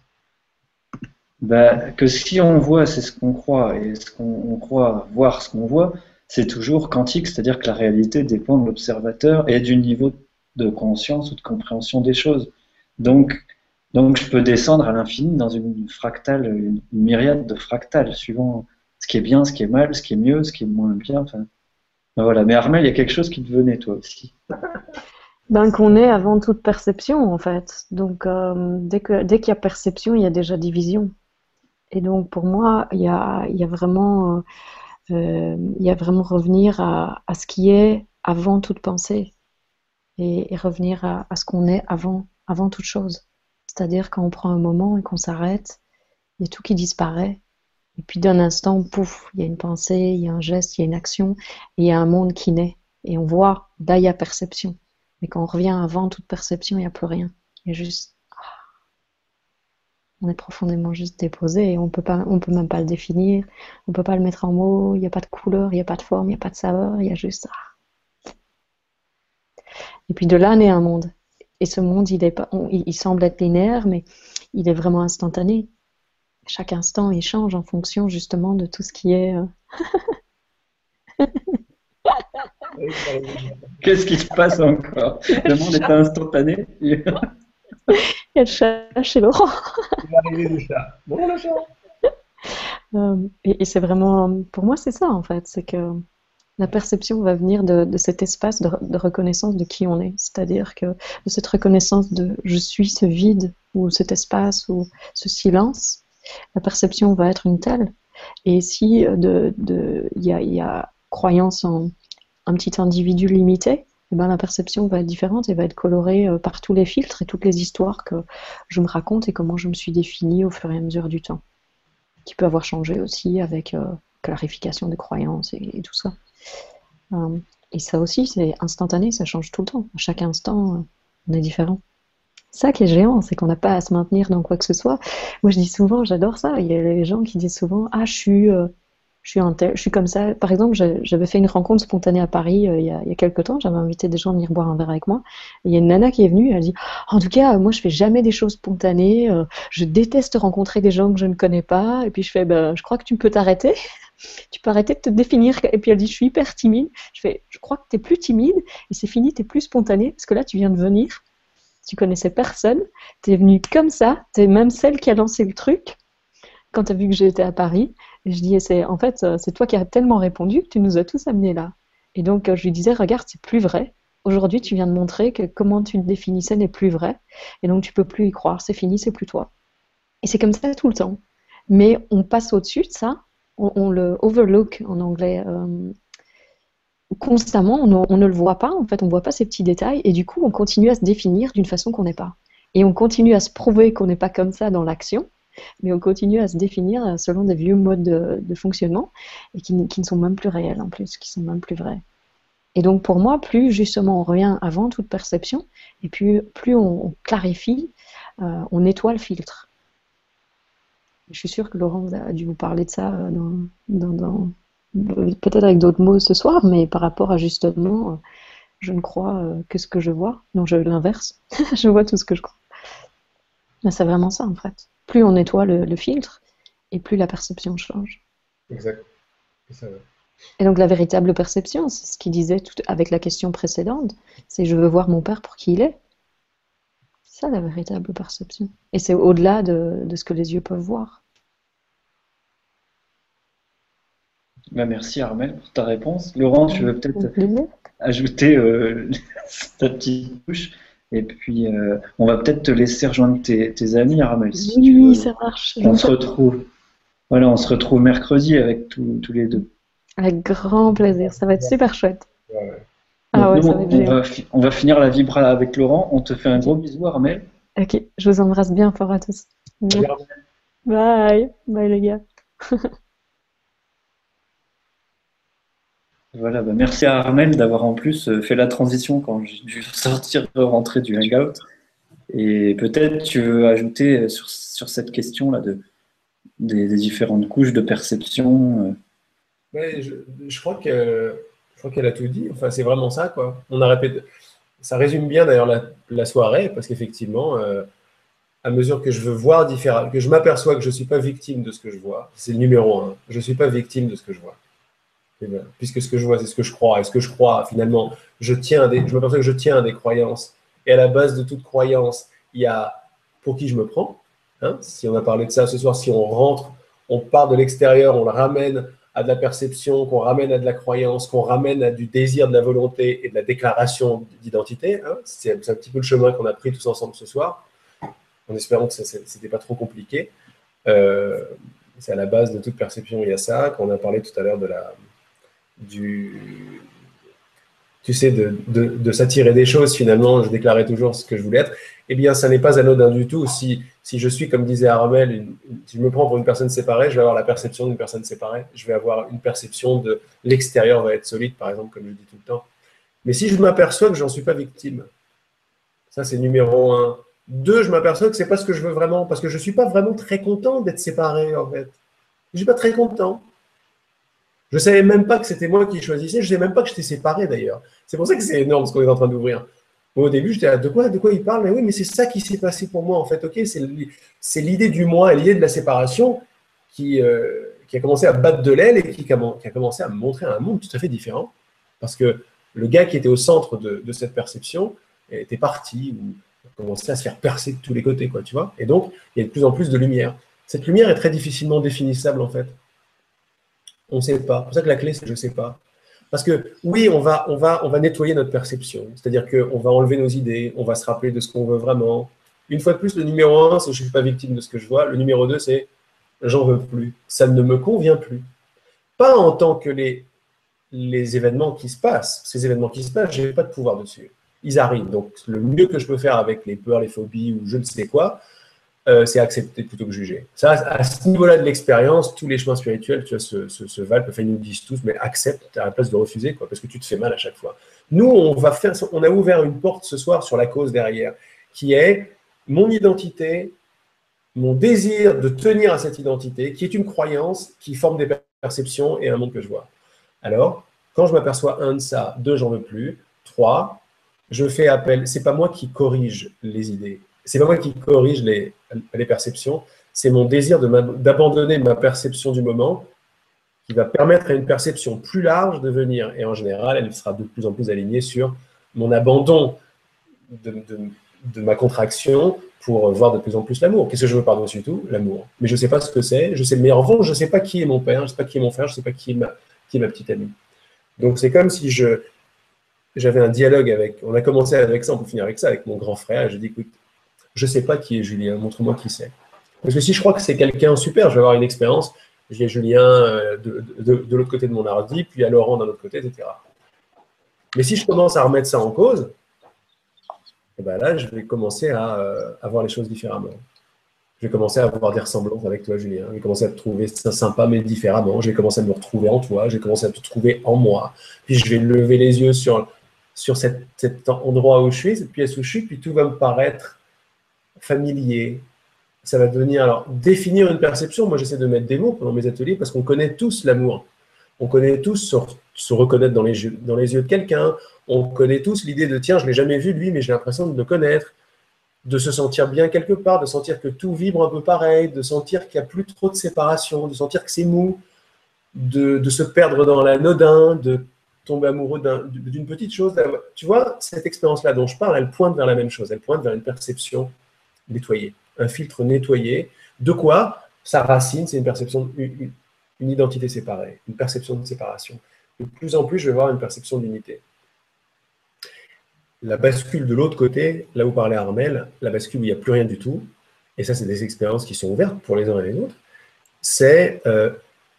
Bah, que si on voit, c'est ce qu'on croit, et ce qu'on croit voir ce qu'on voit, c'est toujours quantique, c'est-à-dire que la réalité dépend de l'observateur et du niveau de conscience ou de compréhension des choses. Donc, donc je peux descendre à l'infini dans une fractale, une myriade de fractales, suivant ce qui est bien, ce qui est mal, ce qui est mieux, ce qui est moins bien. Ben voilà. Mais Armel, il y a quelque chose qui te venait, toi aussi. Ben, qu'on est avant toute perception, en fait. Donc, euh, dès qu'il y a perception, il y a déjà division. Et donc, pour moi, il y a, vraiment, euh, euh, y a vraiment revenir à, ce qui est avant toute pensée et, revenir à, ce qu'on est avant, avant toute chose. C'est-à-dire quand on prend un moment et qu'on s'arrête, il y a tout qui disparaît et puis d'un instant, pouf, il y a une pensée, il y a un geste, il y a une action, il y a un monde qui naît. Et on voit, là, il y a perception. Mais quand on revient avant toute perception, il n'y a plus rien. Il y a juste. On est profondément juste déposé et on peut pas, on peut même pas le définir, on peut pas le mettre en mots, il n'y a pas de couleur, il n'y a pas de forme, il n'y a pas de saveur, il y a juste. Ah. Et puis de là naît un monde. Et ce monde, il, est pas, il semble être linéaire, mais il est vraiment instantané chaque instant, il change en fonction justement de tout ce qui est. Euh, Qu'est-ce qui se passe encore? Le monde est instantané. Il y a le chat chez Laurent. Bon, le chat. Euh, et, c'est vraiment, pour moi, c'est ça en fait, c'est que la perception va venir de, cet espace de, de, reconnaissance de qui on est, c'est-à-dire que de cette reconnaissance de je suis ce vide ou cet espace ou ce silence, la perception va être une telle. Et si il de, de, y, a, y, a, croyance en un petit individu limité, eh ben, la perception va être différente et va être colorée euh, par tous les filtres et toutes les histoires que je me raconte et comment je me suis définie au fur et à mesure du temps. Qui peut avoir changé aussi avec euh, clarification des croyances et, tout ça. Euh, et ça aussi, c'est instantané, ça change tout le temps. À chaque instant, on est différent ça qui est géant, c'est qu'on n'a pas à se maintenir dans quoi que ce soit. Moi, je dis souvent, j'adore ça. Il y a les gens qui disent souvent, ah, je suis, je suis, comme ça. Par exemple, j'avais fait une rencontre spontanée à Paris euh, il, y a, il, quelques temps. J'avais invité des gens à venir boire un verre avec moi. il y a une nana qui est venue. Elle dit En tout cas, moi, je fais jamais des choses spontanées. Euh, je déteste rencontrer des gens que je ne connais pas. Et puis, je fais ben, Je crois que tu peux t'arrêter. tu peux arrêter de te définir. Et puis, elle dit Je suis hyper timide. Je fais Je crois que tu es plus timide. Et c'est fini, tu es plus spontané. Parce que là, tu viens de venir. Tu connaissais personne. Tu es venue comme ça. Tu es même celle qui a lancé le truc quand tu as vu que j'étais à Paris. Je dis, c'est en fait, euh, c'est toi qui as tellement répondu que tu nous as tous amenés là. Et donc, euh, je lui disais, regarde, c'est plus vrai. Aujourd'hui, tu viens de montrer que comment tu définissais n'est plus vrai. Et donc, tu peux plus y croire. C'est fini, c'est plus toi. Et c'est comme ça tout le temps. Mais on passe au-dessus de ça. On, le overlook en anglais. Euh, constamment, on, on, ne le voit pas. En fait, on ne voit pas ces petits détails. Et du coup, on continue à se définir d'une façon qu'on n'est pas. Et on continue à se prouver qu'on n'est pas comme ça dans l'action mais on continue à se définir euh, selon des vieux modes de, fonctionnement et qui, ne sont même plus réels en plus, qui sont même plus vrais. Et donc pour moi, plus justement on revient avant toute perception, et puis plus on, clarifie, euh, on nettoie le filtre. Je suis sûre que Laurent a dû vous parler de ça euh, peut-être avec d'autres mots ce soir, mais par rapport à justement, je ne crois que ce que je vois. Non, je l'inverse. je vois tout ce que je crois. C'est vraiment ça en fait plus on nettoie le, filtre et plus la perception change. Exact. Et donc la véritable perception, c'est ce qu'il disait tout, avec la question précédente, c'est je veux voir mon père pour qui il est. C'est ça la véritable perception. Et c'est au-delà de, ce que les yeux peuvent voir. Bah, merci Armel pour ta réponse. Laurent, tu veux peut-être ajouter euh, ta petite touche? Et puis, euh, on va peut-être te laisser rejoindre tes, amis, Armel. oui, ça marche. On se retrouve. Voilà, on se retrouve mercredi avec tous les deux. Avec grand plaisir. Ça va être super chouette. Ah ouais, ça va être on, va, finir la vibra avec Laurent. On te fait un gros bisou, Armel. Ok, je vous embrasse bien fort à tous. Bye. Bye les gars. Voilà, bah, merci à Armel d'avoir en plus euh, fait la transition quand j'ai dû sortir, rentrer du Hangout. Et peut-être tu veux ajouter euh, sur, sur cette question-là de, des, différentes couches de perception. Euh. je, crois que je qu'elle a tout dit. Enfin, c'est vraiment ça, quoi. On a répété. Ça résume bien d'ailleurs la, la, soirée, parce qu'effectivement, à mesure que je veux voir différemment, que je m'aperçois que je ne suis pas victime de ce que je vois, c'est le numéro un. Je ne suis pas victime de ce que je vois. Ben, puisque ce que je vois, c'est ce que je crois. Et ce que je crois, finalement, je tiens des, je que je tiens à des croyances. Et à la base de toute croyance, il y a pour qui je me prends. Hein. si on a parlé de ça ce soir, si on rentre, on part de l'extérieur, on le ramène à de la perception, qu'on ramène à de la croyance, qu'on ramène à du désir, de la volonté et de la déclaration d'identité. Hein. c'est un petit peu le chemin qu'on a pris tous ensemble ce soir, en espérant que ce n'était pas trop compliqué. Euh, c'est à la base de toute perception, il y a ça. Quand on a parlé tout à l'heure de la, tu sais, de, s'attirer des choses, finalement, je déclarais toujours ce que je voulais être, eh bien, ça n'est pas anodin du tout. Si, si je suis, comme disait Armel, si je me prends pour une personne séparée, je vais avoir la perception d'une personne séparée. Je vais avoir une perception de l'extérieur va être solide, par exemple, comme je dis tout le temps. Mais si je m'aperçois que j'en suis pas victime, ça c'est numéro un. Deux, je m'aperçois que c'est pas ce que je veux vraiment, parce que je suis pas vraiment très content d'être séparé, en fait. Je suis pas très content. Je ne savais même pas que c'était moi qui choisissais. Je ne savais même pas que j'étais séparé d'ailleurs. C'est pour ça que c'est énorme ce qu'on est en train d'ouvrir. Au début, j'étais là, de quoi, de quoi il parle? Mais oui, mais c'est ça qui s'est passé pour moi en fait. Ok, c'est l'idée du moi l'idée de la séparation qui, euh, qui a commencé à battre de l'aile et qui a, commencé à me montrer un monde tout à fait différent. Parce que le gars qui était au centre de, de cette perception était parti ou commençait à se faire percer de tous les côtés, quoi, tu vois? Et donc, il y a de plus en plus de lumière. Cette lumière est très difficilement définissable en fait. On ne sait pas. C'est pour ça que la clé, c'est je ne sais pas. Parce que oui, on va, on va, on va nettoyer notre perception. C'est-à-dire qu'on va enlever nos idées, on va se rappeler de ce qu'on veut vraiment. Une fois de plus, le numéro un, c'est je ne suis pas victime de ce que je vois. Le numéro deux, c'est j'en veux plus. Ça ne me convient plus. Pas en tant que les, les événements qui se passent. Ces événements qui se passent, je n'ai pas de pouvoir dessus. Ils arrivent. Donc, le mieux que je peux faire avec les peurs, les phobies ou je ne sais quoi, euh, c'est accepter plutôt que juger. Ça, à ce niveau-là de l'expérience, tous les chemins spirituels, tu vois, se, se, valent. Enfin, ils nous disent tous, mais accepte à la place de refuser, quoi, parce que tu te fais mal à chaque fois. Nous, on va faire, on a ouvert une porte ce soir sur la cause derrière, qui est mon identité, mon désir de tenir à cette identité, qui est une croyance qui forme des perception et un monde que je vois. Alors, quand je m'aperçois, un, de ça, deux, j'en veux plus, trois, je fais appel, c'est pas moi qui corrige les idées, c'est pas moi qui corrige les, perceptions, c'est mon désir d'abandonner ma perception du moment qui va permettre à une perception plus large de venir. Et en général, elle sera de plus en plus alignée sur mon abandon de, ma contraction pour voir de plus en plus l'amour. Qu'est-ce que je veux par-dessus tout? L'amour. Mais je ne sais pas ce que c'est. Je sais, mais en revanche, je ne sais pas qui est mon père, je ne sais pas qui est mon frère, je ne sais pas qui est ma, qui est ma petite amie. Donc c'est comme si je j'avais un dialogue avec. On a commencé avec ça, on peut finir avec ça, avec mon grand frère. Et je dis écoute, je ne sais pas qui est Julien, montre-moi qui c'est. Parce que si je crois que c'est quelqu'un super, je vais avoir une expérience. J'ai Julien euh, de, de, l'autre côté de mon hardi, puis à Laurent d'un autre côté, etc. Mais si je commence à remettre ça en cause, et ben là, je vais commencer à, euh, voir les choses différemment. Je vais commencer à avoir des ressemblances avec toi, Julien. Je vais commencer à te trouver ça sympa, mais différemment. Je vais commencer à me retrouver en toi. Je vais commencer à te trouver en moi. Puis je vais lever les yeux sur, sur cet, endroit où je suis, cette pièce où je suis, puis tout va me paraître familier. Ça va devenir, alors, définir une perception. Moi, j'essaie de mettre des mots pendant mes ateliers parce qu'on connaît tous l'amour. On connaît tous se, reconnaître dans les, dans les yeux de quelqu'un. On connaît tous l'idée de tiens, je ne l'ai jamais vu lui, mais j'ai l'impression de le connaître, de se sentir bien quelque part, de sentir que tout vibre un peu pareil, de sentir qu'il n'y a plus trop de séparation, de sentir que c'est mou, de, se perdre dans l'anodin, de tomber amoureux d'une petite chose. Tu vois, cette expérience-là dont je parle, elle pointe vers la même chose, elle pointe vers une perception nettoyée, un filtre nettoyé. De quoi Sa racine, c'est une perception, une, une identité séparée, une perception de séparation. De plus en plus, je vais voir une perception d'unité la bascule de l'autre côté, là où parlait Armel, la bascule où il n'y a plus rien du tout, et ça, c'est des expériences qui sont ouvertes pour les uns et les autres, c'est euh,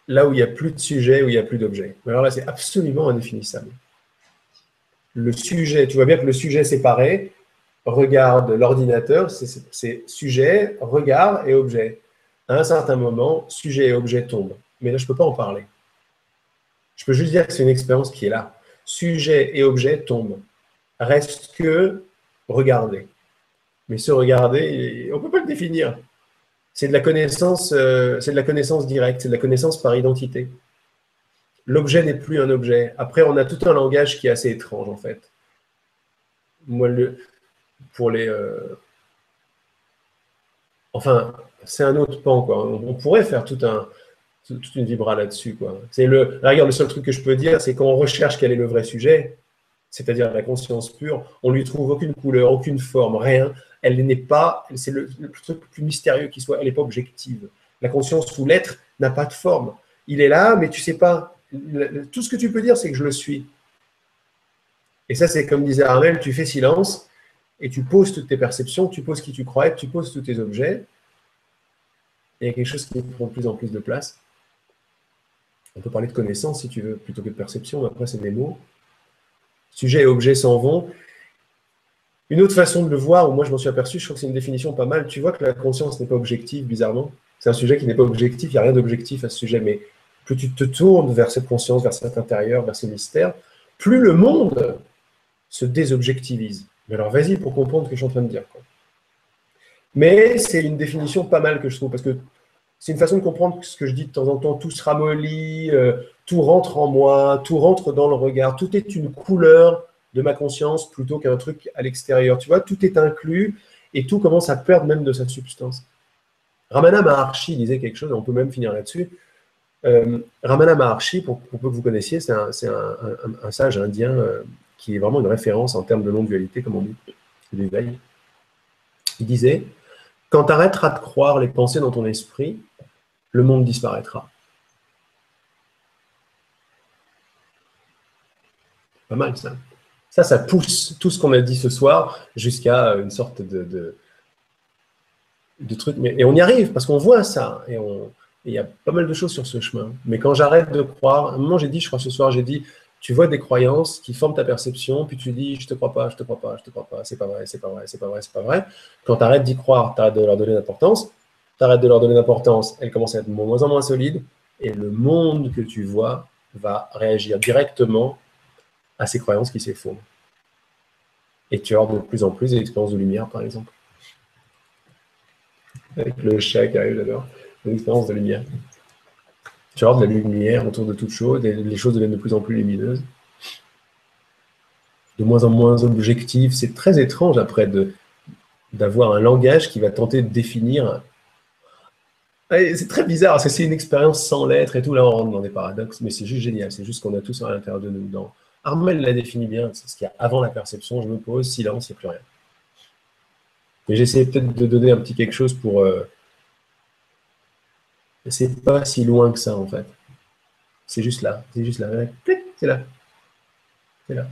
là où il n'y a plus de sujet, où il n'y a plus d'objet. Alors là, c'est absolument indéfinissable. Le sujet, tu vois bien que le sujet séparé regarde l'ordinateur, c'est sujet, regard et objet. À un certain moment, sujet et objet tombent. Mais là, je ne peux pas en parler. Je peux juste dire que c'est une expérience qui est là. Sujet et objet tombent reste que regarder. Mais se regarder, on ne peut pas le définir. C'est de la connaissance, euh, c'est de la connaissance directe, c'est de la connaissance par identité. L'objet n'est plus un objet. Après, on a tout un langage qui est assez étrange en fait. Moi, le, pour les, euh, enfin, c'est un autre pan quoi. On, pourrait faire tout un, toute une vibra là-dessus quoi. C'est le, regarde, le seul truc que je peux dire, c'est qu'on recherche quel est le vrai sujet c'est-à-dire la conscience pure, on lui trouve aucune couleur, aucune forme, rien. Elle n'est pas, c'est le, truc le plus mystérieux qui soit, elle n'est pas objective. La conscience ou l'être n'a pas de forme. Il est là, mais tu sais pas. Tout ce que tu peux dire, c'est que je le suis. Et ça, c'est comme disait Armel, tu fais silence et tu poses toutes tes perceptions, tu poses qui tu crois tu poses tous tes objets. Et il y a quelque chose qui prend de plus en plus de place. On peut parler de connaissance si tu veux, plutôt que de perception, après c'est des mots sujet et objet s'en vont. Une autre façon de le voir, où moi je m'en suis aperçu, je trouve que c'est une définition pas mal. Tu vois que la conscience n'est pas objective, bizarrement. C'est un sujet qui n'est pas objectif, il n'y a rien d'objectif à ce sujet, mais plus tu te tournes vers cette conscience, vers cet intérieur, vers ce mystère, plus le monde se désobjectivise. Mais alors vas-y pour comprendre ce que je suis en train de dire. Mais c'est une définition pas mal que je trouve, parce que c'est une façon de comprendre ce que je dis de temps en temps, tout se ramollit, euh, tout rentre en moi, tout rentre dans le regard, tout est une couleur de ma conscience plutôt qu'un truc à l'extérieur. Tu vois, tout est inclus et tout commence à perdre même de sa substance. Ramana Maharshi disait quelque chose, on peut même finir là-dessus. Euh, Ramana Maharshi, pour, peu que vous connaissiez, c'est un, sage indien euh, qui est vraiment une référence en termes de non-dualité, comme on dit, Il disait Quand tu arrêteras de croire les pensées dans ton esprit, le monde disparaîtra. Pas mal ça. Ça, ça pousse tout ce qu'on a dit ce soir jusqu'à une sorte de, de, truc. Mais, et on y arrive parce qu'on voit ça. Et il y a pas mal de choses sur ce chemin. Mais quand j'arrête de croire, à un moment j'ai dit, je crois ce soir, j'ai dit, tu vois des croyances qui forment ta perception, puis tu dis, je te crois pas, je te crois pas, je te crois pas, c'est pas vrai, c'est pas vrai, c'est pas vrai, c'est pas vrai. Quand tu arrêtes d'y croire, tu arrêtes de leur donner d'importance, tu arrêtes de leur donner d'importance, elles commencent à être de moins en moins solides, et le monde que tu vois va réagir directement à ces croyances qui s'effondrent. Et tu as de plus en plus d'expériences de lumière, par exemple. Avec le chat qui arrive, j'adore. Expérience de lumière. Tu vois, de la lumière autour de toute chose, les choses deviennent de plus en plus lumineuses, de moins en moins objectives. C'est très étrange après d'avoir un langage qui va tenter de définir. C'est très bizarre, parce que c'est une expérience sans lettres et tout. Là, on rentre dans des paradoxes, mais c'est juste génial. C'est juste qu'on a tous à l'intérieur de nous. Dans... Armel l'a défini bien. C'est ce qu'il y a avant la perception. Je me pose, silence, il n'y a plus rien. Et j'essaie peut-être de donner un petit quelque chose pour. Euh... C'est pas si loin que ça, en fait. C'est juste là. C'est juste là. C'est là. C'est là.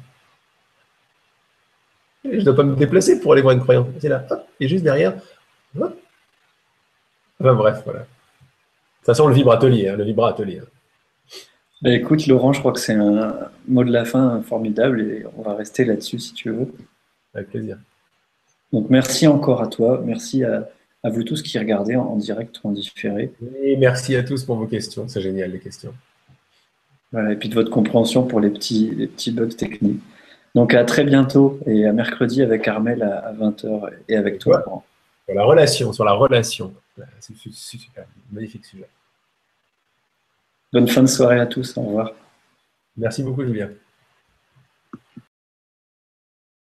Je ne dois pas me déplacer pour aller voir une croyance. C'est là. et juste derrière. Enfin bref, voilà. Ça sent le vibratelier, hein, le vibratelier. Bah, écoute, Laurent, je crois que c'est un mot de la fin formidable et on va rester là-dessus si tu veux. Avec plaisir. Donc merci encore à toi, merci à, vous tous qui regardez en, direct ou en différé. Et merci à tous pour vos questions, c'est génial les questions. Voilà, et puis de votre compréhension pour les petits, les petits bugs techniques. Donc à très bientôt et à mercredi avec Armel à, 20h et avec toi. Sur la relation, sur la relation. C'est super, magnifique sujet. Bonne fin de soirée à tous, au revoir. Merci beaucoup Julien.